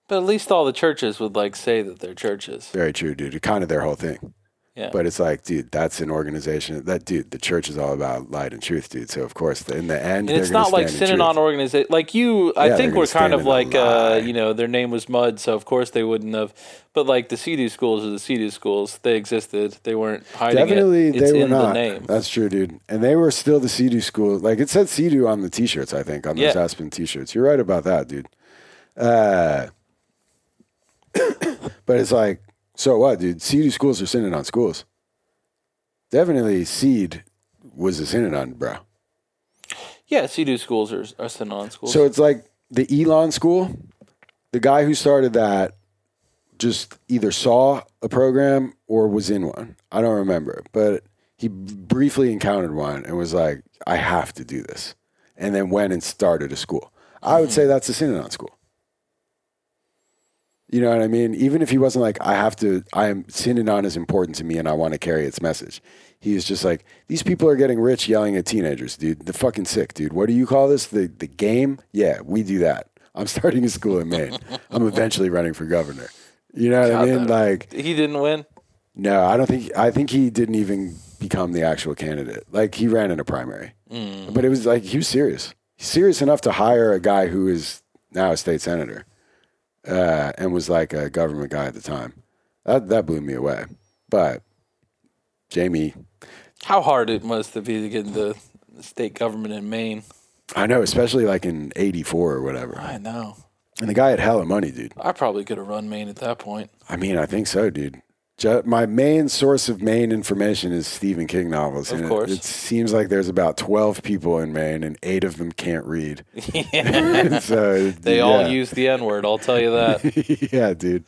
But at least all the churches would like say that they're churches. Very true, dude. Kind of their whole thing. Yeah. But it's like, dude, that's an organization. That dude, the church is all about light and truth, dude. So of course, in the end, and it's not like in Synanon organization. Like you, I Yeah, think we're kind of like, uh, you know, their name was Mud, so of course they wouldn't have. But like the Sea schools are the Sea schools. They existed. They weren't hiding Definitely, it. They were in not. the name. That's true, dude. And they were still the Sea school. Like it said Sea on the t-shirts, I think, on those Yeah. Aspen t-shirts. You're right about that, dude. Uh, but it's like, so what, dude? Sea schools are Synanon schools. Definitely, Seed was a Synanon, bro. Yeah, Sea schools are, are Synanon schools. So it's like the Elan school. The guy who started that just either saw a program or was in one. I don't remember, but he briefly encountered one and was like, "I have to do this," and then went and started a school. I would mm-hmm. say that's a Synanon school. You know what I mean? Even if he wasn't like, I have to, I am, Synanon is important to me and I want to carry its message. He was just like, these people are getting rich yelling at teenagers, dude. They're fucking sick, dude. What do you call this? The, the game? Yeah, we do that. I'm starting a school in Maine. I'm eventually running for governor. You know what I mean? Like, he didn't win. no, I don't think, I think he didn't even become the actual candidate. Like, he ran in a primary. Mm. But it was like, he was serious. He's serious enough to hire a guy who is now a state senator uh, and was like a government guy at the time. That that blew me away. But Jamie, How hard it must have been to get into the state government in Maine. I know, especially like in '84 or whatever. I know. And the guy had hella money, dude. I probably could have run Maine at that point. I mean, I think so, dude. My main source of Maine information is Stephen King novels. Of and it- course. It, seems like there's about 12 people in Maine and eight of them can't read. so They all use the N word. I'll tell you that. yeah, dude.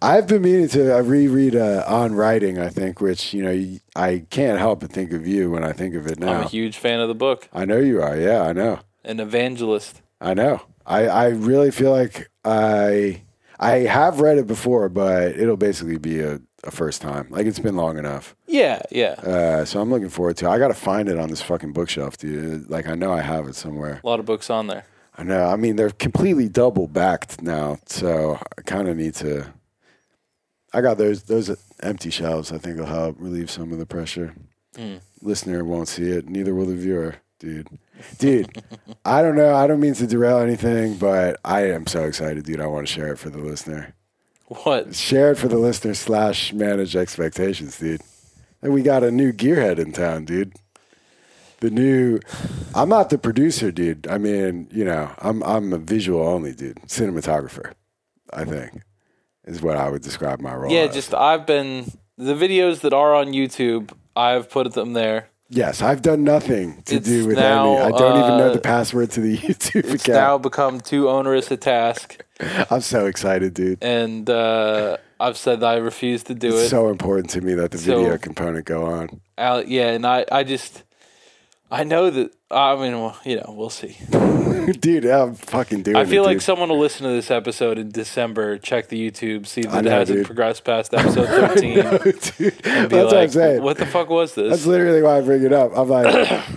I've been meaning to uh, reread uh, On Writing, I think, which, you know, I can't help but think of you when I think of it now. I'm a huge fan of the book. I know you are. Yeah, I know. An evangelist. I know. I, I really feel like I I have read it before, but it'll basically be a, a first time. Like it's been long enough. Yeah, yeah. Uh, so I'm looking forward to. it. I got to find it on this fucking bookshelf, dude. Like I know I have it somewhere. A lot of books on there. I know. I mean, they're completely double backed now, so I kind of need to. I got those those empty shelves. I think will help relieve some of the pressure. Hmm. Listener won't see it. Neither will the viewer, dude. Dude, I don't know. I don't mean to derail anything, but I am so excited, dude. I want to share it for the listener. What? Share it for the listener slash manage expectations, dude. And we got a new gearhead in town, dude. The new. I'm not the producer, dude. I mean, you know, I'm I'm a visual only dude, cinematographer. I think is what I would describe my role. Yeah, as. just I've been the videos that are on YouTube. I've put them there. yes. I've done nothing to It's do with now, any. I don't even know uh, the password to the YouTube account. It's now become too onerous a task, I'm so excited, dude. and uh, I've said that I refuse to do it. It's it. so important to me that the So- video component go on. Al- yeah, and I, I just, I know that. I mean, well, you know, we'll see. dude, I'm fucking doing it. I it. feel like dude. someone will listen to this episode in December, check the YouTube, see that it hasn't dude. progressed past episode 13, dude, that's be what I'm saying. what the fuck was this? That's literally why I bring it up. I'm like,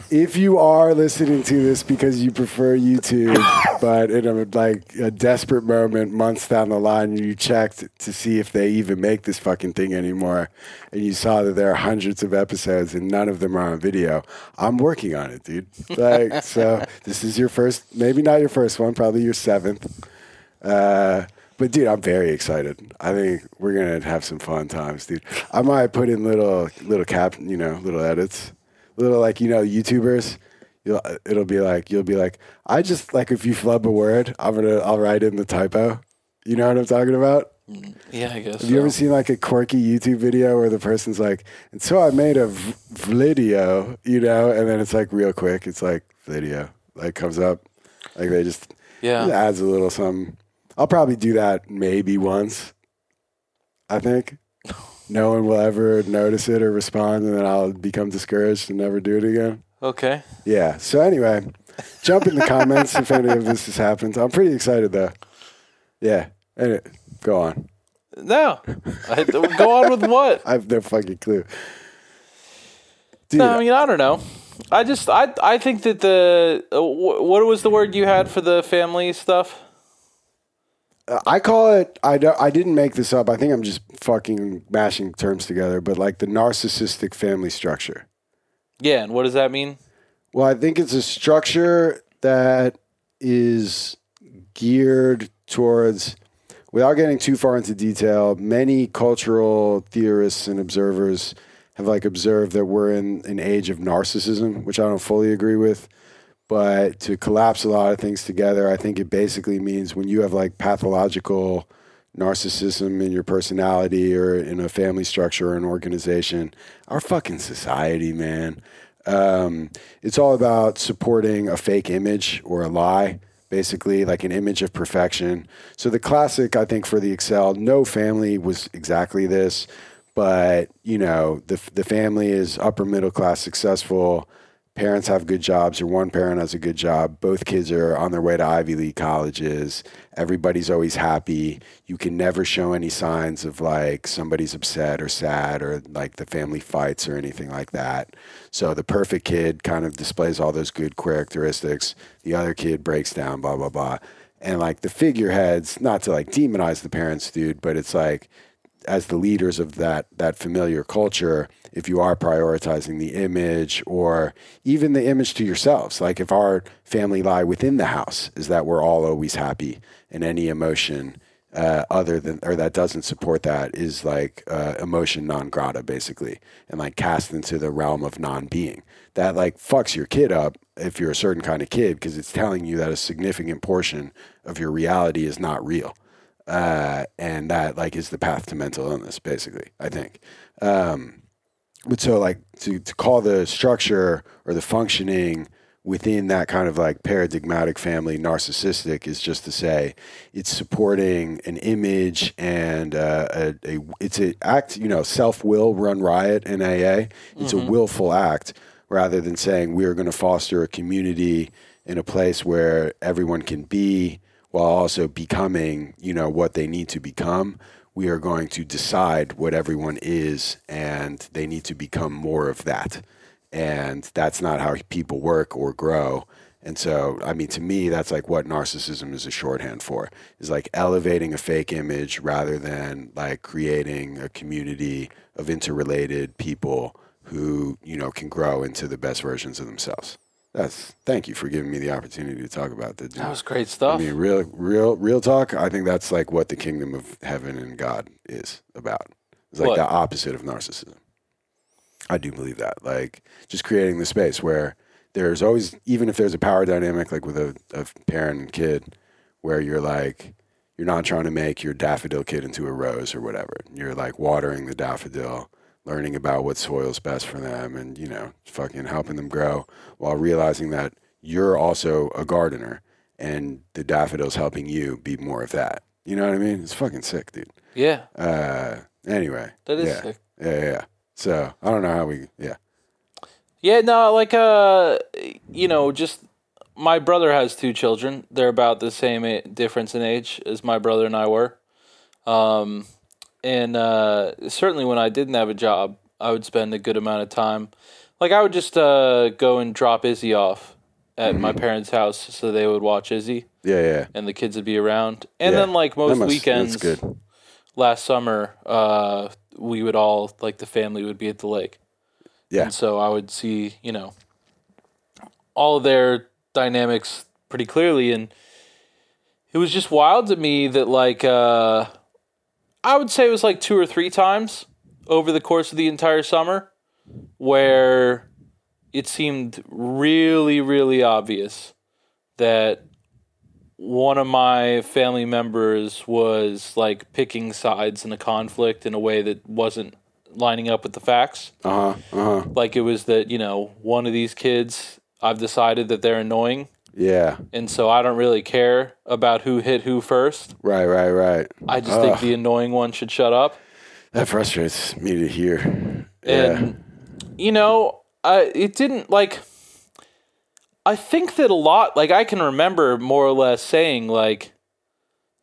if you are listening to this because you prefer YouTube, but in a like a desperate moment, months down the line, you checked to see if they even make this fucking thing anymore, and you saw that there are hundreds of episodes and none of them are on video. I'm working on it, dude. Like, so this is your first, maybe not your first one, probably your seventh. Uh, but dude, I'm very excited. I think we're gonna have some fun times, dude. I might put in little little cap, you know, little edits, little like you know, YouTubers. You'll, it'll be like you'll be like, I just like if you flub a word, I'm gonna I'll write in the typo. You know what I'm talking about? Yeah, I guess. Have you ever seen like a quirky YouTube video where the person's like, and so I made a v- video, you know, and then it's like real quick, it's like video, like comes up, like they just Yeah. it adds a little something. I'll probably do that maybe once. I think. No one will ever notice it or respond, and then I'll become discouraged and never do it again. Okay. Yeah. So anyway, jump in the comments if any of this has happened. I'm pretty excited though. Yeah. Anyway, go on. No. I, go on with what? I have no fucking clue. Dude, No, I mean, I don't know. I just, I, I think that the, uh, wh- what was the word you had for the family stuff? I call it. I don't, I didn't make this up. I think I'm just fucking mashing terms together. But like the narcissistic family structure. Yeah, and what does that mean? Well, I think it's a structure that is geared towards, without getting too far into detail, many cultural theorists and observers have like observed that we're in an age of narcissism, which I don't fully agree with. But to collapse a lot of things together, I think it basically means when you have like pathological narcissism in your personality or in a family structure or an organization, our fucking society, man. Um, it's all about supporting a fake image or a lie, basically, like an image of perfection. So the classic, I think, for the Excel, no family was exactly this, but you know, the the family is upper middle class, successful. Parents have good jobs, or one parent has a good job. Both kids are on their way to Ivy League colleges. Everybody's always happy. You can never show any signs of like somebody's upset or sad or like the family fights or anything like that. So the perfect kid kind of displays all those good characteristics. The other kid breaks down, blah, blah, blah. And like the figureheads, not to like demonize the parents, dude, but it's like as the leaders of that that familiar culture, if you are prioritizing the image or even the image to yourselves, like if our family lie within the house is that we're all always happy and any emotion uh, other than or that doesn't support that is like uh, emotion non grata basically and like cast into the realm of non being that like fucks your kid up if you're a certain kind of kid because it's telling you that a significant portion of your reality is not real. Uh, and that like is the path to mental illness, basically. I think. Um, but so like to to call the structure or the functioning within that kind of like paradigmatic family narcissistic is just to say it's supporting an image and uh, a, a it's an act you know self will run riot in AA it's a willful act rather than saying we're going to foster a community in a place where everyone can be while also becoming you know what they need to become we are going to decide what everyone is and they need to become more of that and that's not how people work or grow. And so, I mean, to me, that's like what narcissism is a shorthand for is like elevating a fake image rather than like creating a community of interrelated people who, you know, can grow into the best versions of themselves. That's thank you for giving me the opportunity to talk about that. That was great stuff. I mean, real, real, real talk. I think that's like what the kingdom of heaven and God is about. It's like What? the opposite of narcissism. I do believe that. Like just creating the space where there's always, even if there's a power dynamic, like with a, a parent and kid, where you're like, you're not trying to make your daffodil kid into a rose or whatever. You're like watering the daffodil, learning about what soil's best for them, and you know, fucking helping them grow while realizing that you're also a gardener and the daffodil's helping you be more of that. You know what I mean? It's fucking sick, dude. yeah, Uh, anyway, that is yeah, sick. yeah, yeah, yeah. So I don't know how we, yeah, Yeah, no, like uh, you know, just my brother has two children. They're about the same difference in age as my brother and I were. Um, and uh, certainly when I didn't have a job, I would spend a good amount of time. Like I would just uh, go and drop Izzy off at my parents' house so they would watch Izzy yeah, yeah. and the kids would be around. And Yeah. then like most must- weekends last summer, uh, we would all like the family would be at the lake. Yeah. And so I would see, you know, all of their dynamics pretty clearly and it was just wild to me that like uh I would say it was like two or three times over the course of the entire summer where it seemed really really obvious that one of my family members was like picking sides in a conflict in a way that wasn't lining up with the facts Uh huh. Uh huh. like it was that you know one of these kids i've decided that they're annoying Yeah. and so i don't really care about who hit who first Right. Right. Right. i just think the annoying one should shut up That frustrates me to hear. Yeah. you know I, it didn't like i think that a lot like i can remember more or less saying like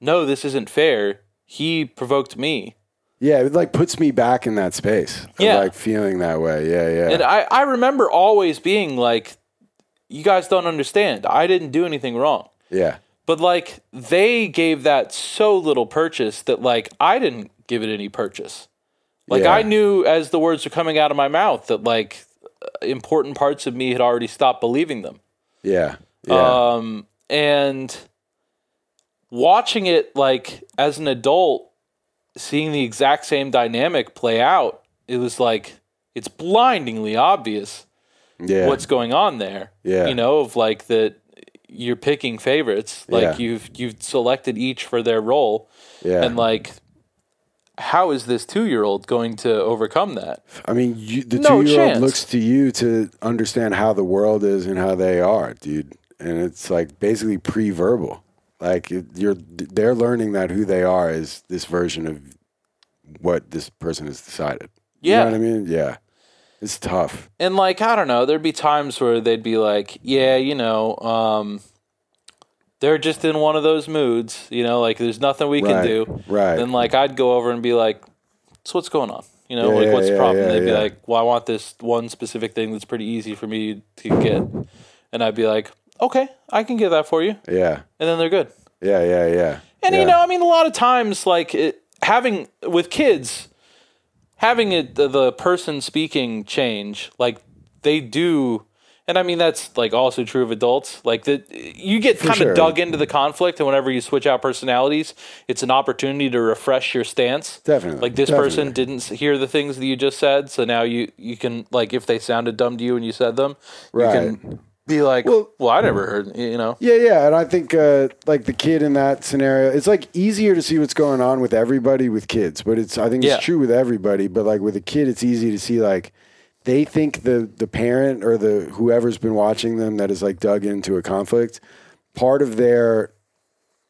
no this isn't fair he provoked me yeah. It like puts me back in that space. Of Yeah. Like feeling that way. Yeah. Yeah. and I, I remember always being like you guys don't understand i didn't do anything wrong yeah. But like they gave that so little purchase that like I didn't give it any purchase. Like Yeah. I knew as the words were coming out of my mouth that like important parts of me had already stopped believing them. Yeah. Yeah. Um and watching it like as an adult seeing the exact same dynamic play out, it was like it's blindingly obvious yeah. what's going on there. Yeah. You know, of like that you're picking favorites. Like Yeah. you've you've selected each for their role. yeah. And like how is this two year old going to overcome that? I mean, you, the No two-year-old looks to you to understand how the world is and how they are, dude. And it's like basically pre-verbal. Like you're, they're learning that who they are is this version of what this person has decided. You Yeah. know what I mean? Yeah. It's tough. And like, I don't know, there'd be times where they'd be like, Yeah, you know, um they're just in one of those moods, you know, like there's nothing we can do. Right. Then like I'd go over and be like, So what's going on? You know, Yeah, like yeah, what's the yeah, problem? They'd be like, Well, I want this one specific thing that's pretty easy for me to get. And I'd be like, Okay, I can get that for you. yeah. And then they're good. Yeah. Yeah. Yeah. And you know, I mean, a lot of times, like it, having with kids, having it the, the person speaking change, like they do. And I mean that's like also true of adults. Like that, you get kind of sure. dug into the conflict, and whenever you switch out personalities, it's an opportunity to refresh your stance. Definitely, Like this person didn't hear the things that you just said, so now you you can like if they sounded dumb to you and you said them, Right. you can be like, Well- well, I never heard, you know. Yeah, yeah, and I think uh, like the kid in that scenario, it's like easier to see what's going on with everybody with kids, but it's I think Yeah. it's true with everybody. But like with a kid, it's easy to see like they think the the parent or the whoever's been watching them that is like dug into a conflict, part of their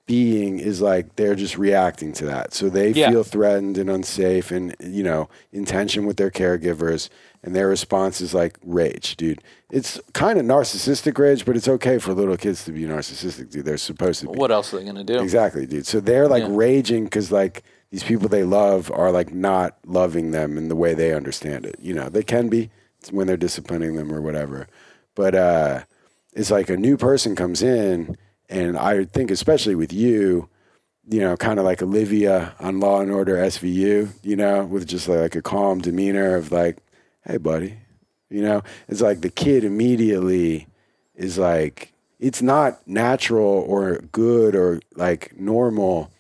being is like they're just reacting to that. So they Yeah. feel threatened and unsafe and you know, in tension with their caregivers and their response is like rage, dude. It's kind of narcissistic rage, but it's okay for little kids to be narcissistic, dude. They're supposed to be. What else are they gonna do? Exactly, dude. So they're like Yeah. raging because like these people they love are like not loving them in the way they understand it. You know, they can be when they're disciplining them or whatever. But uh it's like a new person comes in and I think especially with you, you know, kind of like Olivia on Law and Order SVU, you know, with just like a calm demeanor of like, hey buddy. You know, it's like the kid immediately is like it's not natural or good or like normal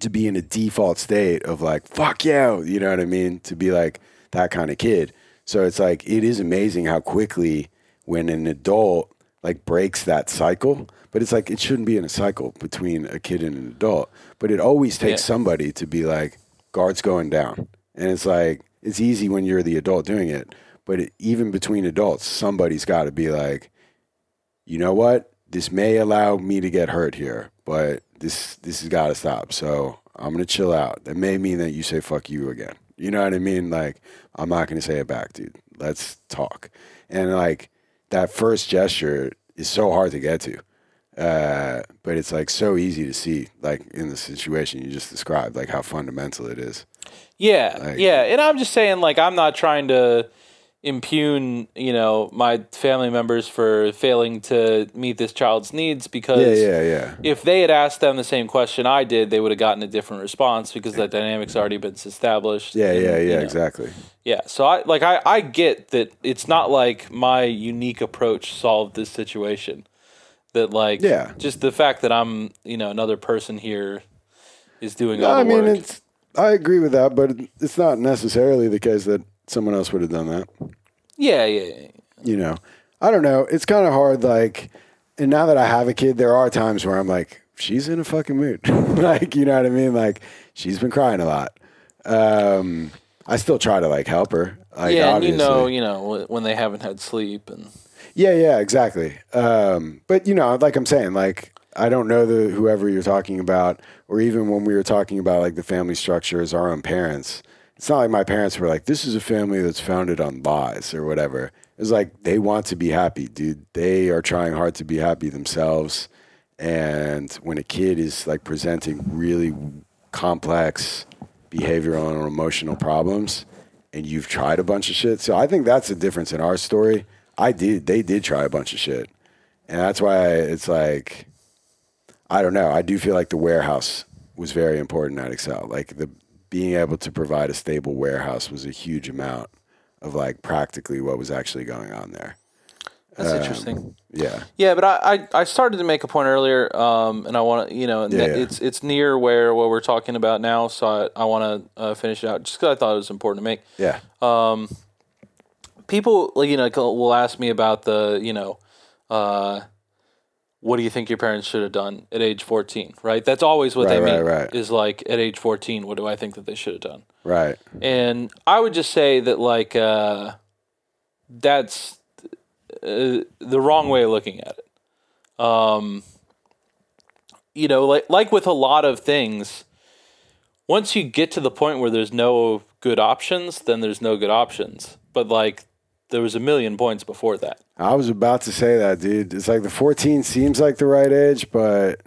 to be in a default state of like fuck yeah you know what i mean to be like that kind of kid so it's like it is amazing how quickly when an adult like breaks that cycle but it's like it shouldn't be in a cycle between a kid and an adult but it always takes Yeah. somebody to be like guards going down and it's like it's easy when you're the adult doing it but it, even between adults somebody's got to be like you know what? This may allow me to get hurt here, but this this has got to stop. So I'm gonna chill out. That may mean that you say "fuck you" again. You know what I mean? Like I'm not gonna say it back, dude. Let's talk. And like that first gesture is so hard to get to, uh, but it's like so easy to see, like in the situation you just described, like how fundamental it is. Yeah, Like- yeah, and I'm just saying, like, I'm not trying to impugn, you know, my family members for failing to meet this child's needs because Yeah, yeah, yeah. if they had asked them the same question I did, they would have gotten a different response because that dynamic's already been established. Yeah, and, yeah, you yeah, know. exactly. Yeah, so I like I I get that it's not like my unique approach solved this situation. That like Yeah. just the fact that I'm you know another person here is doing all I mean, work. it's I agree with that, but it's not necessarily the case that someone else would have done that. yeah, yeah, yeah. you know, I don't know. It's kind of hard. Like, and now that I have a kid, there are times where I'm like, she's in a fucking mood. like, you know what I mean? Like, she's been crying a lot. Um, I still try to like help her. Like, yeah, and you know, you know when they haven't had sleep and Yeah, yeah, exactly. Um, but you know, like I'm saying, like I don't know the whoever you're talking about, or even when we were talking about like the family structure as our own parents. It's not like my parents were like, "This is a family that's founded on lies" or whatever. It's like they want to be happy, dude. They are trying hard to be happy themselves. And when a kid is like presenting really complex behavioral and emotional problems, and you've tried a bunch of shit. So I think that's the difference in our story. I did, they did try a bunch of shit. And that's why it's like, I don't know. I do feel like the warehouse was very important at Excel. Like the being able to provide a stable warehouse was a huge amount of like practically what was actually going on there. that's Um, interesting. Yeah. Yeah, but I, I, I started to make a point earlier, um, and I want to, you know, and Yeah, that yeah. it's it's near where what we're talking about now, so I, I want to uh, finish it out just because I thought it was important to make. Yeah. Um, People, like, you know, will ask me about the, you know, uh, what do you think your parents should have done at age fourteen? Right, that's always what they Right, mean. right, right. Is like at age fourteen, what do I think that they should have done? Right. And I would just say that like uh, that's uh, the wrong way of looking at it. Um, you know, like like with a lot of things, once you get to the point where there's no good options, then there's no good options. But like there was a million points before that. I was about to say that, dude. It's like the 14 seems like the right age, but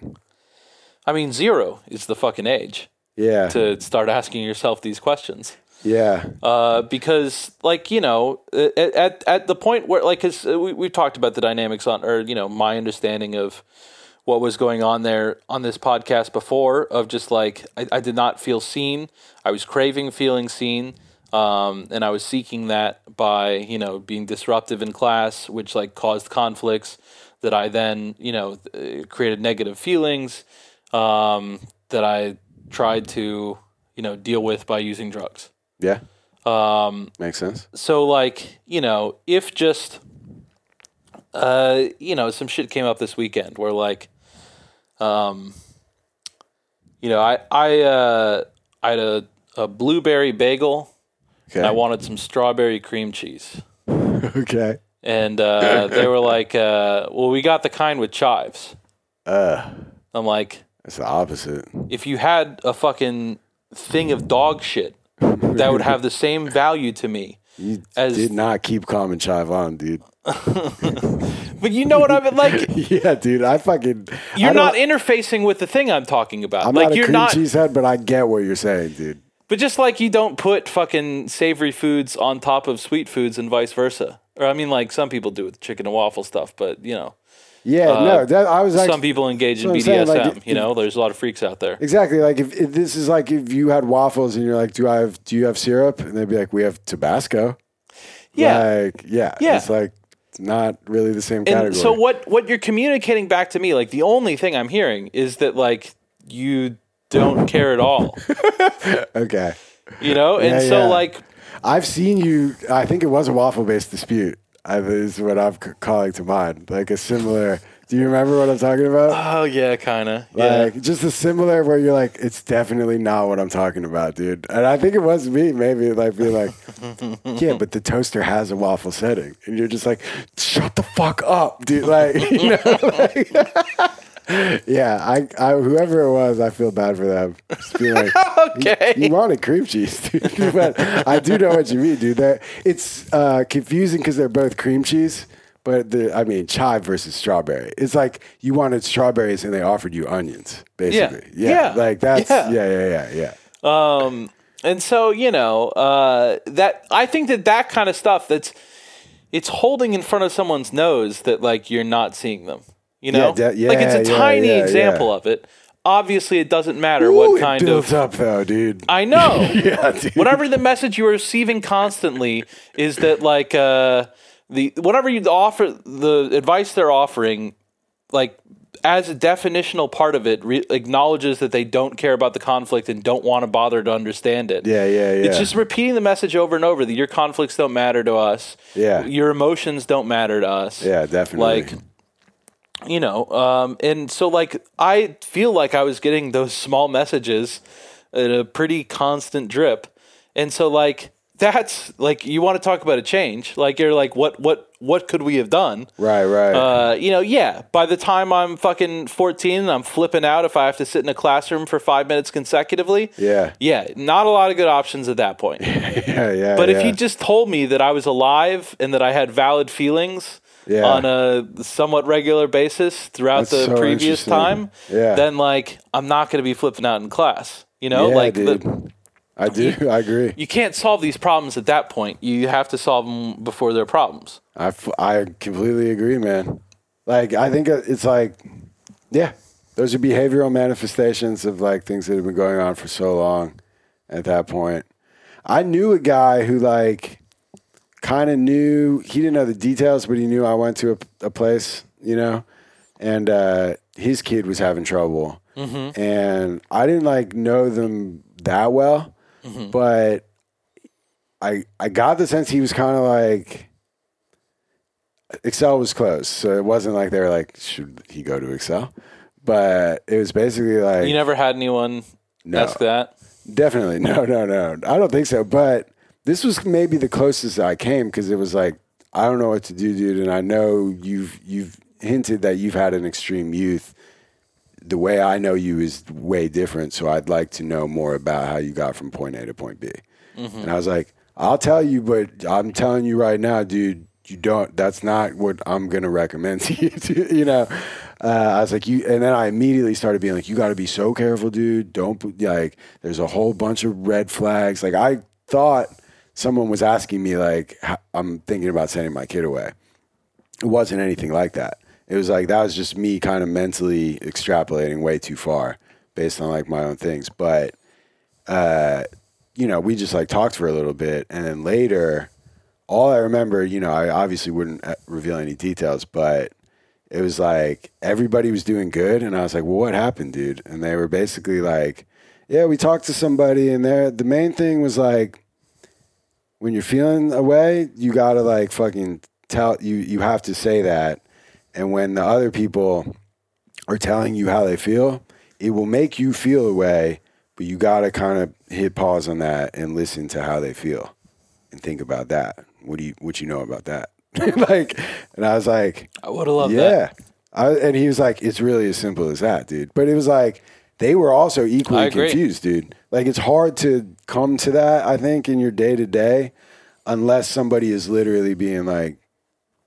I mean, zero is the fucking age yeah. to start asking yourself these questions. yeah. uh, because like you know at, at at the point where like cause we we talked about the dynamics on or you know my understanding of what was going on there on this podcast before of just like I, I did not feel seen I was craving feeling seen um, and I was seeking that by you know being disruptive in class which like caused conflicts that I then you know uh, created negative feelings um, that I tried to you know deal with by using drugs Yeah. um, Makes sense. so like you know if just uh, you know, some shit came up this weekend where like, um, you know, I I uh, I had a, a blueberry bagel. Okay. I wanted some strawberry cream cheese, okay. and uh, they were like, uh, "Well, we got the kind with chives." Uh, I'm like, it's the opposite. if you had a fucking thing of dog shit that would have the same value to me You as did not keep calm and chive on, dude. but you know what I mean like yeah, dude. I fucking. you're not don't- interfacing with the thing I'm talking about I'm like not a you're cream not cheese head, but I get what you're saying, dude. But just like you don't put fucking savory foods on top of sweet foods and vice versa or I mean like some people do with chicken and waffle stuff but you know Yeah, no. That I was like, Uh, some people engage in BDSM saying, like, you know there's a lot of freaks out there Exactly. Like if, if this is like if you had waffles and you're like, "Do I have? Do you have syrup?" and they'd be like, "We have Tabasco." yeah Like, yeah. Yeah. It's like it's not really the same And category. so what what you're communicating back to me, like the only thing I'm hearing is that like you don't care at all. Okay. You know? And Yeah, so yeah. like I've seen you. I think it was a waffle based dispute. I, is what I'm c- calling to mind. Like a similar. Do you remember what I'm talking about? oh yeah, kinda. Yeah. Like just a similar where you're like, it's definitely not what I'm talking about, dude. And I think it was me, maybe like being like, yeah, but the toaster has a waffle setting, and you're just like, shut the fuck up, dude. Like, you know, like, yeah. I, I, whoever it was, I feel bad for them. Just like, Okay. you, you wanted cream cheese, dude. but I do know what you mean, dude. That it's uh, confusing because they're both cream cheese. But the, I mean, chive versus strawberry. It's like you wanted strawberries and they offered you onions, basically. Yeah. Like that's, Yeah. yeah, yeah, yeah, yeah. Um and so, you know, uh that I think that that kind of stuff that's it's holding in front of someone's nose that like you're not seeing them. You know? Yeah, de- like it's a yeah, tiny yeah, example yeah. of it. Obviously it doesn't matter Ooh, what it kind builds of up though, dude. I know. yeah, dude. whatever the message you are receiving constantly is that like uh the whatever you offer the advice they're offering like as a definitional part of it re- acknowledges that they don't care about the conflict and don't want to bother to understand it Yeah, yeah, yeah. it's just repeating the message over and over that your conflicts don't matter to us Yeah. your emotions don't matter to us yeah, definitely. like you know um, and so like i feel like i was getting those small messages at a pretty constant drip and so like that's like you want to talk about a change like you're like what what what could we have done right, right. uh, you know, yeah. By the time I'm fucking 14 and I'm flipping out if I have to sit in a classroom for five minutes consecutively, yeah, yeah, not a lot of good options at that point. yeah, yeah. But if yeah. you just told me that I was alive and that I had valid feelings Yeah. on a somewhat regular basis throughout That's the so previous time, Yeah. then like I'm not going to be flipping out in class. You know, yeah, like the, I do. I agree. you can't solve these problems at that point. You have to solve them before they're problems. I, f- I completely agree, man. Like, I think it's like, yeah, those are behavioral manifestations of like things that have been going on for so long at that point. I knew a guy who, like, kind of knew, he didn't know the details, but he knew I went to a, a place, you know, and uh, his kid was having trouble. And I didn't like know them that well, but I I got the sense he was kind of like Excel was closed, so it wasn't like they were like, should he go to Excel? But it was basically like, You never had anyone No. ask that? definitely no, no, no. I don't think so. But this was maybe the closest I came because it was like, I don't know what to do, dude, and I know you've you've hinted that you've had an extreme youth. The way I know you is way different, so I'd like to know more about how you got from point A to point B. And I was like, I'll tell you, but I'm telling you right now, dude, you don't. That's not what I'm gonna recommend to you. To, you know, uh, I was like, you, and then I immediately started being like, you got to be so careful, dude. Don't put like. There's a whole bunch of red flags. Like I thought someone was asking me like, I'm thinking about sending my kid away. It wasn't anything like that. It was like that was just me kind of mentally extrapolating way too far based on like my own things. But uh, you know, we just like talked for a little bit, and then later, all I remember, you know, I obviously wouldn't uh, reveal any details, but it was like everybody was doing good, and I was like, "Well, what happened, dude?" And they were basically like, "Yeah, we talked to somebody, and there, the main thing was like." When you're feeling away, you gotta like fucking tell you you have to say that, and when the other people are telling you how they feel, it will make you feel a way, but you got to kind of hit pause on that and listen to how they feel, and think about that. What do you what you know about that? like, and I was like, I would have loved yeah. that. I, and he was like, it's really as simple as that, dude. But it was like, they were also equally confused, dude. Like, it's hard to come to that, I think, in your day to day, unless somebody is literally being like,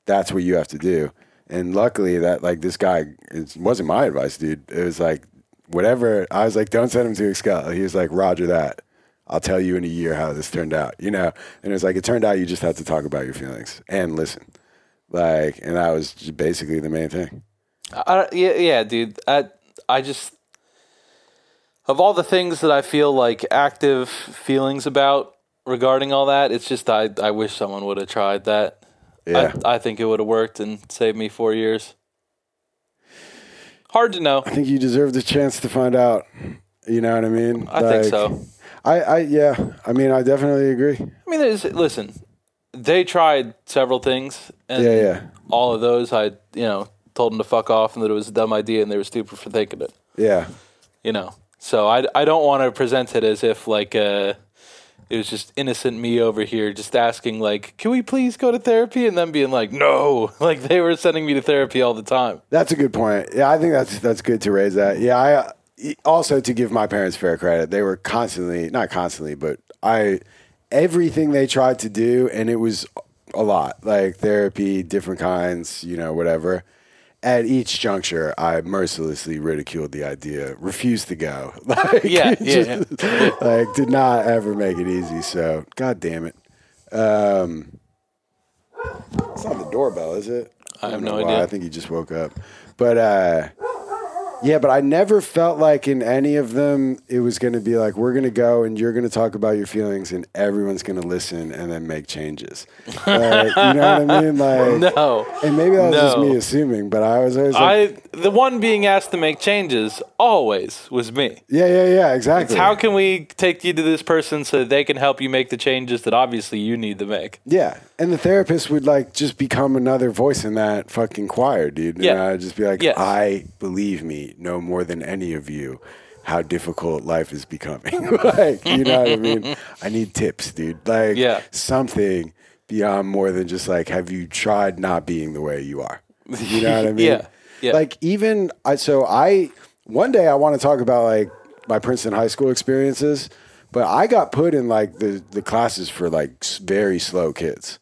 that's what you have to do. And luckily, that, like, this guy, it wasn't my advice, dude. It was like, whatever. I was like, don't send him to Excel. He was like, Roger that. I'll tell you in a year how this turned out, you know? And it was like, it turned out you just have to talk about your feelings and listen. Like, and that was basically the main thing. I, yeah, yeah, dude. I I just of all the things that I feel like active feelings about regarding all that, it's just I I wish someone would have tried that. Yeah. I, I think it would have worked and saved me four years. Hard to know. I think you deserve the chance to find out. You know what I mean? I think Like, so. I, I, yeah. I mean, I definitely agree. I mean, there's, listen, they tried several things, and Yeah, yeah. all of those I you know told them to fuck off and that it was a dumb idea and they were stupid for thinking it. Yeah. you know. So I, I don't want to present it as if like uh, it was just innocent me over here just asking like, can we please go to therapy? And then being like, no, like they were sending me to therapy all the time. That's a good point. Yeah, I think that's that's good to raise that. Yeah, I also to give my parents fair credit, they were constantly, not constantly, but I everything they tried to do and it was a lot. Like therapy, different kinds, you know, whatever. At each juncture, I mercilessly ridiculed the idea, refused to go. Like, Yeah, yeah, just, like did not ever make it easy. So, god damn it. Um, it's not the doorbell, is it? I have no why. idea. I think he just woke up. But uh, yeah, but I never felt like in any of them it was going to be like we're going to go and you're going to talk about your feelings and everyone's going to listen and then make changes. Like, uh, you know what I mean? Like, No. and maybe that was just me assuming, but I was always like, I the one being asked to make changes always was me. yeah, yeah, yeah, exactly. How can we take you to this person so that they can help you make the changes that obviously you need to make? Yeah, and the therapist would like just become another voice in that fucking choir, dude. And Yeah. I'd just be like. I believe me, no more than any of you, how difficult life is becoming. like, you know what I mean? I need tips, dude. Like, Yeah. something beyond more than just like, have you tried not being the way you are? You know what I mean? Yeah, yeah. Like even I, so I one day I want to talk about like my Princeton high school experiences, but I got put in like the the classes for like very slow kids,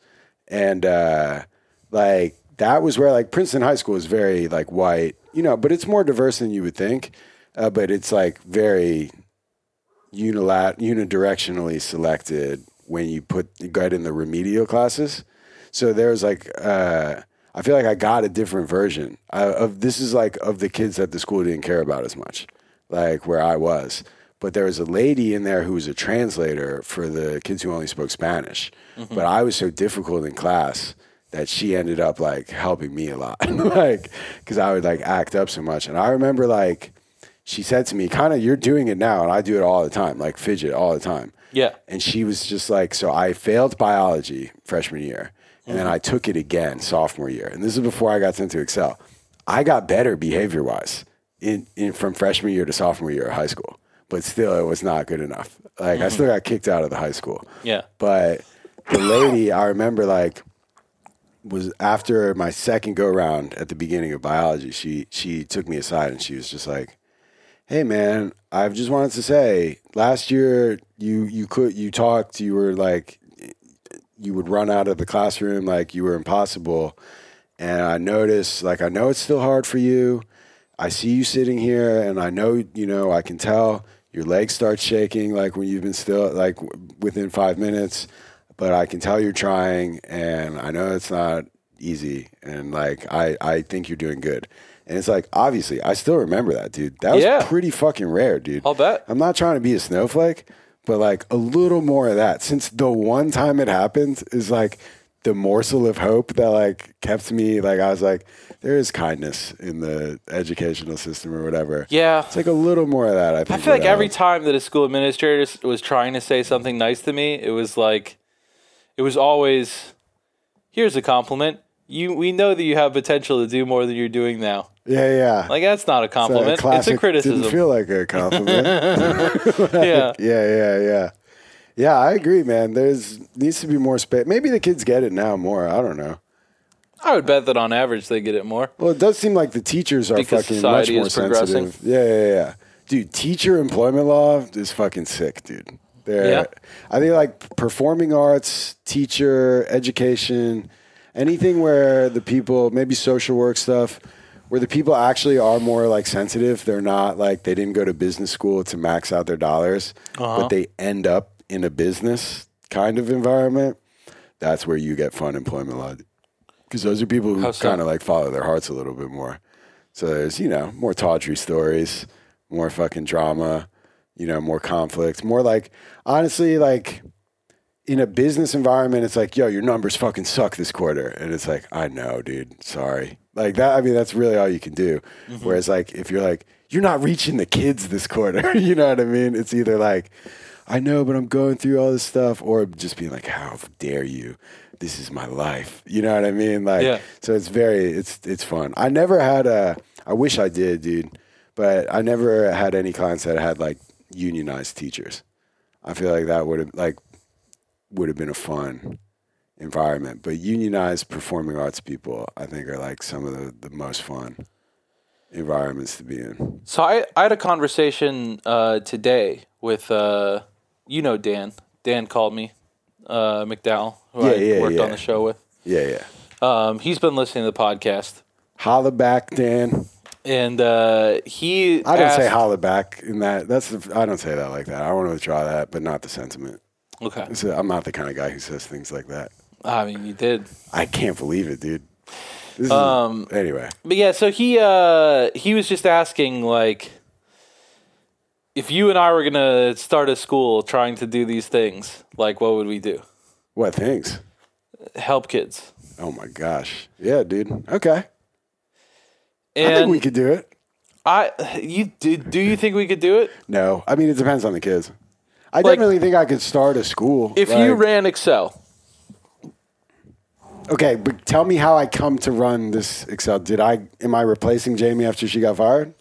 and uh, like that was where like Princeton high school is very like white, you know, but it's more diverse than you would think, uh, but it's like very unilat unidirectionally selected when you put you got in the remedial classes. So there's like uh, I feel like I got a different version uh, of this is like of the kids that the school didn't care about as much, like where I was. But there was a lady in there who was a translator for the kids who only spoke Spanish. Mm-hmm. But I was so difficult in class that she ended up like helping me a lot, like because I would like act up so much. And I remember like she said to me, kind of, you're doing it now, and I do it all the time, like fidget all the time. Yeah. And she was just like, so I failed biology freshman year, and then mm-hmm. I took it again sophomore year. And this is before I got sent to Excel. I got better behavior wise in, in from freshman year to sophomore year of high school, but still it was not good enough. Like I mm. still got kicked out of the high school. Yeah. But the lady, I remember like was after my second go round at the beginning of biology, she she took me aside and she was just like, "Hey man, I've just wanted to say, last year you you could you talked, you were like you would run out of the classroom like you were impossible. And I noticed like I know it's still hard for you. I see you sitting here and I know, you know, I can tell your legs start shaking like when you've been still like within 5 minutes, but I can tell you're trying and I know it's not easy and like I I think you're doing good. And it's like obviously I still remember that, dude. That was Yeah. pretty fucking rare, dude. I'll bet. I'm not trying to be a snowflake, but like a little more of that. Since the one time it happened is like the morsel of hope that like kept me like I was like, there is kindness in the educational system or whatever. Yeah. It's like a little more of that. I I feel like every help. time that a school administrator was trying to say something nice to me, it was like, it was always, here's a compliment. you we know that you have potential to do more than you're doing now. Yeah, yeah. Like that's not a compliment. it's a classic criticism. Didn't feel like a compliment. yeah. yeah, yeah, yeah. Yeah, I agree, man. There's needs to be more space. Maybe the kids get it now more. I don't know. I would bet that on average they get it more. Well, it does seem like the teachers are Because fucking much society more is progressing. sensitive. Yeah, yeah, yeah. Dude, teacher employment law is fucking sick, dude. They're, Yeah. I think like performing arts, teacher, education, anything where the people, maybe social work stuff, where the people actually are more like sensitive. They're not like they didn't go to business school to max out their dollars, Uh-huh. but they end up in a business kind of environment. That's where you get fun employment law. Because those are people who so? kind of like follow their hearts a little bit more. So there's, you know, more tawdry stories, more fucking drama, you know, more conflict, more like, honestly, like in a business environment, it's like, yo, your numbers fucking suck this quarter. And it's like, I know, dude, sorry. Like that, I mean, that's really all you can do. Mm-hmm. Whereas, like, if you're like, you're not reaching the kids this quarter, you know what I mean? It's either like, I know, but I'm going through all this stuff, or just being like, how dare you? This is my life. You know what I mean? Like, Yeah. so it's very, it's it's fun. I never had a. I wish I did, dude, but I never had any clients that had like unionized teachers. I feel like that would have like would have been a fun environment. But unionized performing arts people, I think, are like some of the, the most fun environments to be in. So I, I had a conversation uh, today with uh, you know Dan. Dan called me, uh, McDowell, who I Yeah, yeah, worked on the show with. Yeah, yeah. Um, he's been listening to the podcast, Holla back, Dan. and uh, he I don't say holla back in that. That's the, I don't say that like that. I want to withdraw that, but not the sentiment. Okay, a- I'm not the kind of guy who says things like that. I mean you did, I can't believe it, dude. This is, Um, anyway, but yeah. So he uh, he was just asking like, if you and I were gonna start a school trying to do these things, like what would we do? what things? Help kids. Oh my gosh, yeah, dude. Okay, And I think we could do it. I you do, do you think we could do it? No, I mean it depends on the kids. I Like- definitely think I could start a school. If you ran Excel, okay, but tell me how I come to run this Excel. Did I? Am I replacing Jamie after she got fired?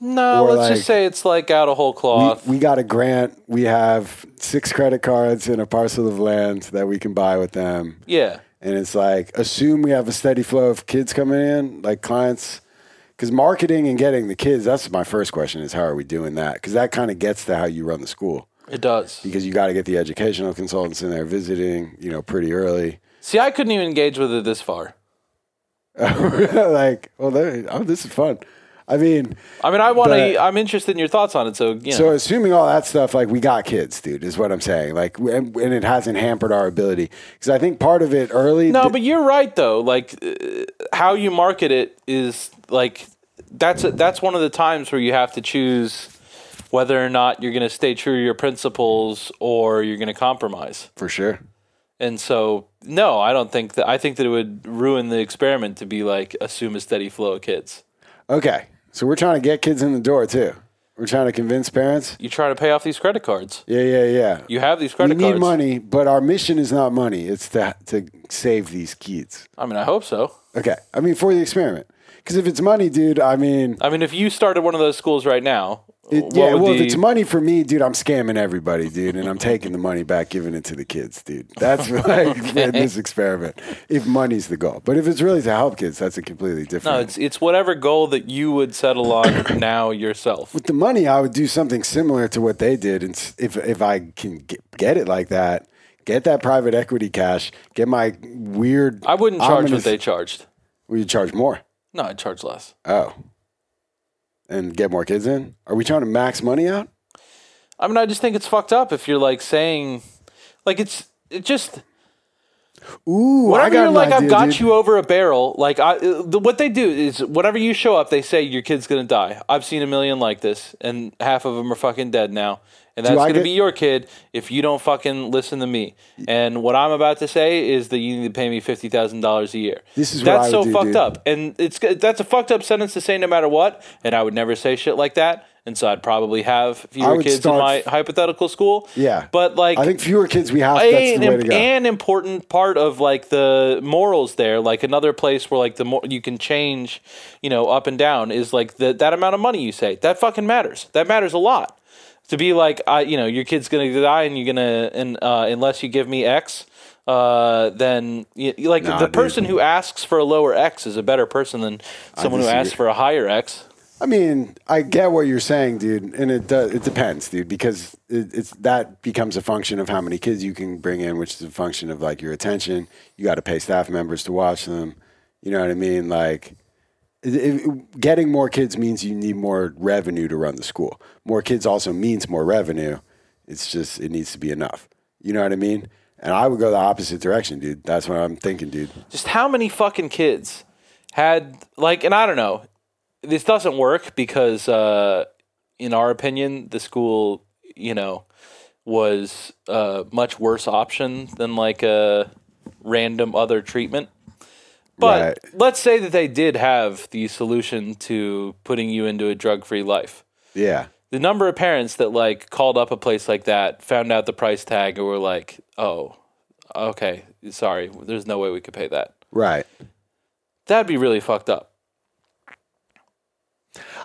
No, Or let's like- just say it's like out of whole cloth. We, we got a grant. We have six credit cards and a parcel of land that we can buy with them. yeah, And it's like, assume we have a steady flow of kids coming in, like clients. Because marketing and getting the kids, that's my first question is how are we doing that? Because that kind of gets to how you run the school. it does. Because you got to get the educational consultants in there visiting, you know, pretty early. See, I couldn't even engage with it this far. like, well, oh, this is fun. I mean, I mean, I want to. I'm interested in your thoughts on it. So you know, So assuming all that stuff, like we got kids, dude, is what I'm saying. Like, and, and it hasn't hampered our ability because I think part of it early. no, th- but you're right though. Like uh, how you market it is like that's a, that's one of the times where you have to choose whether or not you're going to stay true to your principles or you're going to compromise. for sure. And so, no, I don't think that. I think that it would ruin the experiment to be like assume a steady flow of kids. Okay, so we're trying to get kids in the door too. We're trying to convince parents. You try to pay off these credit cards. Yeah, yeah, yeah. You have these credit cards. we credit need money, but our mission is not money. It's to to save these kids. I mean, I hope so. Okay, I mean for the experiment. Because if it's money, dude, I mean, I mean, if you started one of those schools right now, it, yeah. Well, if it's money for me, dude, I'm scamming everybody, dude, and I'm taking the money back, giving it to the kids, dude. That's like in this experiment. If money's the goal, but if it's really to help kids, that's a completely different. no, it's it's whatever goal that you would settle on now yourself. with the money, I would do something similar to what they did, and if if I can get, get it like that, get that private equity cash, get my weird. I wouldn't charge ominous- what they charged. Will you charge more? No, I'd charge less. Oh, and get more kids in. Are we trying to max money out? I mean, I just think it's fucked up if you're like saying, like it's it just Ooh, I whatever got you're like. I've got dude. you over a barrel. Like I, the, what they do is whenever you show up, they say your kid's gonna die. I've seen a million like this, and half of them are fucking dead now. And that's I gonna be your kid if you don't fucking listen to me. And what I'm about to say is that you need to pay me fifty thousand dollars a year. This is what that's I so do, fucked dude. up, and it's that's a fucked up sentence to say no matter what. And I would never say shit like that. and so I'd probably have fewer kids in my hypothetical school. Yeah. but like I think fewer kids we have. That's an, the way to go. an important part of like the morals there, like another place where like the more you can change, you know, up and down is like the, that amount of money you say that fucking matters. That matters a lot. To be like, I, you know, your kid's gonna die and you're gonna, and uh, unless you give me X, uh, then you, like Nah, the dude. person who asks for a lower X is a better person than someone who asks for a higher X. I mean, I get what you're saying, dude, and it does, it depends, dude, because it, it's that becomes a function of how many kids you can bring in, which is a function of like your attention. You got to pay staff members to watch them. You know what I mean? Like, getting more kids means you need more revenue to run the school. More kids also means more revenue. It's just it needs to be enough. You know what I mean? And I would go the opposite direction, dude. That's what I'm thinking, dude. just how many fucking kids had like and i don't know this doesn't work because uh in our opinion the school you know was a much worse option than like a random other treatment but Right. let's say that they did have the solution to putting you into a drug-free life Yeah. the number of parents that like called up a place like that found out the price tag and were like oh okay sorry there's no way we could pay that Right. That'd be really fucked up.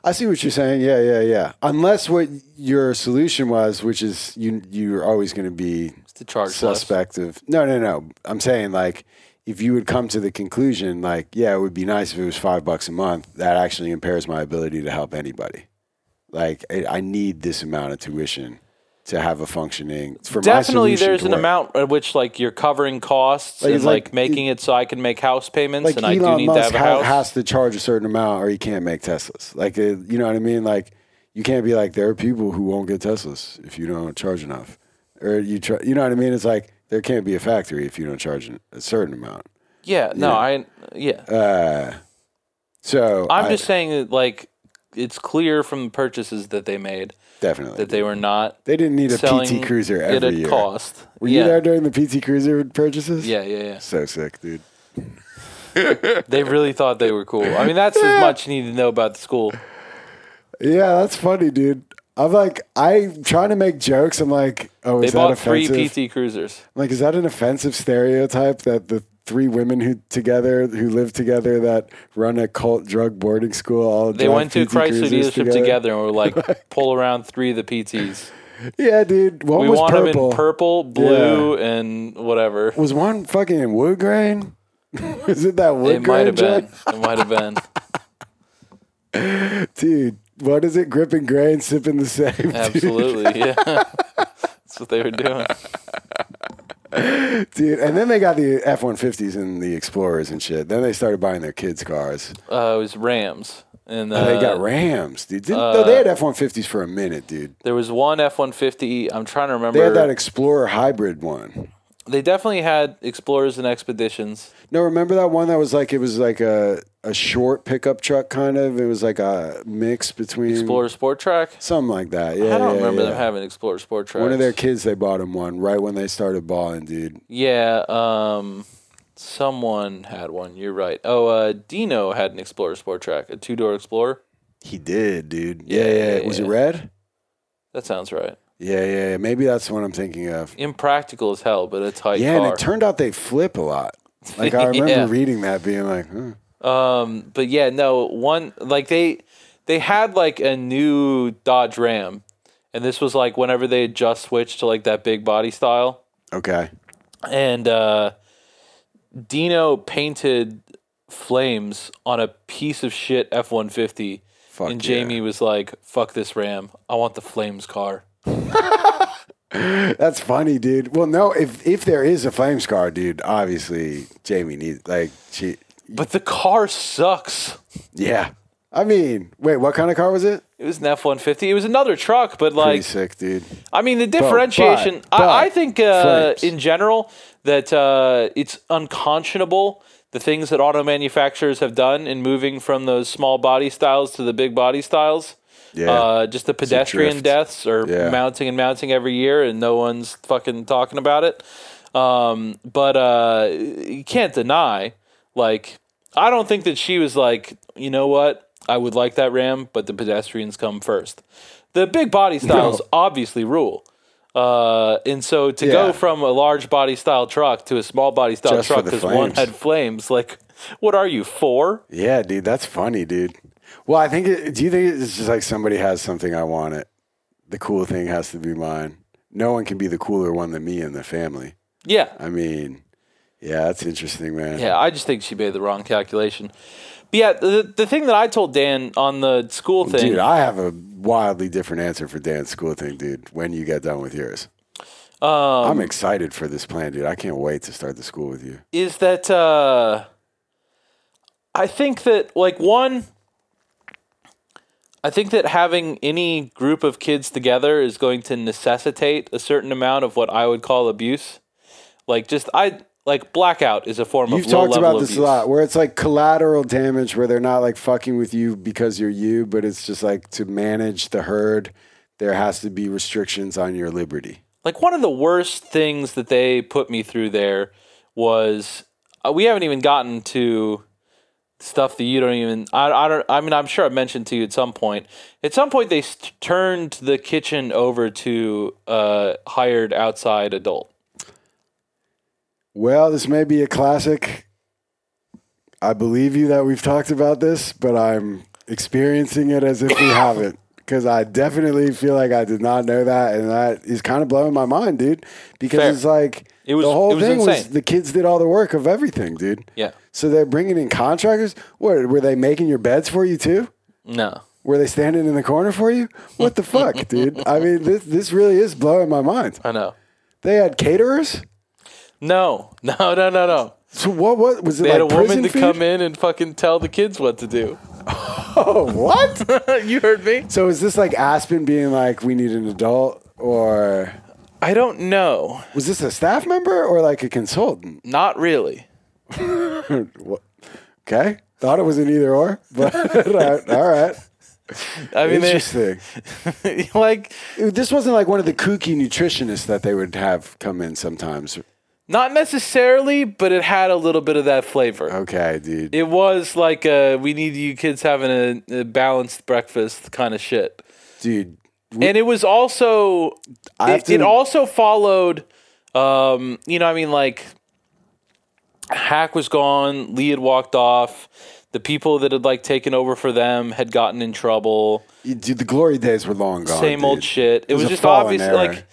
I see what you're saying. Yeah, yeah, yeah. Unless what your solution was, which is you you're always going to be To charge less. suspect of. No, no, no. I'm saying like if you would come to the conclusion like, yeah, it would be nice if it was five bucks a month. That actually impairs my ability to help anybody. Like I, I need this amount of tuition to have a functioning. For Definitely, there's an work. amount at which like you're covering costs Like, and like, like- making it so I can make house payments, like and I Elon do need Musk to have a house. has to charge a certain amount, or he can't make Teslas. Like, uh, you know what I mean? Like, you can't be like there are people who won't get Teslas if you don't charge enough, or you try. You know what I mean? It's like there can't be a factory if you don't charge a certain amount. yeah, no, Yeah. I yeah. Uh, so I'm I- just saying that like it's clear from the purchases that they made definitely that they were not they didn't need a PT Cruiser every at year. cost. Were yeah. you there during the PT Cruiser purchases? Yeah, yeah, yeah. So sick, dude. They really thought they were cool. I mean, that's as much you need to know about the school. Yeah, that's funny, dude. I'm like, I'm trying to make jokes. I'm like, oh, They is that bought three offensive? PT Cruisers. Like, is that an offensive stereotype that the three women who together who live together that run a cult drug boarding school all They drive went to PT Chrysler Cruisers dealership together. and were like, pull around three of the PTs. Yeah, dude. One We was want purple. them in purple, blue, and whatever. Was one fucking in wood grain? is it that wood grain? It might grain have been. It might have been. Dude, what is it? Gripping grain, sipping the same. Absolutely, yeah. That's what they were doing. Dude, and then they got the F one fifties and the Explorers and shit. Then they started buying their kids' cars. Uh, it was Rams, and uh, And they got Rams, dude. Didn't, no, they had F one fifties for a minute, dude. there was one F one fifty. I'm trying to remember. They had that Explorer hybrid one. They definitely had Explorers and Expeditions. No, remember that one that was like it was like a a short pickup truck kind of. It was like a mix between Explorer Sport Trac. something like that. Yeah, I don't yeah, remember yeah. them having Explorer Sport Trac. One of their kids, they bought him one right when they started balling, dude. Yeah, um, someone had one. You're right. Oh, uh, Dino had an Explorer Sport Trac, a two door Explorer. He did, dude. Yeah, Yeah, yeah. Was it red? That sounds right. Yeah, yeah, yeah. Maybe that's what I'm thinking of. Impractical as hell, but a tight Yeah, and it turned out they flip a lot. Like I remember Yeah. reading that, being like, huh. Um, but yeah, no one like they they had like a new Dodge Ram, and this was like whenever they had just switched to like that big body style, okay. and uh, Dino painted flames on a piece of shit F one fifty, and yeah. Jamie was like, "Fuck this Ram, I want the flames car." That's funny, dude. Well, no, if if there is a flame scar, dude, obviously Jamie needs like she. But the car sucks. Yeah. I mean, wait, what kind of car was it? It was an F one fifty. It was another truck, but like Pretty sick, dude. I mean, the differentiation. but I, I think uh, in general that uh, it's unconscionable the things that auto manufacturers have done in moving from those small body styles to the big body styles. Yeah. Uh, just the pedestrian deaths are Yeah. mounting and mounting every year, and no one's fucking talking about it. Um, but uh, you can't deny, like, I don't think that she was like, you know what? I would like that Ram, but the pedestrians come first. The big body styles No. obviously rule. Uh, and so to Yeah. go from a large body style truck to a small body style Just truck because one had flames, like, what are you, four? Yeah, dude, that's funny, dude. Well, I think. It, do you think it's just like somebody has something I want it? The cool thing has to be mine. No one can be the cooler one than me in the family. Yeah. I mean, yeah, that's interesting, man. Yeah, I just think she made the wrong calculation. But yeah, the, the thing that I told Dan on the school thing Dude, I have a wildly different answer for Dan's school thing, dude. When you get done with yours, um, I'm excited for this plan, dude. I can't wait to start the school with you. is that uh, I think that, like, one, I think that having any group of kids together is going to necessitate a certain amount of what I would call abuse. Like, just, I, like, blackout is a form of You've of talked about this abuse. a lot, where it's like collateral damage, where they're not like fucking with you because you're you, but it's just like to manage the herd, there has to be restrictions on your liberty. Like one of the worst things that they put me through there was uh, we haven't even gotten to stuff that you don't even I, I don't I mean I'm sure I mentioned to you at some point. At some point they st- turned the kitchen over to a hired outside adult. Well, this may be a classic. I believe you that we've talked about this, but I'm experiencing it as if we haven't. Because I definitely feel like I did not know that, and that is kind of blowing my mind, dude. Because Fair. it's like It was- the whole was thing was the kids did all the work of everything, dude. Yeah. So they're bringing in contractors. What were they making your beds for you too? No. Were they standing in the corner for you? What the fuck, dude? I mean, this this really is blowing my mind. I know. They had caterers. No. No, no, no, no. So what? What was it They like? had a woman to food? come in and fucking tell the kids what to do. Oh, what? you heard me? so is this like Aspen being like, we need an adult, or I don't know. was this a staff member or like a consultant? Not really. What? Okay, thought it was an either or, but all right, all right. I mean, they, interesting. like This wasn't like one of the kooky nutritionists that they would have come in sometimes. Not necessarily, but it had a little bit of that flavor. Okay, dude. It was like uh we need you kids having a, a balanced breakfast kind of shit. Dude, And it was also it, to- it also followed um you know I mean like Hack was gone, Lee had walked off. The people that had like taken over for them had gotten in trouble. dude, the glory days were long gone. Same old shit. It, was was, just obvious like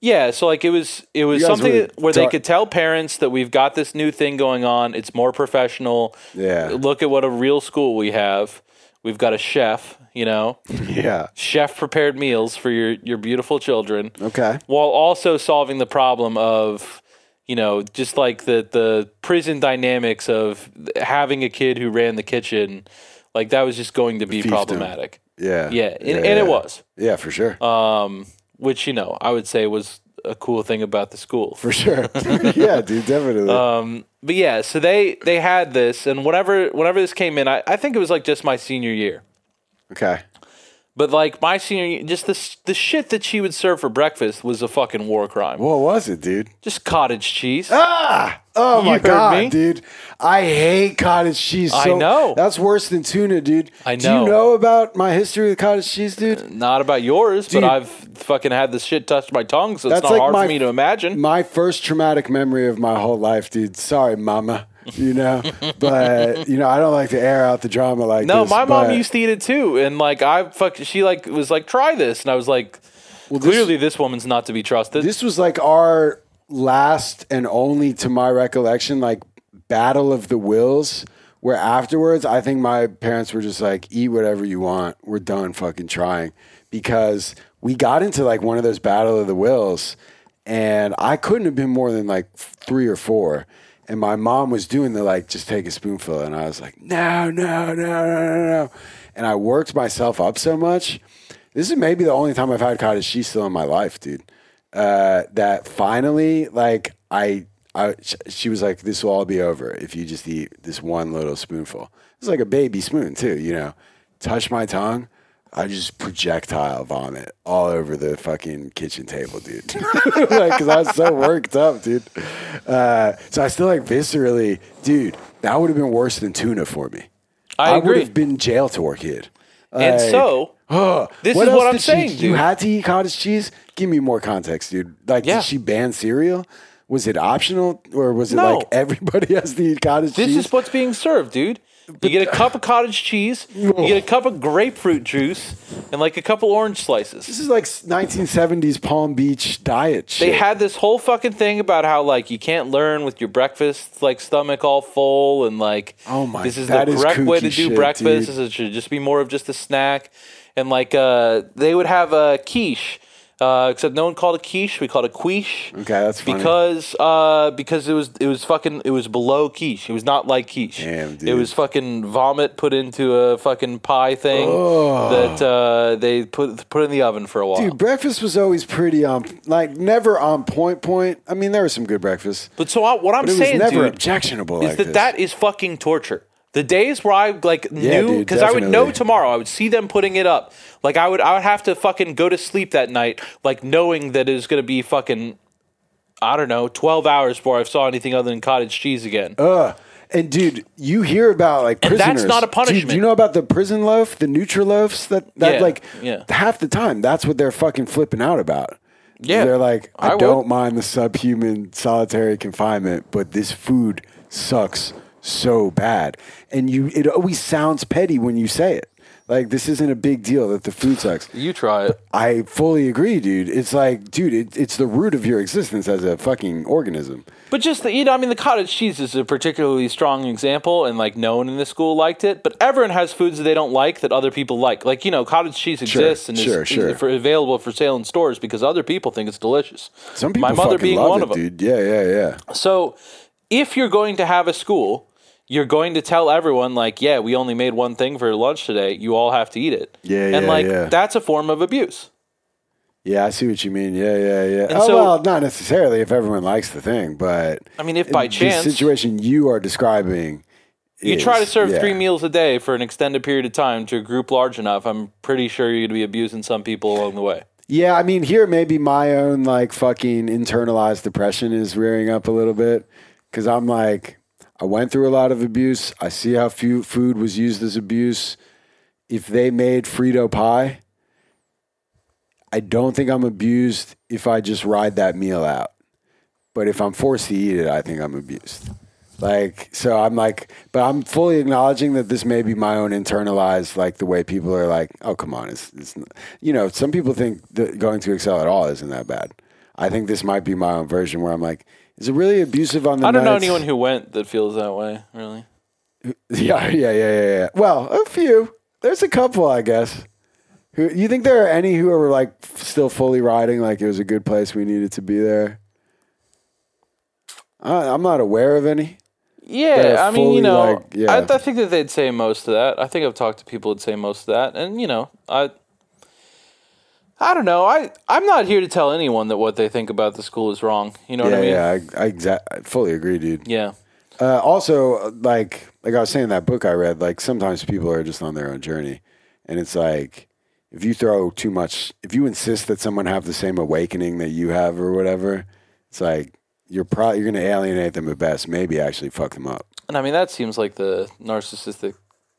yeah, so like it was it was something that- where they could tell parents that we've got this new thing going on. It's more professional. Yeah. Look at what a real school we have. We've got a chef, you know. Yeah. chef prepared meals for your your beautiful children Okay. while also solving the problem of you know just like the the prison dynamics of having a kid who ran the kitchen like that was just going to be Fiefdom. problematic Yeah. yeah and, and yeah. it was Yeah, for sure. um which you know i would say was a cool thing about the school for sure. yeah, dude, definitely. um but yeah so they they had this and whenever whenever this came in i, I think it was like just my senior year okay. But like my senior, just the the shit that she would serve for breakfast was a fucking war crime. What was it, dude? Just cottage cheese. Ah! Oh my god, me? dude! I hate cottage cheese. I know. that's worse than tuna, dude. I know. Do you know. know about my history with cottage cheese, dude? Not about yours, Dude. but I've fucking had this shit touch my tongue, so it's not like hard my- for me to imagine. My first traumatic memory of my whole life, dude. Sorry, mama. You know, but you know, I don't like to air out the drama like this. no, this. my mom used to eat it too, and like I fuck, she like was like, try this, and I was like, Well, this- clearly this woman's not to be trusted. This was like our last and only, to my recollection, like battle of the wills. Where afterwards, I think my parents were just like, "Eat whatever you want. We're done fucking trying," because we got into like one of those battle of the wills, and I couldn't have been more than like three or four. And my mom was doing the like, just take a spoonful, and I was like, "No, no, no, no, no, no," and I worked myself up so much. This is maybe the only time I've had cottage cheese still in my life, dude uh, that finally, like, I, I, she was like, "This will all be over if you just eat this one little spoonful." It's like a baby spoon too, you know. Touch my tongue, I just projectile vomit all over the fucking kitchen table, dude. like, cause I was so worked up, dude. Uh, so I still like viscerally, dude. That would have been worse than tuna for me. I would have been jail to work kid. and Like, so Ugh. This What is what I'm she- saying, You had to eat cottage cheese. Give me more context, dude. Like, Yeah. did she ban cereal? Was it optional, or was it No. like everybody has to eat cottage this cheese? This is what's being served, dude. You get a cup of cottage cheese, you get a cup of grapefruit juice, and like a couple orange slices. this is like 1970s Palm Beach diet shit. They had this whole fucking thing about how like you can't learn with your breakfast like stomach all full and like Oh my- this is the is correct way to do shit, breakfast. dude. It should just be more of just a snack. And like uh they would have a quiche. Uh, except no one called it quiche. We called it quiche. Okay, that's funny. Because uh, because it was it was fucking it was below quiche. It was not like quiche. Damn, It was fucking vomit put into a fucking pie thing that uh, they put put in the oven for a while. Dude, breakfast was always pretty on, like never on point. Point. I mean, there was some good breakfast, But so I, what I'm but it was saying, never dude, objectionable. is like that this. that is fucking torture. The days where I like Yeah, knew because I would know tomorrow, I would see them putting it up. Like I would, I would have to fucking go to sleep that night, like knowing that it was gonna be fucking, I don't know, twelve hours before I saw anything other than cottage cheese again. Ugh. And dude, you hear about like And prisoners. that's not a Dude, punishment. do you know about the prison loaf, the Nutriloafs? That that Yeah, like yeah. half the time that's what they're fucking flipping out about. Yeah, they're like, I, I don't mind the subhuman solitary confinement, but this food sucks so bad. And you, it always sounds petty when you say it. Like this isn't a big deal that the food sucks. you try it. I fully agree, dude. It's like, dude, it, it's the root of your existence as a fucking organism. But just the, you know, I mean, the cottage cheese is a particularly strong example, and like no one in the school liked it. But everyone has foods that they don't like that other people like. Like you know, cottage cheese exists and sure, is, sure. is for, available for sale in stores because other people think it's delicious. Some people my mother being one it, of them. dude. Yeah, yeah, yeah. So, if you're going to have a school, you're going to tell everyone like, yeah, we only made one thing for lunch today. You all have to eat it. Yeah, and yeah, And, like yeah. that's a form of abuse. Yeah, I see what you mean. Yeah, yeah, yeah. And oh, so- well, not necessarily if everyone likes the thing, but I mean, if by chance the situation you are describing, you is- try to serve yeah. three meals a day for an extended period of time to a group large enough, I'm pretty sure you're going to be abusing some people along the way. Yeah, I mean, here maybe my own like fucking internalized depression is rearing up a little bit because I'm like, I went through a lot of abuse. I see how food was used as abuse. If they made Frito pie, I don't think I'm abused if I just ride that meal out. But if I'm forced to eat it, I think I'm abused. Like, so I'm like, but I'm fully acknowledging that this may be my own internalized, like the way people are like, oh, come on. It's, it's you know, some people think that going to Excel at all isn't that bad. I think this might be my own version where I'm like, is it really abusive on the I don't know anyone who went that feels that way, really. Yeah, yeah, yeah, yeah, yeah. Well, a few. There's a couple, I guess. Who you think there are any who are like still fully riding, like it was a good place, we needed to be there? I, I'm not aware of any. Yeah, I mean, you know, like, yeah. I, I think that they'd say most of that. I think I've talked to people that say most of that, and you know, I, I don't know. I I'm not here to tell anyone that what they think about the school is wrong. You know yeah, what I mean? yeah, I, I, exa- I fully agree, dude. Yeah. Uh, also, like like I was saying that book I read, like sometimes people are just on their own journey, and it's like if you throw too much, if you insist that someone have the same awakening that you have or whatever, it's like you're probably you're going to alienate them at best. Maybe actually fuck them up. And I mean, that seems like the narcissistic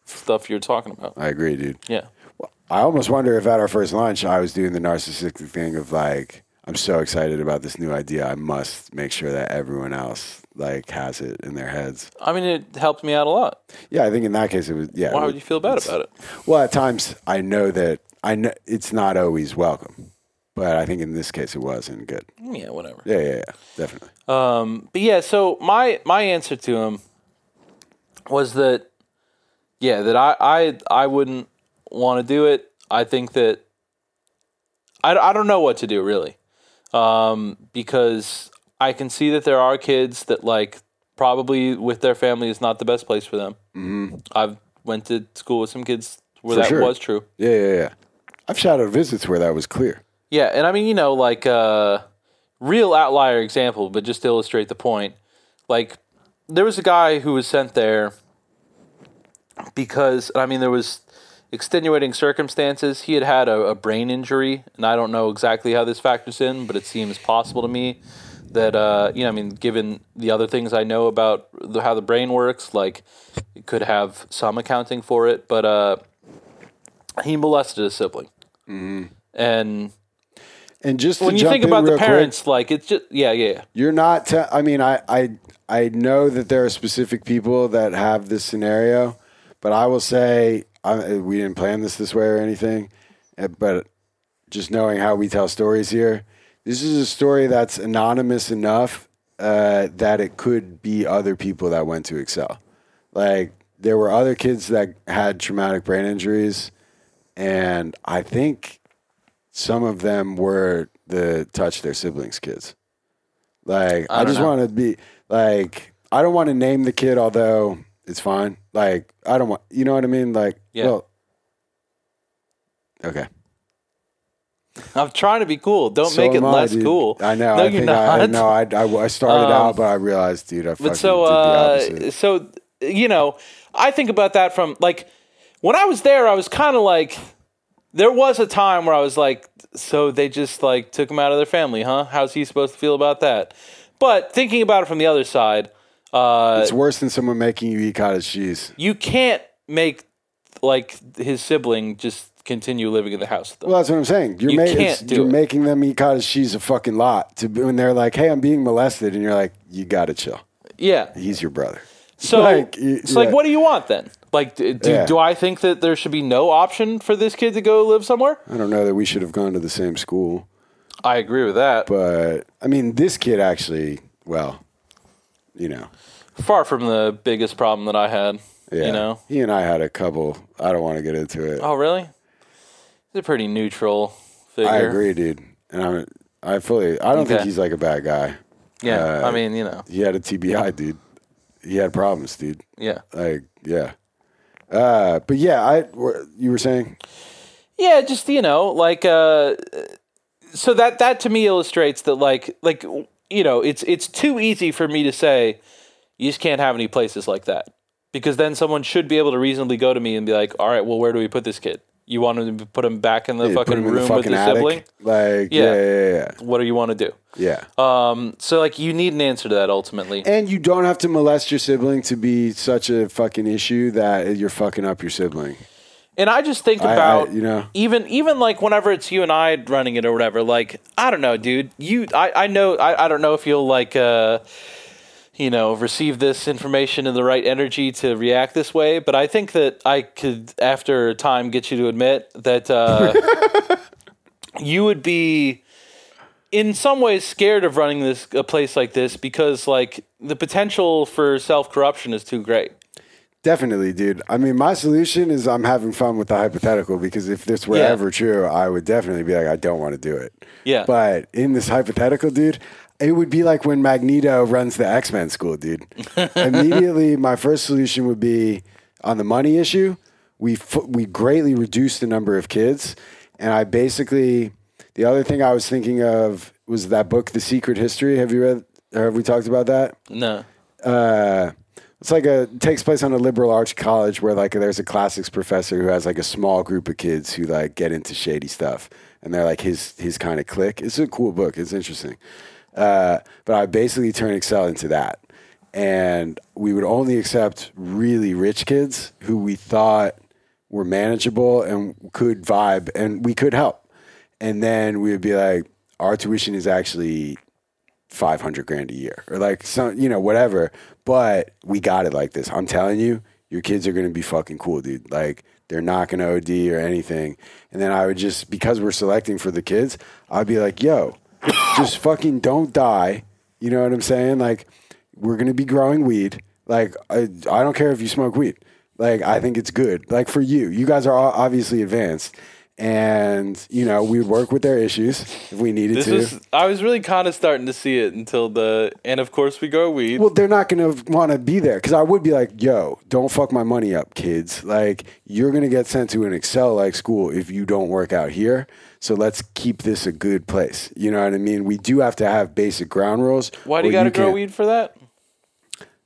stuff you're talking about. I agree, dude. Yeah. I almost wonder if at our first lunch I was doing the narcissistic thing of like I'm so excited about this new idea. I must make sure that everyone else like has it in their heads. I mean, it helped me out a lot. Yeah, I think in that case it was. Yeah. Why it would you feel bad about it? Well, at times I know that I know it's not always welcome, but I think in this case it was and good. Yeah, whatever. Yeah, yeah, yeah, definitely. Um, but yeah, so my my answer to him was that yeah, that I I I wouldn't want to do it. I think that I, I don't know what to do really, um, because I can see that there are kids that like probably with their family is not the best place for them. Mm-hmm. I've went to school with some kids where For that sure. was true. Yeah, yeah, yeah. I've shadowed visits where that was clear. Yeah, and I mean, you know, like uh real outlier example, but just to illustrate the point. Like there was a guy who was sent there because I mean there was extenuating circumstances. He had had a, a brain injury, and I don't know exactly how this factors in, but it seems possible to me that uh, you know, I mean, given the other things I know about the, how the brain works, like it could have some accounting for it. But uh, he molested a sibling, and And just to when you jump think about the real quick, parents, like it's just yeah, yeah, yeah. You're not. Te- I mean, I, I I know that there are specific people that have this scenario, but I will say I, we didn't plan this this way or anything. uh, But just knowing how we tell stories here, this is a story that's anonymous enough uh, that it could be other people that went to Excel. Like there were other kids that had traumatic brain injuries, and I think some of them were the touch their siblings kids. Like I, I just want to be like I don't want to name the kid, although it's fine. Like I don't want you know what I mean. Like Yeah. well, okay. I'm trying to be cool. Don't So make it I, less dude. cool. I know. No, I you're think I, I not. know. I, I, I started Um, out, but I realized, dude, I fucking But so, did the uh, opposite. so you know, I think about that from like when I was there. I was kind of like, there was a time where I was like, so they just like took him out of their family, huh? How's he supposed to feel about that? But thinking about it from the other side, uh, it's worse than someone making you eat cottage cheese. you can't make like his sibling just continue living in the house with them. Well, that's what I'm saying. You're, You ma- can't it's- do you're making them eat cottage cheese a fucking lot. To when they're like, "Hey, I'm being molested," and you're like, "You gotta chill. yeah. He's your brother." So Like, it's like, what do you want then? Like, do, do, Yeah. do I think that there should be no option for this kid to go live somewhere? I don't know that we should have gone to the same school, I agree with that. but I mean, this kid actually, well, you know, Far from the biggest problem that I had. yeah, You know? he and I had a couple. I don't want to get into it. Oh, really? He's a pretty neutral figure. I agree, dude, and I'm. I fully. I don't think he's like a bad guy. Yeah. Uh, I mean, you know. He had a TBI, dude. He had problems, dude. Yeah. Like, yeah. Uh, but yeah, I. You were saying? Yeah, just you know, like uh so that that to me illustrates that like like you know, it's it's too easy for me to say you just can't have any places like that. Because then someone should be able to reasonably go to me and be like, "All right, well, where do we put this kid? You want him to put him back in the Yeah, fucking in room the with fucking his attic. sibling? Like, Yeah. yeah, yeah, yeah, What do you want to do?" yeah. Um, so like you need an answer to that ultimately. And you don't have to molest your sibling to be such a fucking issue that you're fucking up your sibling. And I just think I- I- about you know. even even like whenever it's you and I running it or whatever. Like I don't know, dude. You I I know I, I don't know if you'll like uh you know receive this information in the right energy to react this way, but I think that I could after time get you to admit that uh, you would be in some ways scared of running this a place like this because like the potential for self corruption is too great. Definitely, dude. I mean, my solution is I'm having fun with the hypothetical because if this were Yeah. ever true, I would definitely be like, I don't want to do it. Yeah. But in this hypothetical, dude, it would be like when Magneto runs the X Men school, dude. Immediately, my first solution would be on the money issue. We fu- we greatly reduce the number of kids, and I basically the other thing I was thinking of was that book, The Secret History. Have you read? Or have we talked about that? No. uh, it's like a takes place on a liberal arts college where like there's a classics professor who has like a small group of kids who like get into shady stuff and they're like his his kind of clique. It's a cool book. It's interesting. Uh, but I basically turned Excel into that, and we would only accept really rich kids who we thought were manageable and could vibe and we could help. And then we would be like, our tuition is actually 500 grand a year or like some, you know, whatever. But we got it like this. I'm telling you, your kids are going to be fucking cool, dude. Like they're not going to OD or anything. And then I would just, because we're selecting for the kids, I'd be like, yo, just fucking don't die. You know what I'm saying? Like we're going to be growing weed. Like I, I don't care if you smoke weed. Like I think it's good. Like for you, you guys are obviously advanced. And you know we would work with their issues if we needed This to. is I was really kind of starting to see it until the and of course we go weed. Well, they're not going to want to be there because I would be like, yo, don't fuck my money up, kids. Like, you're going to get sent to an Excel like school if you don't work out here. So let's keep this a good place. You know what I mean? We do have to have basic ground rules. Why do you got to grow weed for that?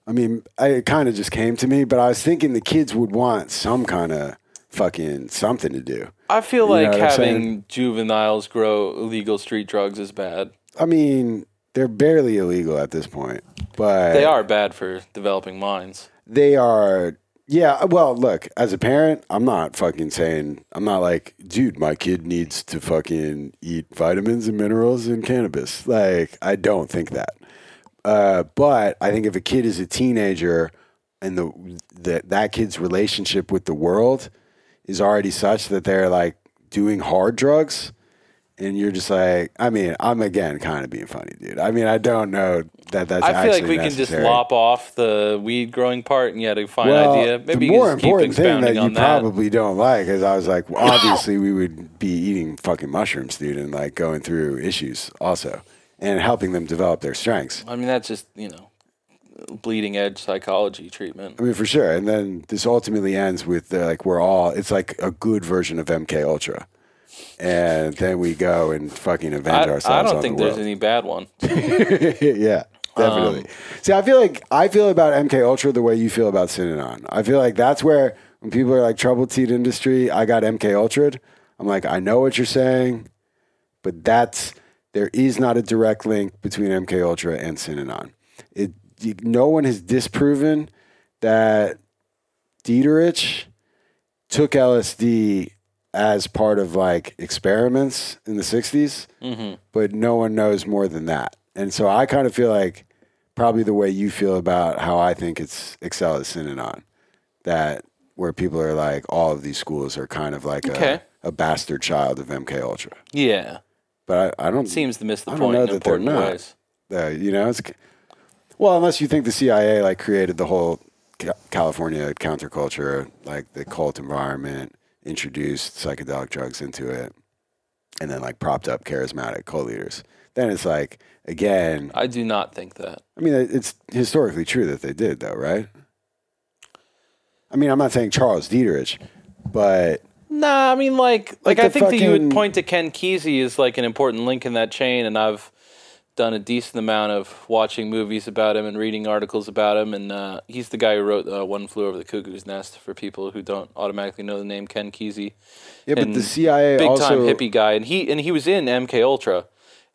I mean, I, it kind of just came to me, but I was thinking the kids would want some kind of fucking something to do. I feel You know like what I'm having saying? juveniles grow illegal street drugs is bad. I mean, they're barely illegal at this point, but They are bad for developing minds. they are yeah well look as a parent i'm not fucking saying i'm not like dude my kid needs to fucking eat vitamins and minerals and cannabis like i don't think that uh, but i think if a kid is a teenager and the, the that kid's relationship with the world is already such that they're like doing hard drugs and you're just like i mean i'm again kind of being funny dude i mean i don't know that that's I feel like we can just lop off the weed growing part and you had a fine Well, idea. Maybe the more important thing that you that. probably don't like is I was like, well, obviously we would be eating fucking mushrooms, dude, and like going through issues also, and helping them develop their strengths. I mean, that's just you know, bleeding edge psychology treatment. I mean, for sure. And then this ultimately ends with uh, like we're all. It's like a good version of MK Ultra, and then we go and fucking avenge I, ourselves. I don't on think the there's world. any bad one. yeah, definitely. Um, See, I feel like I feel about MK Ultra the way you feel about Synanon. I feel like that's where when people are like trouble teen industry, I got MK Ultra. I'm like, I know what you're saying, but that's there is not a direct link between MK Ultra and Synanon. It no one has disproven that Dederich took LSD as part of like experiments in the 60s hmm but no one knows more than that. And so I kind of feel like probably the way you feel about how I think it's Excel is Synanon, that where people are like all of these schools are kind of like Okay. a, a bastard child of MK Ultra. Yeah, But I, I don't seems to miss the I don't point know in that they're not. ways. uh, you know it's well unless you think the CIA like created the whole Ca- California counterculture, like the cult environment, introduced psychedelic drugs into it, and then like propped up charismatic cult leaders. Then it's like again, I do not think that. I mean, it's historically true that they did, though, right? I mean, I'm not saying Charles Dederich, but Nah, I mean, like, like, Like I think that you would point to Ken Kesey as like an important link in that chain, and I've done a decent amount of watching movies about him and reading articles about him, and uh, he's the guy who wrote uh, "One Flew Over the Cuckoo's Nest" for people who don't automatically know the name Ken Kesey. yeah, but the CIA big also time hippie guy, and he and he was in MK Ultra,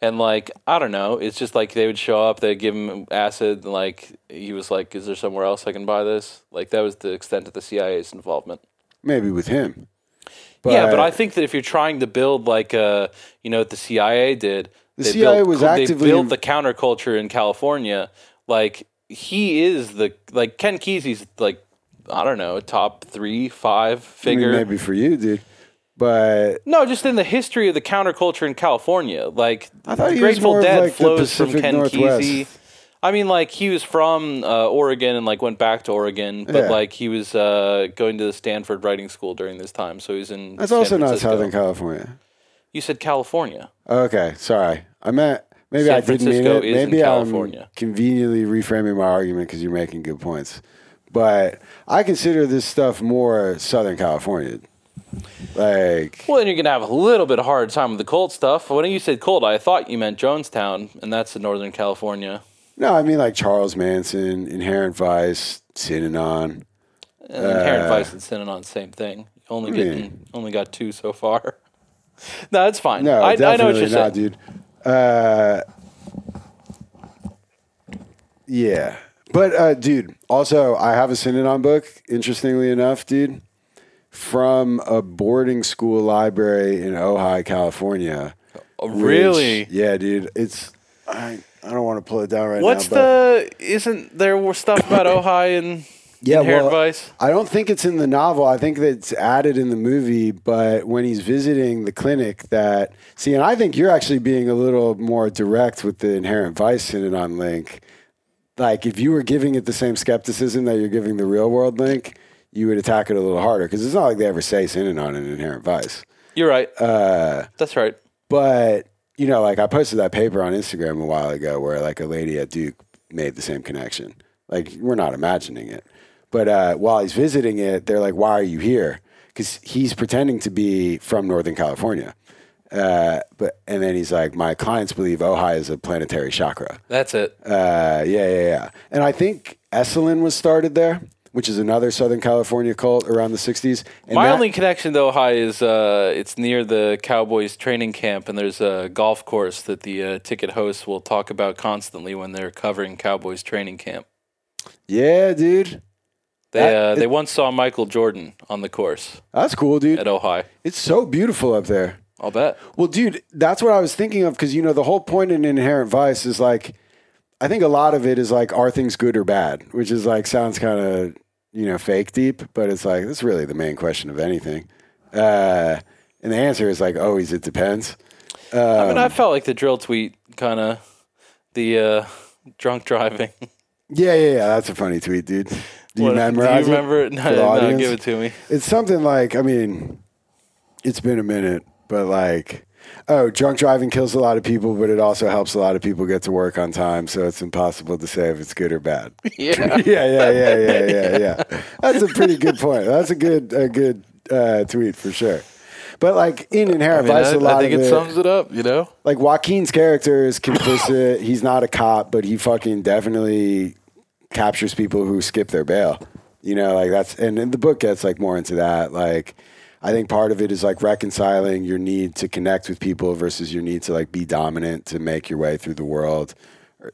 and like I don't know, it's just like they would show up, they'd give him acid, and like he was like, "Is there somewhere else I can buy this?" Like that was the extent of the CIA's involvement. maybe with him. yeah, but I think that if you're trying to build like uh, you know what the CIA did, The they CIA built, was they actively built the counterculture in California. Like he is the like Ken Kesey's like I don't know top three five I mean, figure. maybe for you, dude. But No, just in the history of the counterculture in California, like I thought Grateful Dead like, flows from Ken Northwest. Kesey. I mean, like he was from uh, Oregon and like went back to Oregon, but Yeah. like he was uh, going to the Stanford writing school during this time, so he's in. that's San also not. Southern California. You said California. Okay, sorry. I meant maybe San I didn't Francisco mean it. is in Maybe California. I'm conveniently reframing my argument because you're making good points. But I consider this stuff more Southern California. Like, Well, then you're gonna have a little bit of hard time with the cold stuff. When you said cold, I thought you meant Jonestown, and that's in Northern California. no, I mean like Charles Manson, Inherent Vice, Synanon. And Inherent uh, Vice and Synanon, same thing. Only I getting mean- only got two so far. no, it's fine. No, I, I know what you're not, saying. dude. Uh, yeah, but uh, dude, also I have a Synanon book. Interestingly enough, dude, from a boarding school library in Ojai, California. Oh, which- really? yeah, dude. It's I. I don't want to pull it down right What's now. but the? Isn't there stuff about Ojai and Yeah, Inherent well, Vice? I don't think it's in the novel. I think that it's added in the movie. But when he's visiting the clinic, that see, and I think you're actually being a little more direct with the inherent vice Synanon link. Like if you were giving it the same skepticism that you're giving the real world link, you would attack it a little harder because it's not like they ever say in on an inherent vice. You're right. Uh, That's right. but you know, like I posted that paper on Instagram a while ago where like a lady at Duke made the same connection. Like we're not imagining it. But uh, while he's visiting it, they're like, "Why are you here?" Because he's pretending to be from Northern California. Uh, but and then he's like, "My clients believe Ojai is a planetary chakra." That's it. Uh, yeah, yeah, yeah. And I think Esalen was started there. which is another Southern California cult around the '60s. And My that- only connection to Ojai is uh, it's near the Cowboys training camp, and there's a golf course that the uh, ticket hosts will talk about constantly when they're covering Cowboys training camp. yeah, dude, They That- uh, they once saw Michael Jordan on the course that's cool, dude. at Ojai. It's so beautiful up there. I'll bet. Well, dude, that's what I was thinking of because you know the whole point in Inherent Vice is like, I think a lot of it is like, are things good or bad? Which is like sounds kind of you know fake deep, but it's like that's really the main question of anything. Uh, and the answer is like always, it depends. I Um, mean, I felt like the drill tweet kind of the uh, drunk driving. Yeah, yeah, yeah. That's a funny tweet, dude. Do you What- memorize Do you remember it? No, for no, give it to me. It's something like, I mean, it's been a minute, but like, oh, drunk driving kills a lot of people, but it also helps a lot of people get to work on time. So it's impossible to say if it's good or bad. Yeah. yeah, yeah, yeah, yeah, yeah, yeah. That's a pretty good point. That's a good, a good uh, tweet for sure. But like in I, Inherent mean, Vice, I, a lot I think of it, it, sums it up. You know. like Joaquin's character is complicit. He's not a cop, but he fucking definitely captures people who skip their bail. You know, like that's and, and the book gets like more into that. Like I think part of it is like reconciling your need to connect with people versus your need to like be dominant to make your way through the world.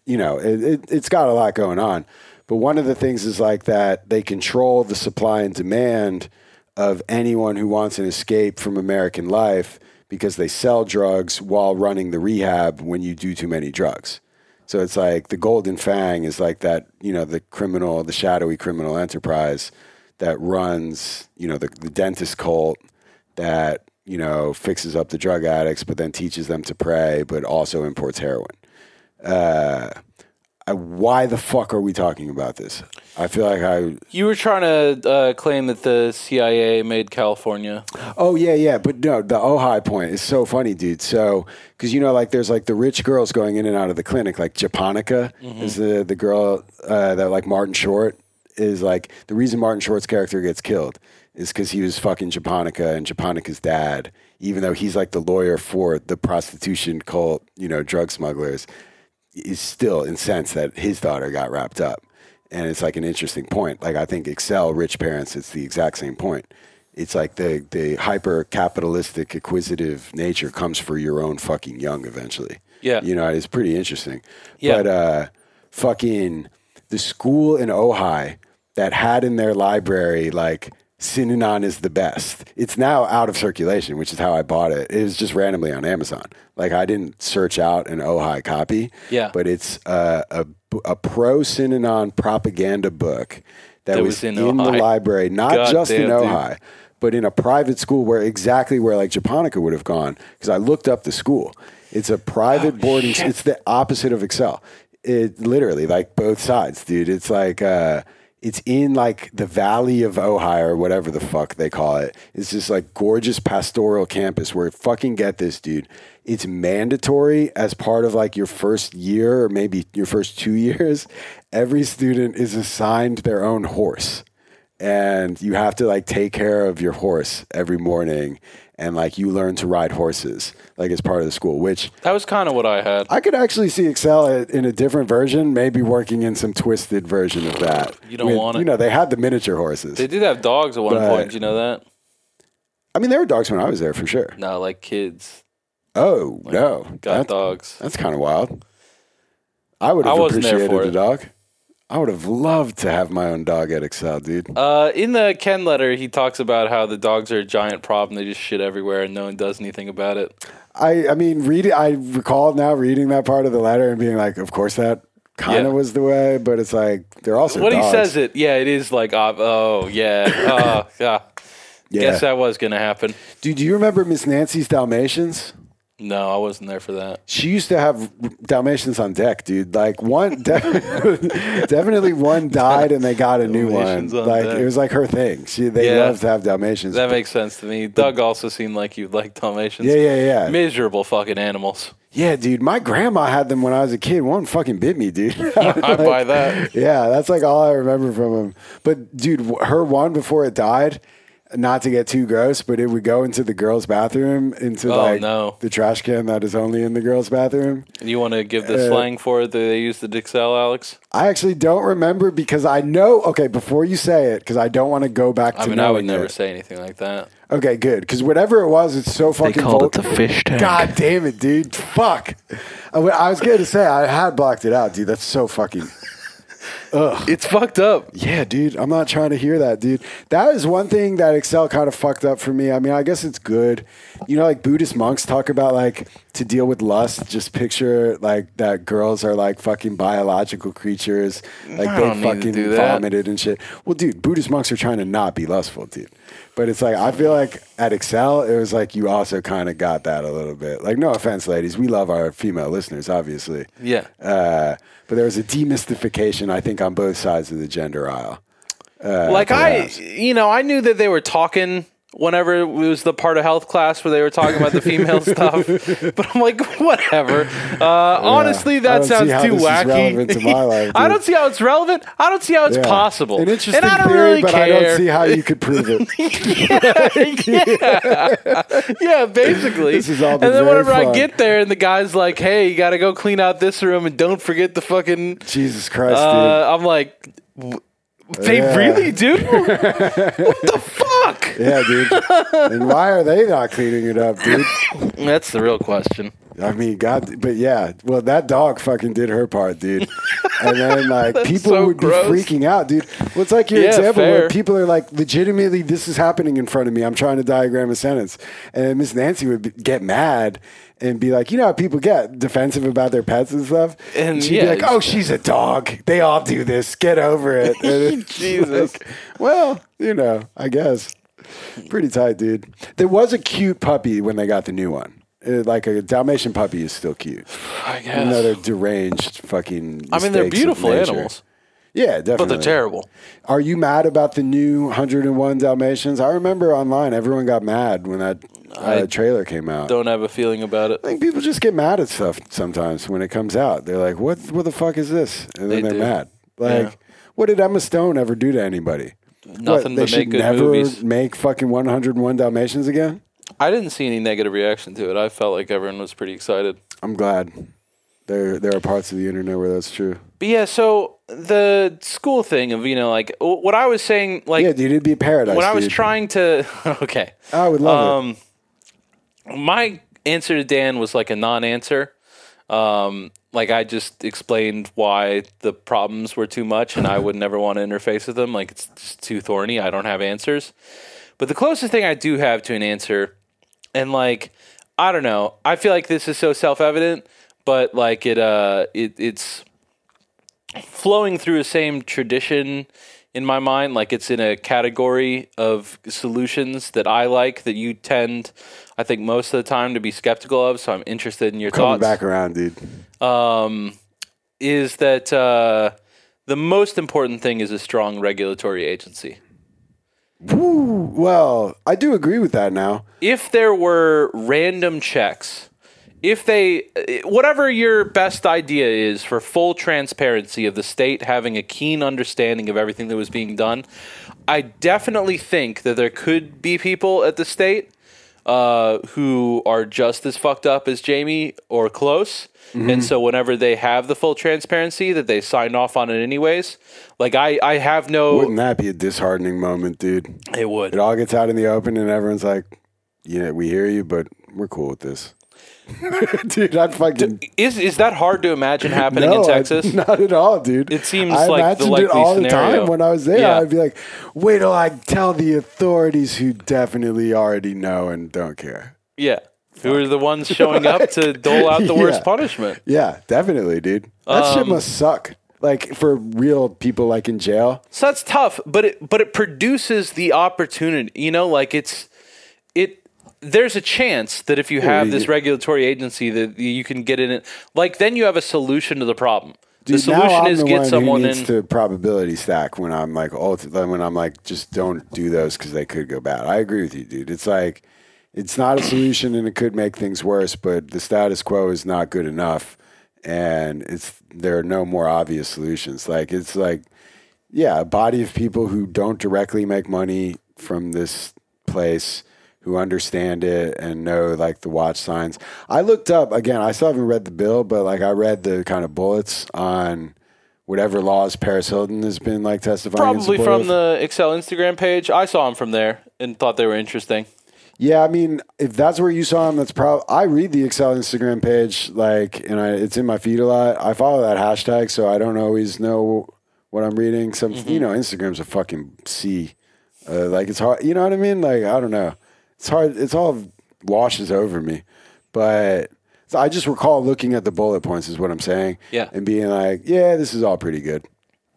You know, it, it, it's got a lot going on. But one of the things is like that they control the supply and demand of anyone who wants an escape from American life because they sell drugs while running the rehab when you do too many drugs. So it's like the Golden Fang is like that, you know, the criminal, the shadowy criminal enterprise that runs, you know, the, the dentist cult that, you know, fixes up the drug addicts, but then teaches them to pray, but also imports heroin. Uh, I, why the fuck are we talking about this? I feel like I You were trying to uh, claim that the CIA made California. Oh yeah, yeah, but no, the Ojai point is so funny, dude. So because you know, like there's like the rich girls going in and out of the clinic, like Japonica is the the girl uh, that like Martin Short is like the reason Martin Short's character gets killed is because he was fucking Japonica and Japonica's dad, even though he's like the lawyer for the prostitution cult, you know, drug smugglers, is still incensed that his daughter got wrapped up. And it's like an interesting point. Like I think Excel, rich parents, it's the exact same point. It's like the the hyper capitalistic acquisitive nature comes for your own fucking young eventually. Yeah. You know, it's pretty interesting. Yeah. But uh fucking the school in Ojai that had in their library like Synanon is the best. It's now out of circulation, which is how I bought it. It was just randomly on Amazon. Like I didn't search out an Ojai copy. Yeah. But it's uh, a a pro Synanon propaganda book that, That was, was in in, the library, not God just in damn, dude. Ojai, but in a private school where exactly where like Japonica would have gone. Because I looked up the school. It's a private boarding. Oh, shit. It's the opposite of Excel. It literally like both sides, dude. It's like uh, it's in like the valley of Ojai or whatever the fuck they call it. It's just like gorgeous pastoral campus where fucking get this, dude. It's mandatory as part of like your first year or maybe your first two years. Every student is assigned their own horse and you have to like take care of your horse every morning and like you learn to ride horses like as part of the school which That was kind of what I had. i could actually see excel at- in a different version maybe working in some twisted version of that You don't With- want it. you know they had the miniature horses They did have dogs at one But- point. Did you know that? i mean there were dogs when i was there for sure No, like kids oh no got That- dogs. that's kind of wild i would I have appreciated a dog i would have loved to have my own dog at excel dude Uh, in the Ken letter, he talks about how the dogs are a giant problem. They just shit everywhere, and no one does anything about it. I, I mean, read I recall now reading that part of the letter and being like, of course that kind of Yeah. was the way, but it's like they're also when dogs. he says it, yeah, it is like, uh, oh yeah, uh, yeah. Yeah. Guess that was gonna happen. Dude, do you remember Miss Nancy's Dalmatians? No, I wasn't there for that. She used to have Dalmatians on deck, dude. Like one, de- definitely one died and they got a new one. On Like deck. it was like her thing. She they Yeah. loved to have Dalmatians. That makes sense to me. Doug also seemed like you like Dalmatians. yeah, yeah, yeah. Miserable fucking animals. Yeah, dude. My grandma had them when I was a kid. One fucking bit me, dude. I buy that. Yeah, that's like all I remember from them. But dude, her one before it died, not to get too gross, but it would go into the girls' bathroom, into Oh, like no. the trash can that is only in the girls' bathroom. And you want to give the Uh, slang for it that they use the Dixel, Alex? I actually don't remember because I know. Okay, before you say it, because I don't want to go back to I mean, I would never it. say anything like that. Okay, good. Because whatever it was, it's so They fucking. called vul- it the fish tank. God damn it, dude! Fuck. I wa- I was going to say I had blocked it out, dude. That's so fucking. It's fucked up. Yeah, dude. I'm not trying to hear that, dude. That is one thing that Excel kind of fucked up for me. I mean, I guess it's good. You know, like Buddhist monks talk about like to deal with lust, just picture like that girls are like fucking biological creatures. Like I they don't need to fucking vomited and shit. Well, dude, Buddhist monks are trying to not be lustful, dude. But it's like I feel like at Excel, it was like you also kind of got that a little bit. Like, no offense, ladies, we love our female listeners, obviously. Yeah. Uh, but there was a demystification, I think, on both sides of the gender aisle. Uh, like I, you know, I knew that they were talking whenever it was the part of health class where they were talking about the female stuff. But I'm like, whatever. Uh, honestly, that sounds too wacky. to life, I don't see how it's relevant. I don't see how it's Yeah. possible. An interesting and I don't theory, really but care. I don't see how you could prove it. yeah, yeah. yeah, basically. This has all and then whenever I get there and the guy's like, "Hey, you got to go clean out this room and don't forget the fucking," Jesus Christ, uh, I'm like, "W- "They Yeah. really do? what the fuck?" Yeah, dude. and why are they not cleaning it up, dude? That's the real question. I mean, God, but yeah. Well, that dog fucking did her part, dude. And then like people so would be freaking out, dude. Well, it's like your Yeah, example fair. where people are like, legitimately, this is happening in front of me. I'm trying to diagram a sentence, and then Miss Nancy would be, get mad. And be like, you know how people get defensive about their pets and stuff? And, she'd yeah, be like, oh, she's a dog. They all do this. Get over it. Jesus. like, well, you know, I guess. Pretty tight, dude. There was a cute puppy when they got the new one. Uh, like a Dalmatian puppy is still cute. I guess. They're deranged fucking. I mean, they're beautiful animals, Yeah, definitely. but they're terrible. Are you mad about the new 101 Dalmatians? I remember online everyone got mad when that uh, trailer came out. Don't have a feeling about it. I think people just get mad at stuff sometimes when it comes out. They're like, "What? What the fuck is this?" And then They are mad. Like, Yeah. what did Emma Stone ever do to anybody? Nothing what, they but should make good never movies. make fucking 101 Dalmatians again. I didn't see any negative reaction to it. I felt like everyone was pretty excited. I'm glad. There, there are parts of the internet where that's true. But yeah, so the school thing of you know like what I was saying like yeah, dude, it'd be a paradise. when I was dude. trying to okay I would love um my answer to Dan was like a non-answer. Um, like I just explained why the problems were too much, and I would never want to interface with them. Like it's just too thorny. I don't have answers. But the closest thing I do have to an answer, and like I don't know, I feel like this is so self-evident, but like it, uh, it it's flowing through the same tradition in my mind like it's in a category of solutions that i like that you tend i think most of the time to be skeptical of so i'm interested in your. Coming thoughts back around, dude. um, is that uh, the most important thing is a strong regulatory agency Woo. Well, I do agree with that now. if there were random checks, if they, whatever your best idea is for full transparency of the state having a keen understanding of everything that was being done, I definitely think that there could be people at the state uh, who are just as fucked up as Jamie or close. And so whenever they have the full transparency that they sign off on it anyways, like I, I have no, Wouldn't that be a disheartening moment, dude? it would. It all gets out in the open and everyone's like, yeah, we hear you, but we're cool with this. dude, I'd fucking. Is is that hard to imagine happening no, in I- Texas? not at all, dude. It seems I like the imagined it likely all the time when I was there. Yeah. I'd be like, wait till I tell the authorities who definitely already know and don't care. Yeah. Who are the ones showing up to dole out the worst Yeah. punishment? Yeah, definitely, dude. That shit Um, must suck. Like for real people, like in jail. So that's tough, but it but it produces the opportunity. You know, like it's it. There's a chance that if you have this regulatory agency that you can get in it, like then you have a solution to the problem. Dude, the solution is the get one someone in. to probability stack when I'm like, oh, when I'm like, just don't do those because they could go bad. I agree with you, dude. It's like, it's not a solution and it could make things worse, but the status quo is not good enough, and it's there are no more obvious solutions. Like it's like, yeah, a body of people who don't directly make money from this place who understand it and know like the watch signs. I looked up again. I still haven't read the bill, but like I read the kind of bullets on whatever laws Paris Hilton has been like testifying. Probably from of. the Excel Instagram page. I saw them from there and thought they were interesting. Yeah, I mean, if that's where you saw him, that's probably. I read the Excel Instagram page, like, and I, it's in my feed a lot. I follow that hashtag, so I don't always know what I'm reading. Some, Mm-hmm. you know, Instagram's a fucking sea. Uh, like it's hard. You know what I mean? Like I don't know. It's hard. It's all washes over me. But so I just recall looking at the bullet points, is what I'm saying. Yeah. and being like, yeah, this is all pretty good.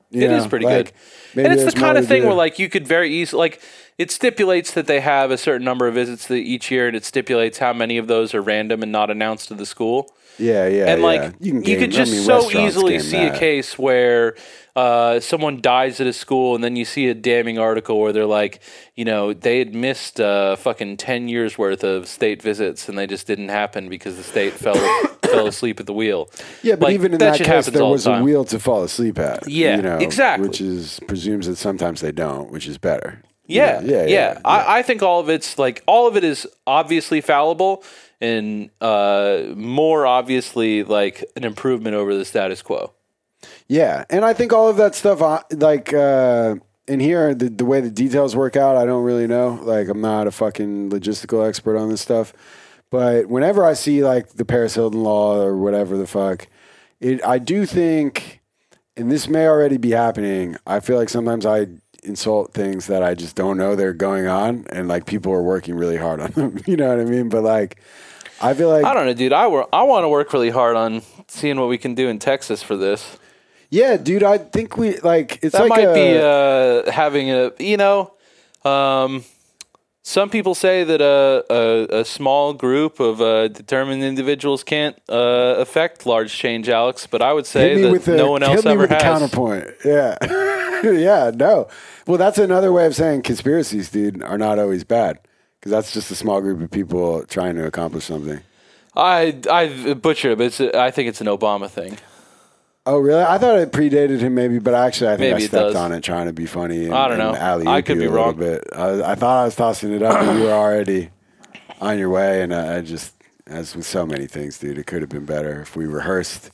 You It is know, pretty like, good. And it's the kind of thing where like you could very easily like it stipulates that they have a certain number of visits each year and it stipulates how many of those are random and not announced to the school. Yeah, yeah, and like yeah. you, can game- could I just mean, so easily see that. a case where uh, someone dies at a school and then you see a damning article where they're like you know they had missed uh, fucking 10 years worth of state visits and they just didn't happen because the state fell fell asleep at the wheel Yeah, but Like, even in that that, case, there all the was a wheel to fall asleep at. Yeah, you know, exactly. Which is presumes that sometimes they don't, which is better. Yeah, yeah, yeah. yeah, I, I think all of it's like all of it is obviously fallible and uh, more obviously like an improvement over the status quo. Yeah, and I think all of that stuff, like uh, in here, the, the way the details work out, I don't really know. Like, I'm not a fucking logistical expert on this stuff, but whenever I see like the Paris Hilton law or whatever the fuck, it I do think, and this may already be happening. I feel like sometimes I insult things that I just don't know they're going on, and like people are working really hard on them. you know what I mean? But like, I feel like I don't know, dude. I wor- I want to work really hard on seeing what we can do in Texas for this. yeah, dude. I think we like it's That like might a, be uh, having a you know. Um, some people say that a, a, a small group of uh, determined individuals can't uh, affect large change, Alex. But I would say that no one else ever has. counterpoint. Yeah, yeah, no. Well, that's another way of saying conspiracies, dude, are not always bad because that's just a small group of people trying to accomplish something. I I butchered it, but it's a, I think it's an Obama thing. Oh, really? I thought it predated him, maybe, but actually, I think Maybe I stepped on it trying to be funny. And, I don't know. and I could be wrong. Bit. I, I thought I was tossing it up, and you were already on your way, and I, I just, as with so many things, dude, it could have been better if we rehearsed.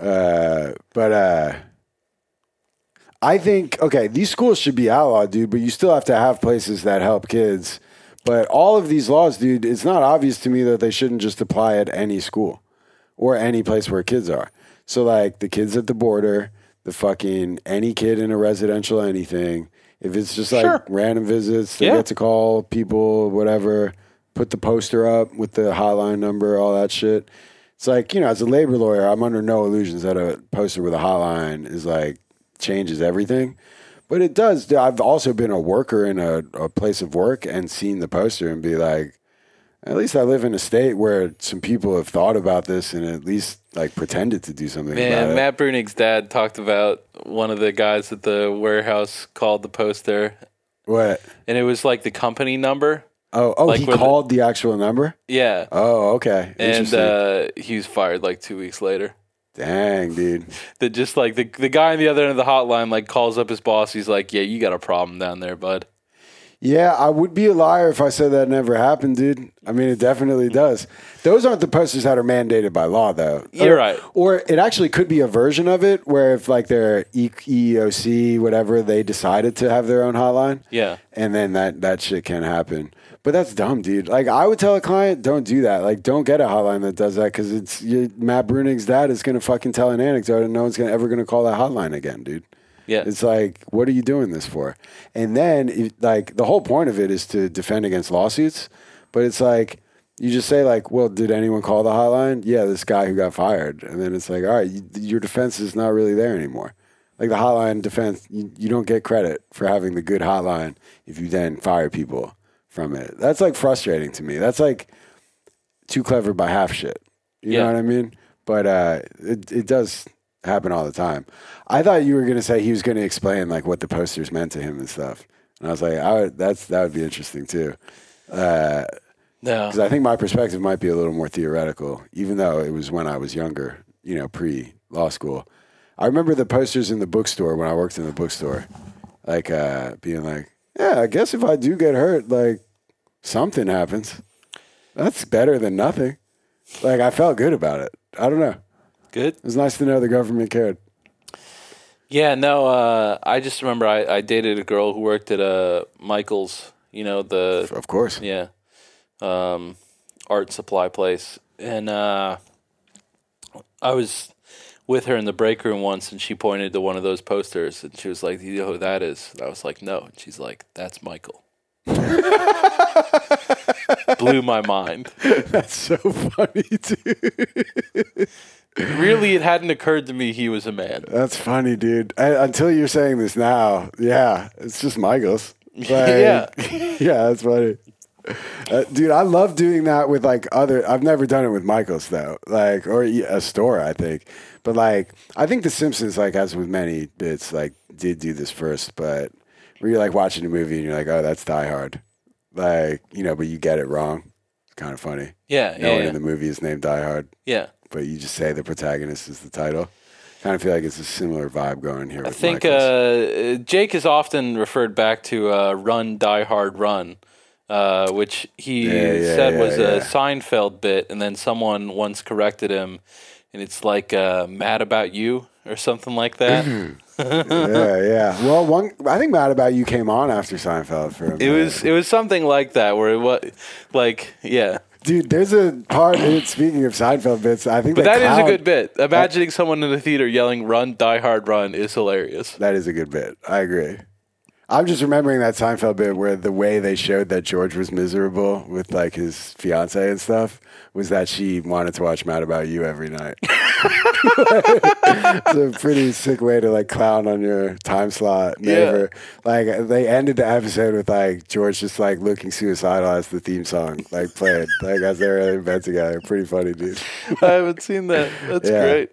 Uh, but uh, I think okay, these schools should be outlawed, dude. But you still have to have places that help kids. But all of these laws, dude, it's not obvious to me that they shouldn't just apply at any school or any place where kids are. So like the kids at the border, the fucking any kid in a residential anything. If it's just like Sure. random visits, they Yeah. get to call people, whatever. Put the poster up with the hotline number, all that shit. It's like you know, as a labor lawyer, I'm under no illusions that a poster with a hotline is like changes everything. But it does. I've also been a worker in a, a place of work and seen the poster and be like, at least I live in a state where some people have thought about this and at least like pretended to do something Man. Matt Bruenig's dad talked about one of the guys at the warehouse called the poster, what? and it was like the company number. Oh, oh, Like he where the- called the actual number. Yeah, Oh, okay. and uh, he was fired like two weeks later. Dang, dude. That just like the the guy on the other end of the hotline like calls up his boss. He's like, "Yeah, you got a problem down there, bud." Yeah, I would be a liar if I said that never happened, dude. I mean, it definitely mm. does. Those aren't the posters that are mandated by law, though. You're Or- right. Or it actually could be a version of it where if like their E- EEOC, whatever, they decided to have their own hotline. Yeah. And then that, that shit can happen. But that's dumb, dude. Like I would tell a client, don't do that. Like don't get a hotline that does that because it's you, Matt Bruenig's dad is gonna fucking tell an anecdote and no one's gonna ever gonna call that hotline again, dude. Yeah, It's like, what are you doing this for? And then, like, the whole point of it is to defend against lawsuits. But it's like, you just say, like, well, did anyone call the hotline? Yeah, this guy who got fired. And then it's like, all right, you, your defense is not really there anymore. Like the hotline defense, you, you don't get credit for having the good hotline if you then fire people from it. That's like frustrating to me. That's like too clever by half shit. You Yeah. know what I mean? But uh, it it does happen all the time. I thought you were gonna say he was gonna explain like what the posters meant to him and stuff, and I was like, I would, that's that would be interesting too, no, because I think my perspective might be a little more theoretical, even though it was when I was younger, you know, pre law school. I remember the posters in the bookstore when I worked in the bookstore, like uh, being like, Yeah, I guess if I do get hurt, like something happens. That's better than nothing. Like I felt good about it. I don't know. Good. It was nice to know the government cared. Yeah, no, uh, I just remember I, I dated a girl who worked at uh, Michael's, you know, the Of course. yeah, um, art supply place, and uh, I was with her in the break room once, and she pointed to one of those posters, and she was like, "You know who that is?" And I was like, "No," and she's like, "That's Michael." Blew my mind. That's so funny, dude. Really, it hadn't occurred to me he was a man. That's funny, dude. I, until you're saying this now, yeah, it's just Michael's. Like, Yeah. yeah, that's funny. Uh, dude, I love doing that with like other. I've never done it with Michael's though, like or a store, I think. But like, I think The Simpsons, like as with many bits, like did do this first. But where you're like watching a movie and you're like, oh, that's Die Hard, like you know, but you get it wrong. It's kind of funny. Yeah, No yeah, one yeah. in the movie is named Die Hard, yeah. but you just say the protagonist is the title. Kind of feel like it's a similar vibe going here. I think uh, Jake is often referred back to uh, "Run, Die Hard, Run," uh, which he Yeah, yeah, said yeah, was a Seinfeld bit, and then someone once corrected him, and it's like uh, "Mad About You" or something like that. yeah, yeah. Well, one I think Mad About You came on after Seinfeld for a It minute. was it was something like that where it was like yeah, dude. There's a part. in it, speaking of Seinfeld bits, I think but that is a good bit. Imagining someone in the theater yelling "Run, Die Hard, Run" is hilarious. That is a good bit. I agree. I'm just remembering that Seinfeld bit where the way they showed that George was miserable with like his fiance and stuff was that she wanted to watch Mad About You every night. it's a pretty sick way to like clown on your time slot neighbor. Like they ended the episode with like George just like looking suicidal as the theme song like played like as they were in bed together. Pretty funny, dude. I haven't seen that. That's Yeah. great.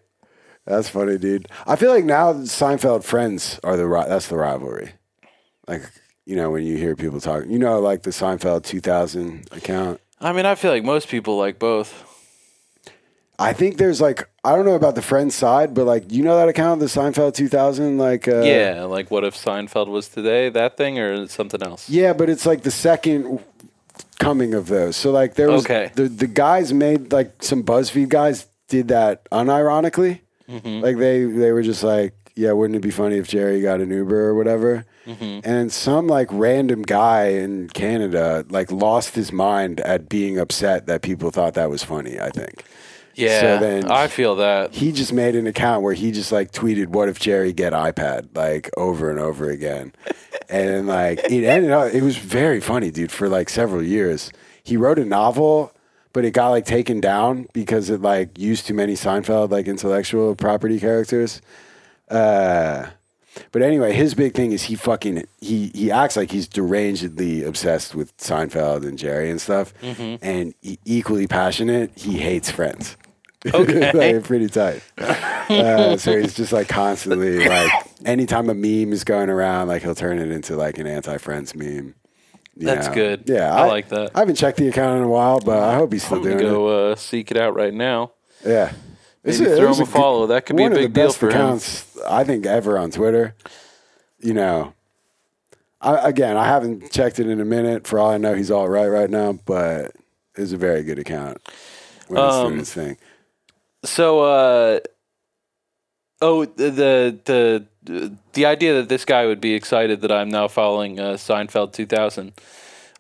That's funny, dude. I feel like now Seinfeld friends are the ri- that's the rivalry. Like you know when you hear people talk, you know, like the Seinfeld 2000 account. I mean, I feel like most people like both. I think there's like I don't know about the friends side, but like you know that account, the Seinfeld 2000, like uh, yeah, like what if Seinfeld was today? That thing or something else? yeah, but it's like the second coming of those. So like there was Okay. the the guys made like some BuzzFeed guys did that unironically. Mm-hmm. Like they they were just like, yeah, wouldn't it be funny if Jerry got an Uber or whatever? Mm-hmm. And some like random guy in Canada like lost his mind at being upset that people thought that was funny. I think Yeah, then- I feel that. he just made an account where he just like tweeted, "What if Jerry get iPad?" like over and over again, and like it ended up. It was very funny, dude. For like several years, he wrote a novel, but it got like taken down because it like used too many Seinfeld like intellectual property characters. Uh, but anyway, his big thing is he fucking he he acts like he's derangedly obsessed with Seinfeld and Jerry and stuff, and e- equally passionate. He hates Friends. Okay. like, pretty tight. Uh, so he's just like constantly like anytime a meme is going around, like he'll turn it into like an anti-Friends meme. you That's know? good. Yeah, I like that. I haven't checked the account in a while, but I hope he's still I'm doing go uh, seek it out right now. Yeah. Maybe It's a- it throw him a follow. That could be a big the deal best for him. accounts I think ever on Twitter. You know, I, again, I haven't checked it in a minute. For all I know, he's all right right now, but it's a very good account when it's doing Um, its thing. So, uh, oh, the the the the idea that this guy would be excited that I'm now following uh, Seinfeld 2000.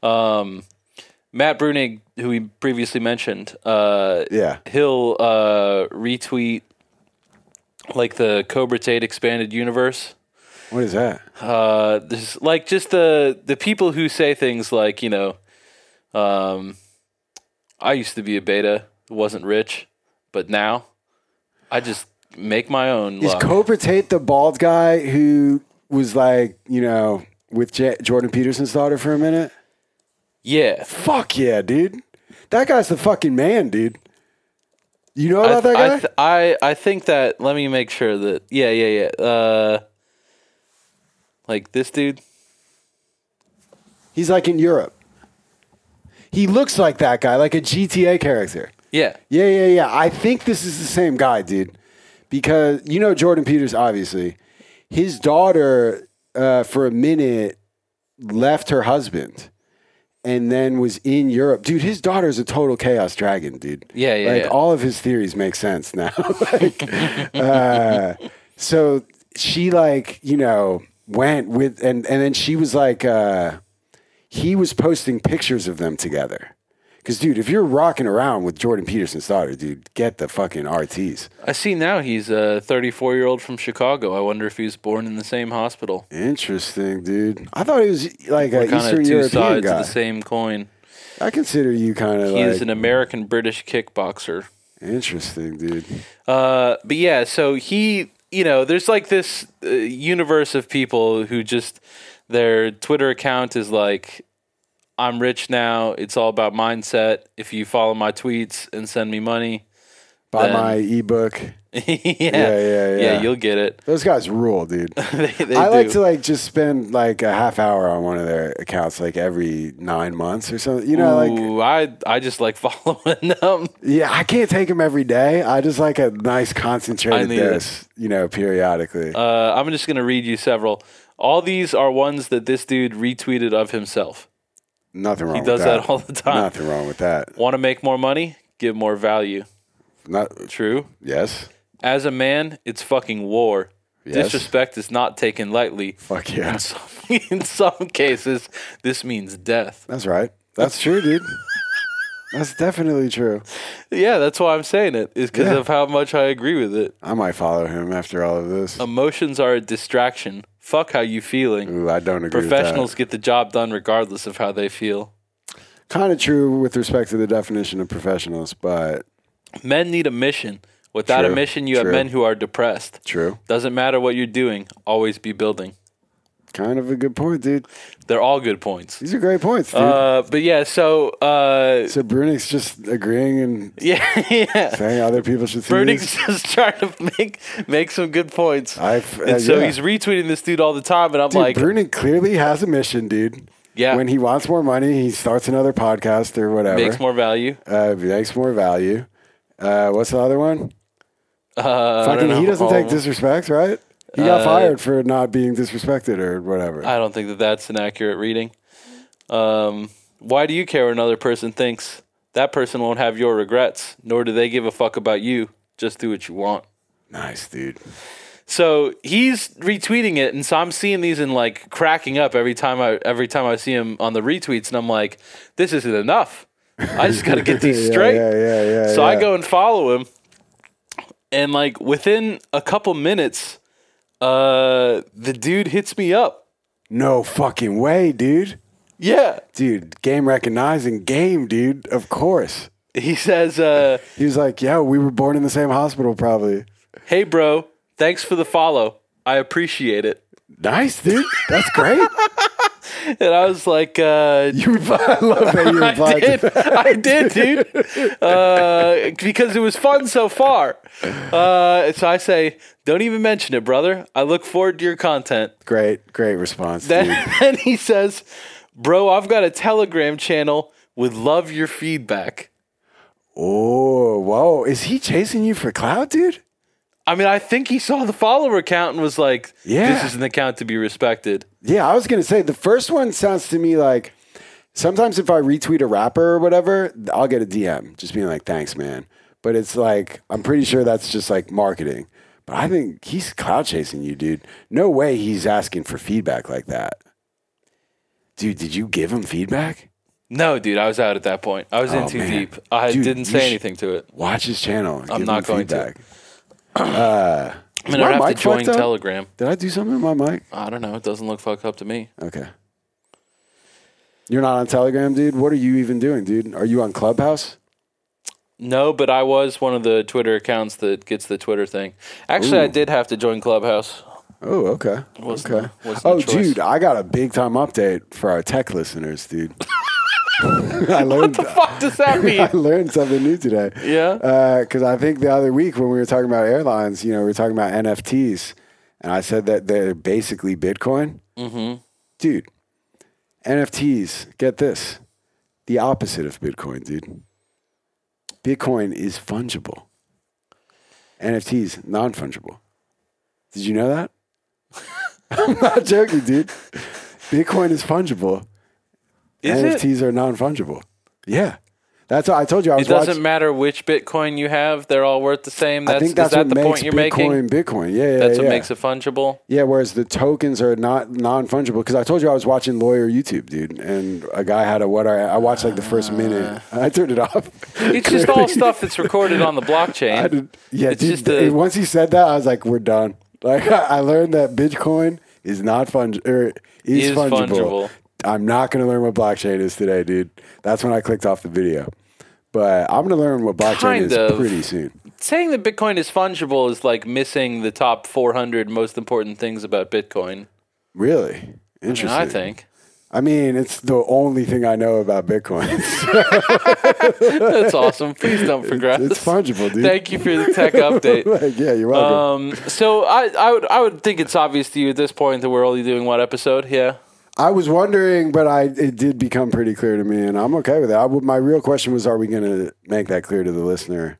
Um, Matt Bruenig, who we previously mentioned, uh, Yeah. he'll uh, retweet like the Cobra Tate expanded universe. What is that? Uh, this like just the the people who say things like you know, um, I used to be a beta, wasn't rich, but now I just make my own. Is luck. Cobra Tate the bald guy who was like, you know, with J- Jordan Peterson's daughter for a minute? Yeah, Fuck yeah, dude. That guy's the fucking man, dude. You know I, about that I, guy? th- I I think that. Let me make sure that. Yeah, yeah, yeah. Uh, like this dude. He's like in Europe. He looks like that guy, like a GTA character. Yeah, Yeah, yeah, yeah. I think this is the same guy, dude. Because you know Jordan Peters, obviously. His daughter, uh, for a minute, left her husband and then was in Europe. Dude, his daughter's a total chaos dragon, dude. Yeah, yeah, Like yeah. all of his theories make sense now. like, uh, so she like, you know, went with and and then she was like uh he was posting pictures of them together. Cause dude, if you're rocking around with Jordan Peterson's daughter, dude, get the fucking RTs. I see now he's a 34 year old from Chicago. I wonder if he was born in the same hospital. Interesting, dude. I thought he was like an Eastern two European sides guy. of the same coin. I consider you kind of He is an American British kickboxer. interesting, dude. Uh, but yeah, so he, you know, there's like this uh, universe of people who just their Twitter account is like, I'm rich now. It's all about mindset. If you follow my tweets and send me money, Buy Then- my ebook. yeah, yeah, yeah. yeah you'll get it. Those guys rule, dude. they, they I like to like just spend like a half hour on one of their accounts like every nine months or something. You know, like I I just like following them. yeah, I can't take them every day. I just like a nice concentrated it. dose, you know, periodically. Uh, I'm just gonna read you several. All these are ones that this dude retweeted of himself. Nothing wrong. With that. He does that. that all the time. Nothing wrong with that. Want to make more money? Give more value. Not True. yes. As a man, it's fucking war. Yes. Disrespect is not taken lightly. Fuck yeah. In some, in some cases, this means death. That's right. That's true, dude. That's definitely true. Yeah, that's why I'm saying it, is because Yeah. of how much I agree with it. I might follow him after all of this. Emotions are a distraction. Fuck how you feeling. Ooh, I don't agree Professionals get the job done regardless of how they feel. Kind of true with respect to the definition of professionals, but Men need a mission. Without a mission, you have true. men who are depressed. true. Doesn't matter what you're doing, always be building. Kind of a good point, dude. They're all good points. These are great points, dude. Uh, but yeah, so uh, so Bruenig's just agreeing and yeah, yeah. saying other people should see Bruenig's just trying to make make some good points. I f- uh, and so yeah. he's retweeting this dude all the time, and I'm Dude, like, Bruenig clearly has a mission, dude. yeah, When he wants more money, he starts another podcast or whatever. makes more value. uh, makes more value. Uh, what's the other one? Uh, Fucking, he doesn't take Oh, disrespect, right? He got Uh, fired for not being disrespected or whatever. I don't think that that's an accurate reading. Um, why do you care what another person thinks? That person won't have your regrets, nor do they give a fuck about you. Just do what you want. nice, dude. So he's retweeting it, and so I'm seeing these and like cracking up every time I every time I see him on the retweets, and I'm like, this isn't enough. I just got to get these straight. Yeah, yeah, yeah. So I go and follow him, and like within a couple minutes, uh, the dude hits me up. No fucking way, dude. Yeah, Dude, game recognizing game, dude. Of course. he says, uh, He was like, "Yeah, we were born in the same hospital, probably." "Hey, bro, thanks for the follow. I appreciate it." Nice, dude. That's great. And I was like, uh, you. I love that you I did. I did, dude. Uh, because it was fun so far. Uh, so I say, don't even mention it, brother. I look forward to your content. Great, great response, Then, dude. then he says, bro, I've got a Telegram channel. Would love your feedback. Oh, whoa! Is he chasing you for cloud, dude? I mean, I think he saw the follower count and was like, Yeah. this is an account to be respected. Yeah, I was gonna say the first one sounds to me like sometimes if I retweet a rapper or whatever, I'll get a DM just being like, "Thanks, man." But it's like I'm pretty sure that's just like marketing. But I think he's cloud chasing you, dude. No way he's asking for feedback like that. Dude, did you give him feedback? No, dude, I was out at that point. I was oh, in Oh, too man. deep. I Dude, didn't say anything to it. Watch his channel. I'm not going to. Uh, I mean, my I'd have to join fucked up? Telegram. Did I do something with my mic? I don't know. It doesn't look fucked up to me. Okay. You're not on Telegram, dude? What are you even doing, dude? Are you on Clubhouse? No, but I was one of the Twitter accounts that gets the Twitter thing. Actually, I did have to join Clubhouse. Oh, okay. Wasn't okay. wasn't Oh, choice. dude, I got a big time update for our tech listeners, dude. I learned the Fuck does that mean? I learned something new today. yeah. Because I think the other week when we were talking about airlines, you know, we were talking about NFTs, and I said that they're basically Bitcoin. Mm-hmm. Dude, NFTs, get this, the opposite of Bitcoin, dude. Bitcoin is fungible. NFTs, non fungible. Did you know that? I'm not joking, dude. Bitcoin is fungible. Is it? NFTs are non fungible. Yeah. That's what I told you. I was It doesn't watching- matter which Bitcoin you have; they're all worth the same. That's, I think that's is that what the makes point you're Bitcoin making? Bitcoin. Yeah, yeah, That's yeah. what makes it fungible. Yeah, whereas the tokens are not non fungible. Because I told you I was watching Lawyer YouTube, dude, and a guy had a what I, I watched like the first ah. minute. I turned it off. It's just all stuff that's recorded on the blockchain. Did, yeah, It's dude, just a- once he said that, I was like, we're done. Like I learned that Bitcoin is not fungible. Is, Is fungible. fungible. I'm not going to learn what blockchain is today, dude. That's when I clicked off the video. But I'm going to learn what blockchain Kind is of. pretty soon. Saying that Bitcoin is fungible is like missing the top 400 most important things about Bitcoin. Really I, interesting. mean, I think I mean, it's the only thing I know about Bitcoin. that's awesome. Please don't progress. it's fungible, dude. Thank you for the tech update. like, yeah, you're welcome. Um, so I, I would I would think it's obvious to you at this point that we're only doing one episode? Yeah. I was wondering, but I it did become pretty clear to me, and I'm okay with it. I, my real question was, are we going to make that clear to the listener?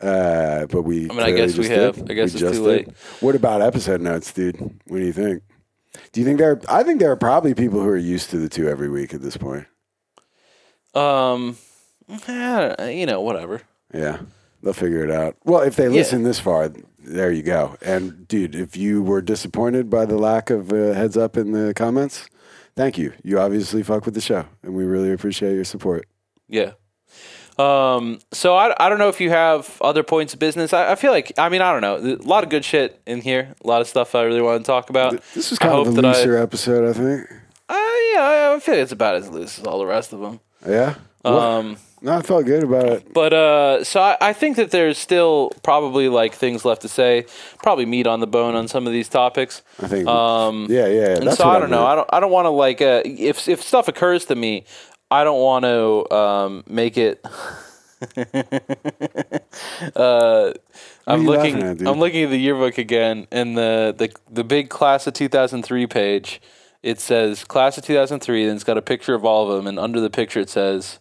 Uh, but we. I mean, I guess we have. did. I guess We it's too did. late. What about episode notes, dude? What do you think? Do you think there? I think there are probably people who are used to the two every week at this point. Um, eh, you know, whatever. Yeah, they'll figure it out. Well, if they listen this far, there you go. And dude, if you were disappointed by the lack of uh, heads up in the comments, thank you. You obviously fuck with the show, and we really appreciate your support. Yeah. Um, so I, I don't know if you have other points of business. I, I feel like I mean I don't know a lot of good shit in here. A lot of stuff I really want to talk about. This was I kind of a that I- looser episode, I think. Uh, yeah, I feel like it's about as loose as all the rest of them. Yeah. Um, no, I felt good about it. but uh, so I, I think that there's still probably like things left to say. Probably meat on the bone on some of these topics. I think. Um, yeah, yeah. and That's so what I don't know. meant. I don't. I don't want to like uh, if if stuff occurs to me, I don't want to um, make it. uh, I'm you looking. at, dude? I'm looking at the yearbook again, and the the the big class of 2003 page. It says class of 2003, and it's got a picture of all of them, and under the picture it says,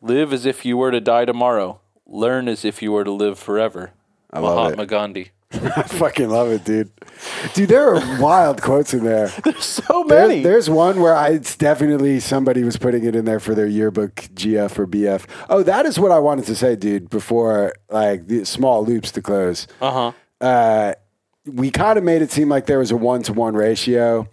"Live as if you were to die tomorrow. Learn as if you were to live forever." I love Mahatma it. Gandhi. I fucking love it, dude. Dude, there are wild quotes in there. There's so There- many. there's one where I, it's definitely somebody was putting it in there for their yearbook GF or BF. Oh, that is what I wanted to say, dude. Before like the small loops to close, Uh huh. uh, we kind of made it seem like there was a one to one ratio,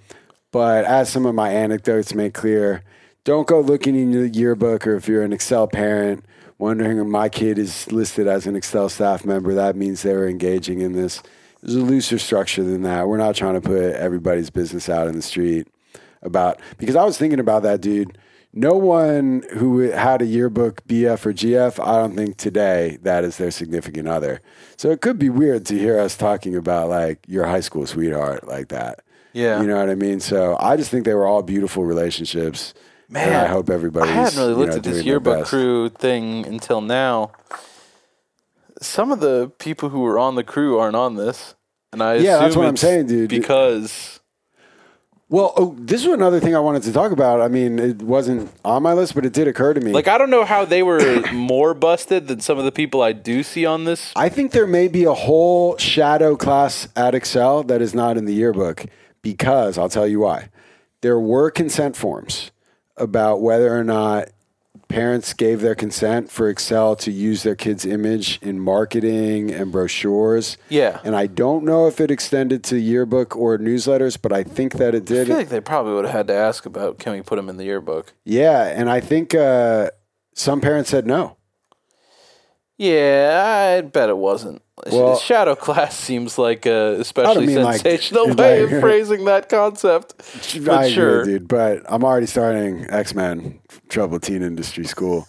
but as some of my anecdotes make clear, don't go looking in your yearbook or if you're an Excel parent wondering if my kid is listed as an Excel staff member, that means they were engaging in this. There's a looser structure than that. We're not trying to put everybody's business out in the street about because I was thinking about that, dude. No one who had a yearbook BF or GF, I don't think today that is their significant other. So it could be weird to hear us talking about like your high school sweetheart like that. Yeah. You know what I mean? So I just think they were all beautiful relationships. And I hope everybody. I hadn't really looked know, at this yearbook crew thing until now. Some of the people who were on the crew aren't on this, and I Yeah, that's what I'm saying, dude. Because Well, oh, this is another thing I wanted to talk about. I mean, it wasn't on my list, but it did occur to me. like I don't know how they were more busted than some of the people I do see on this. I think there may be a whole shadow class at Excel that is not in the yearbook because I'll tell you why. There were consent forms about whether or not parents gave their consent for Excel to use their kid's image in marketing and brochures. Yeah. And I don't know if it extended to yearbook or newsletters, but I think that it did. I feel like they probably would have had to ask about can we put them in the yearbook. yeah. And I think uh, some parents said no. Yeah, I bet it wasn't. Well- Shadow class seems like a especially like, sensational like- way of phrasing that concept. But I sure. agree, dude. But I'm already starting X Men Trouble Teen Industry School,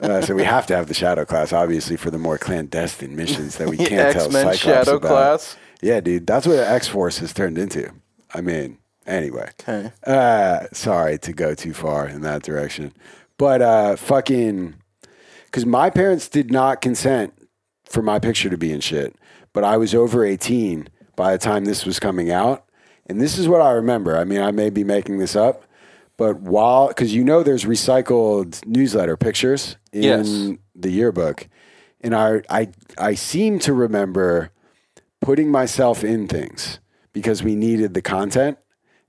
uh, so we have to have the Shadow class, obviously, for the more clandestine missions that we can't tell Cyclops Shadow about. class? Yeah, dude, that's what X Force has turned into. I mean, anyway. Okay. Uh, sorry to go too far in that direction, but uh, fucking, because my parents did not consent for my picture to be in shit, but I was over 18 by the time this was coming out. And this is what I remember. I mean, I may be making this up, but while, because you know there's recycled newsletter pictures in Yes. the yearbook. And I, I, I seem to remember putting myself in things because we needed the content.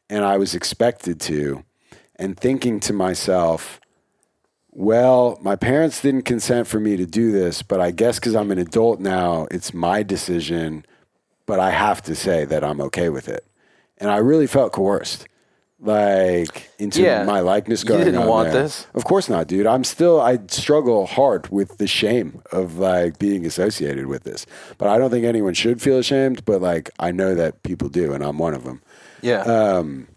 and I was expected to, and thinking to myself, well, my parents didn't consent for me to do this, but I guess because I'm an adult now, it's my decision, but I have to say that I'm okay with it. And I really felt coerced, like into Yeah. my likeness going. You didn't on want there. this? Of course not, dude. I'm still, I struggle hard with the shame of like being associated with this. But I don't think anyone should feel ashamed, but like I know that people do, and I'm one of them. Yeah. Um,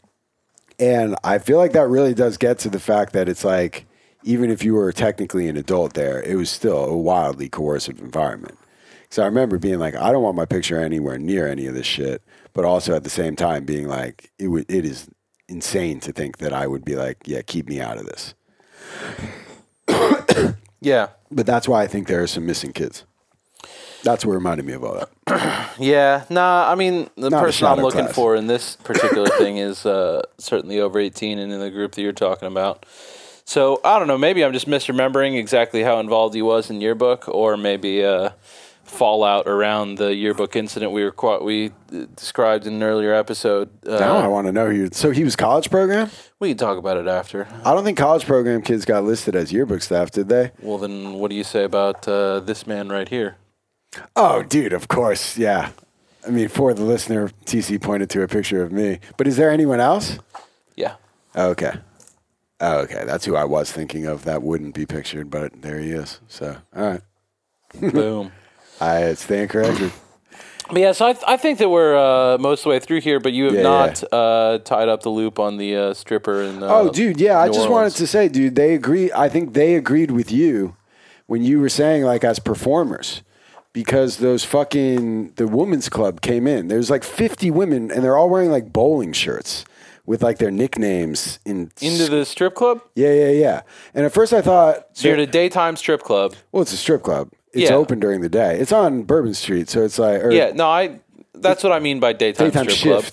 And I feel like that really does get to the fact that it's like, even if you were technically an adult there, it was still a wildly coercive environment. So I remember being like, I don't want my picture anywhere near any of this shit, but also at the same time being like, it would, it is insane to think that I would be like, yeah, keep me out of this. yeah. But that's why I think there are some missing kids. That's what reminded me of all that. Yeah, nah. I mean, the Not person I'm looking class. for in this particular thing is uh, certainly over 18 and in the group that you're talking about. So I don't know. Maybe I'm just misremembering exactly how involved he was in yearbook, or maybe uh, fallout around the yearbook incident we were quite, we uh, described in an earlier episode. Uh, now I want to know who. So he was college program. we can talk about it after. I don't think college program kids got listed as yearbook staff, did they? Well, then, what do you say about uh, this man right here? Oh, dude, of course, yeah. I mean, for the listener, TC pointed to a picture of me. But is there anyone else? Yeah. Oh, okay. Oh, okay. That's who I was thinking of. That wouldn't be pictured, but there he is. So, all right. Boom. I stand corrected. But yeah, so I, th- I think that we're uh, most of the way through here, but you have Yeah, not Uh, tied up the loop on the uh, stripper. And uh, Oh, dude, yeah. I just Orleans. wanted to say, dude, they agree. I think they agreed with you when you were saying, like, as performers, because those fucking, the women's club came in. There's like 50 women, and they're all wearing like bowling shirts with like their nicknames in. into the strip club. Yeah, yeah, yeah. And at first I thought, So you're at a daytime strip club. well, it's a strip club. It's Yeah. open during the day. It's on Bourbon Street, so it's like or Yeah, no, I. That's what I mean by daytime, daytime strip club.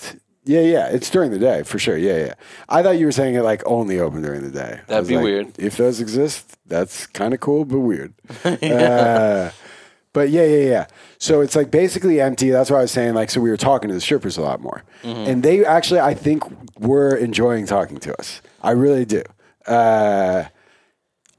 Yeah, yeah. It's during the day for sure. Yeah, yeah. I thought you were saying it like only open during the day. I That'd was be like, weird. If those exist, that's kind of cool, but weird. uh, but yeah, yeah, yeah. So it's like basically empty. That's why I was saying like so we were talking to the strippers a lot more, Mm-hmm. and they actually I think were enjoying talking to us. I really do. Uh,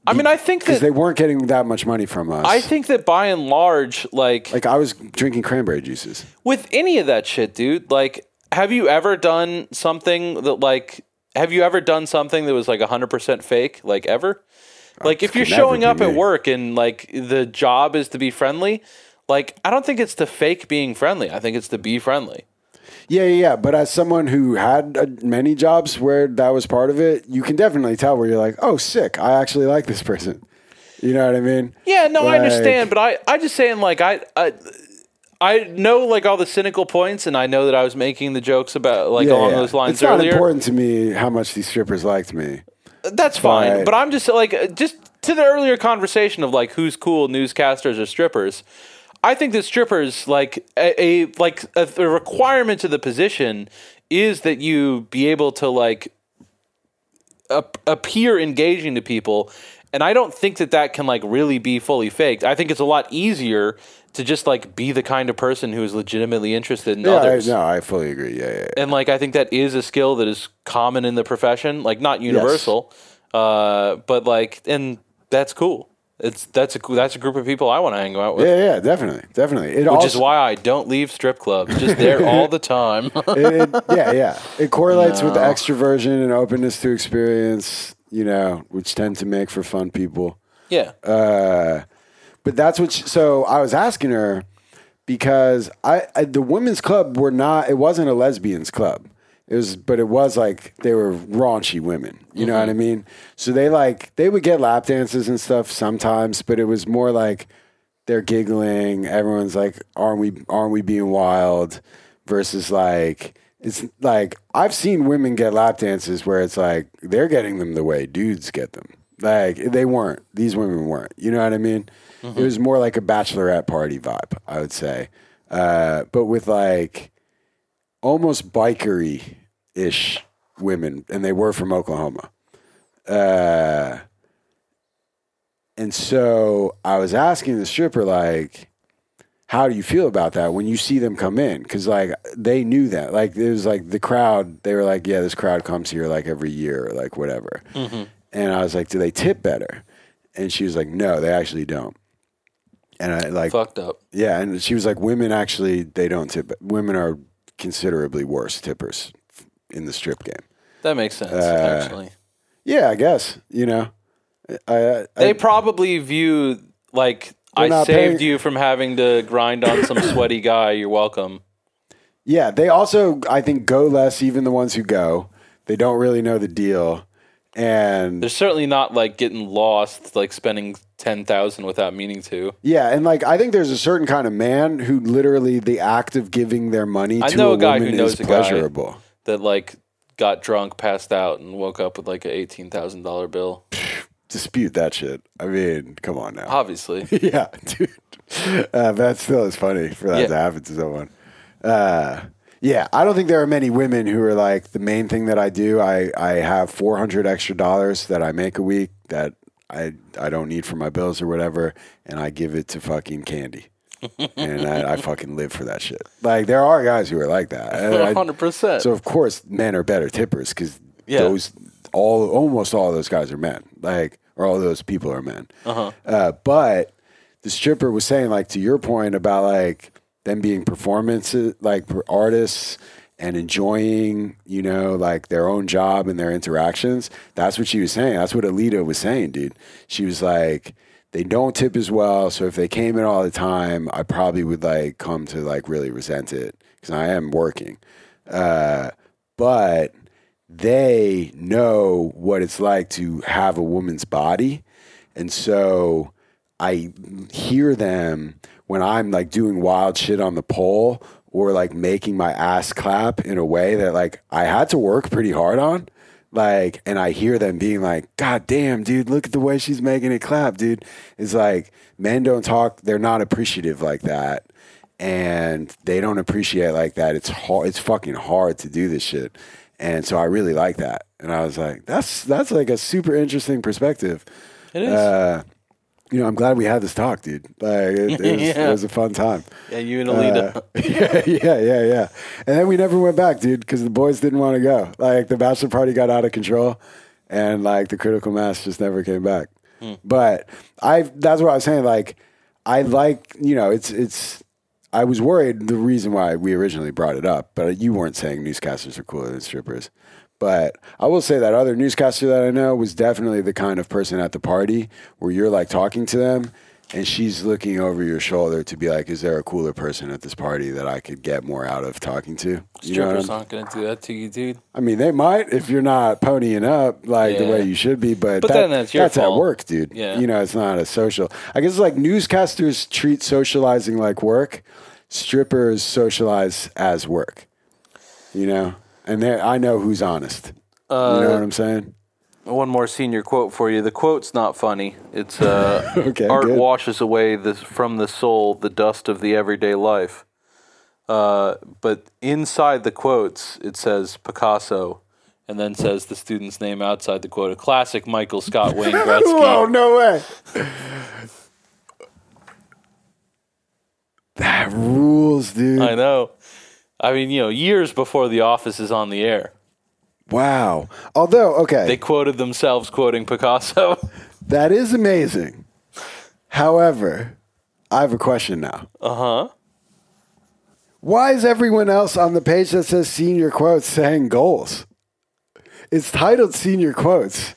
I mean, I think because that they weren't getting that much money from us. I think that by and large, like, like I was drinking cranberry juices. with any of that shit, dude. Like, have you ever done something that like? Have you ever done something that was like hundred percent fake? Like ever? Like if you're showing up at work and like the job is to be friendly, like I don't think it's to fake being friendly. I think it's to be friendly. Yeah, yeah, yeah. But as someone who had uh, many jobs where that was part of it, you can definitely tell where you're like, oh, sick. I actually like this person. You know what I mean? Yeah, no, I understand, but I, I just saying like I, I, I know like all the cynical points, and I know that I was making the jokes about like Yeah, along yeah. those lines earlier. It's not earlier. important to me how much these strippers liked me. That's fine, Right. but I'm just like just to the earlier conversation of like who's cool, newscasters or strippers. I think that strippers like a, a like a, a requirement to the position is that you be able to like ap- appear engaging to people and i don't think that that can like really be fully faked i think it's a lot easier to just like be the kind of person who is legitimately interested in Yeah, I, others no, I fully agree. Yeah, yeah. yeah. and like i think that is a skill that is common in the profession like not universal uh but like and that's cool it's that's a that's a group of people i want to hang out with Yeah, yeah, definitely, definitely. It which also, is why i don't leave strip clubs just there all the time it, it- yeah, yeah. It correlates with the extroversion and openness to experience, you know, which tend to make for fun people. yeah Uh, but that's what. She, so I was asking her because I, I the women's club were not. It wasn't a lesbians club. It was, but it was like they were raunchy women. You know mm-hmm. what I mean? So they like they would get lap dances and stuff sometimes, but it was more like they're giggling. Everyone's like, "Aren't we? Aren't we being wild?" Versus like. It's like I've seen women get lap dances where it's like they're getting them the way dudes get them. Like they weren't. These women weren't. You know what I mean? It was more like a bachelorette party vibe, I would say. Uh, but with like almost bikery ish women, and they were from Oklahoma. Uh, and so I was asking the stripper, like, how do you feel about that when you see them come in? Because like they knew that. Like it was like the crowd. They were like, yeah, this crowd comes here like every year, or like whatever. And I was like, do they tip better? And she was like, no, they actually don't. And I like, Fucked up. yeah, and she was like, women actually they don't tip. Women are considerably worse tippers in the strip game. That makes sense. Uh, actually, Yeah, I guess you know. I, I, they probably view like I saved paying- you from having to grind on some sweaty guy. You're welcome. Yeah, they also I think go less. Even the ones who go, they don't really know the deal, and They're certainly not like getting lost, like spending ten thousand without meaning to. yeah, and like I think there's a certain kind of man who literally the act of giving their money I to know a a guy who woman knows is a guy. pleasurable. That like got drunk, passed out, and woke up with like an eighteen thousand dollar bill. Dispute that shit. I mean, come on now. Obviously, yeah, dude. Uh, that still is funny for that Yeah. to happen to someone. Uh, yeah, I don't think there are many women who are like the main thing that I do. I I have four hundred extra dollars that I make a week that I I don't need for my bills or whatever, and I give it to fucking candy. and I, I fucking live for that shit. Like there are guys who are like that. Hundred percent. so of course men are better tippers because Yeah. those all almost all of those guys are men. Like or all those people are men. Uh-huh. Uh, but the stripper was saying like to your point about like them being performances like artists and enjoying you know like their own job and their interactions. That's what she was saying. That's what Alita was saying, dude. She was like. They don't tip as well, so if they came in all the time, I probably would like come to like really resent it because I am working uh, but they know what it's like to have a woman's body. And so I hear them when I'm like doing wild shit on the pole or like making my ass clap in a way that like I had to work pretty hard on. Like, and I hear them being like, God damn, dude, look at the way she's making it clap, dude. It's like men don't talk, they're not appreciative like that and they don't appreciate like that. It's hard. It's fucking hard to do this shit, and so I really like that. And I was like, that's that's like a super interesting perspective. It is. Uh, you know, I'm glad we had this talk, dude. Like, it, it, was, Yeah. it was a fun time. yeah, you and Alita. Uh, yeah, yeah, yeah, yeah. And then we never went back, dude, because the boys didn't want to go. Like the bachelor party got out of control, and like the critical mass just never came back. But I, that's what I was saying. Like, I like, you know, it's it's. I was worried the reason why we originally brought it up, but you weren't saying newscasters are cooler than strippers. But I will say that other newscaster that I know was definitely the kind of person at the party where you're like talking to them and she's looking over your shoulder to be like, is there a cooler person at this party that I could get more out of talking to? You Strippers aren't gonna do that to you, dude. I mean, they might if you're not ponying up like the way you should be, but, But that- then that's your at fault. work, dude. Yeah. You know, it's not a social. I guess like newscasters treat socializing like work, strippers socialize as work. You know, and they I know who's honest. you Uh, know what I'm saying? One more senior quote for you. The quote's not funny. It's uh, Okay, art good. washes away the, from the soul the dust of the everyday life. Uh, but inside the quotes, it says Picasso, and then says the student's name outside the quote. A classic Michael Scott Wayne Gretzky. Whoa, no way. That rules, dude. I know. I mean, you know, years before The Office is on the air, Wow. Although, okay. they quoted themselves quoting Picasso. That is amazing. However, I have a question now. Uh huh. Why is everyone else on the page that says senior quotes saying goals? It's titled senior quotes.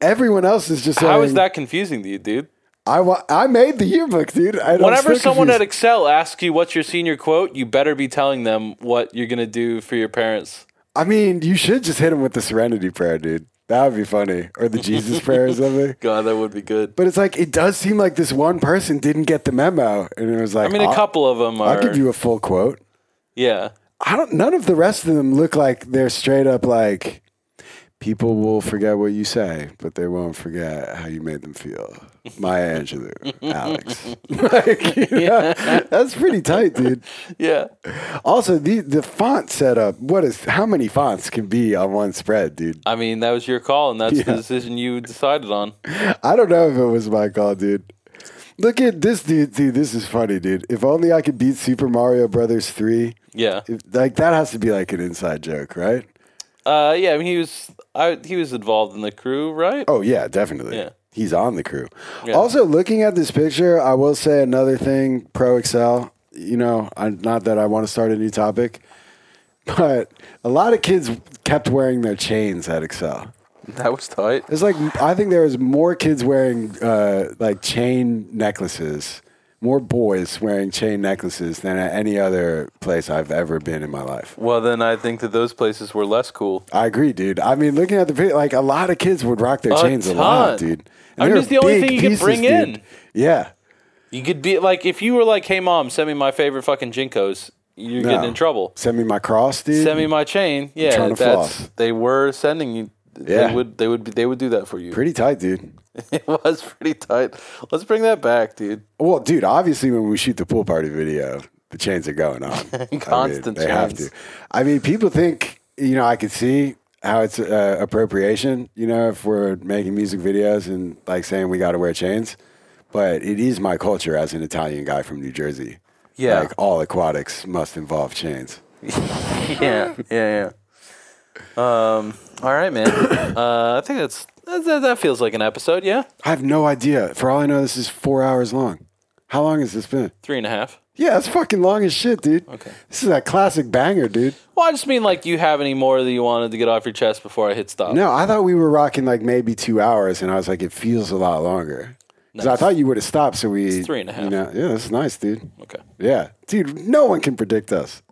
Everyone else is just saying. How is that confusing to you, dude? I, wa- I made the yearbook, dude. I Whenever someone at. Excel asks you what's your senior quote, you better be telling them what you're gonna do for your parents. I mean, you should just hit them with the serenity prayer, dude. That would be funny. Or the Jesus prayer or something. God, that would be good. But it's like, it does seem like this one person didn't get the memo. And it was like, I mean, a couple of them are. I'll give you a full quote. yeah. I don't. None of the rest of them look like they're straight up like people will forget what you say, but they won't forget how you made them feel. Maya Angelou, Alex. like, you know, that's pretty tight, dude. Yeah. Also, the the font setup. What is? How many fonts can be on one spread, dude? I mean, that was your call, and that's Yeah. the decision you decided on. I don't know if it was my call, dude. Look at this dude, dude. This is funny, dude. If only I could beat Super Mario Brothers three. Yeah. If, like that has to be like an inside joke, right? Uh, yeah. I mean, he was. I he was involved in the crew, right? Oh yeah, definitely. Yeah. He's on the crew. Yeah. Also, looking at this picture, I will say another thing. Pro Excel. You know, I, not that I want to start a new topic, but a lot of kids kept wearing their chains at Excel. That was tight. It's like I think there was more kids wearing uh, like chain necklaces, more boys wearing chain necklaces than at any other place I've ever been in my life. Well, then I think that those places were less cool. I agree, dude. I mean, looking at the pic, like a lot of kids would rock their A chains a lot, ton. dude. I mean, it's the only thing you could bring dude. in. Yeah. You could be like, if you were like, "Hey, mom, send me my favorite fucking JNCOs," you're No. getting in trouble. Send me my cross, dude. Send me my chain. Yeah, that's floss. they were sending you. Yeah. They would. They would. Be, they would do that for you. Pretty tight, dude. it was pretty tight. Let's bring that back, dude. Well, dude, obviously when we shoot the pool party video, the chains are going on. I mean, Constant they have to. I mean, people think, you know, I could see how it's uh, appropriation, you know, if we're making music videos and like saying we got to wear chains. But it is my culture as an Italian guy from New Jersey. Yeah. Like all aquatics must involve chains. yeah, yeah, yeah. Um. All right, man. Uh, I think that's that, that, that feels like an episode. Yeah, I have no idea. For all I know, this is four hours long. How long has this been? three and a half. Yeah, that's fucking long as shit, dude. Okay. This is a classic banger, dude. Well, I just mean like, you have any more that you wanted to get off your chest before I hit stop? No, I thought we were rocking like maybe two hours, and I was like, it feels a lot longer. Because I Nice. thought you would have stopped, so we. It's three and a half. You know, yeah, that's nice, dude. Okay. Yeah, dude. No one can predict us.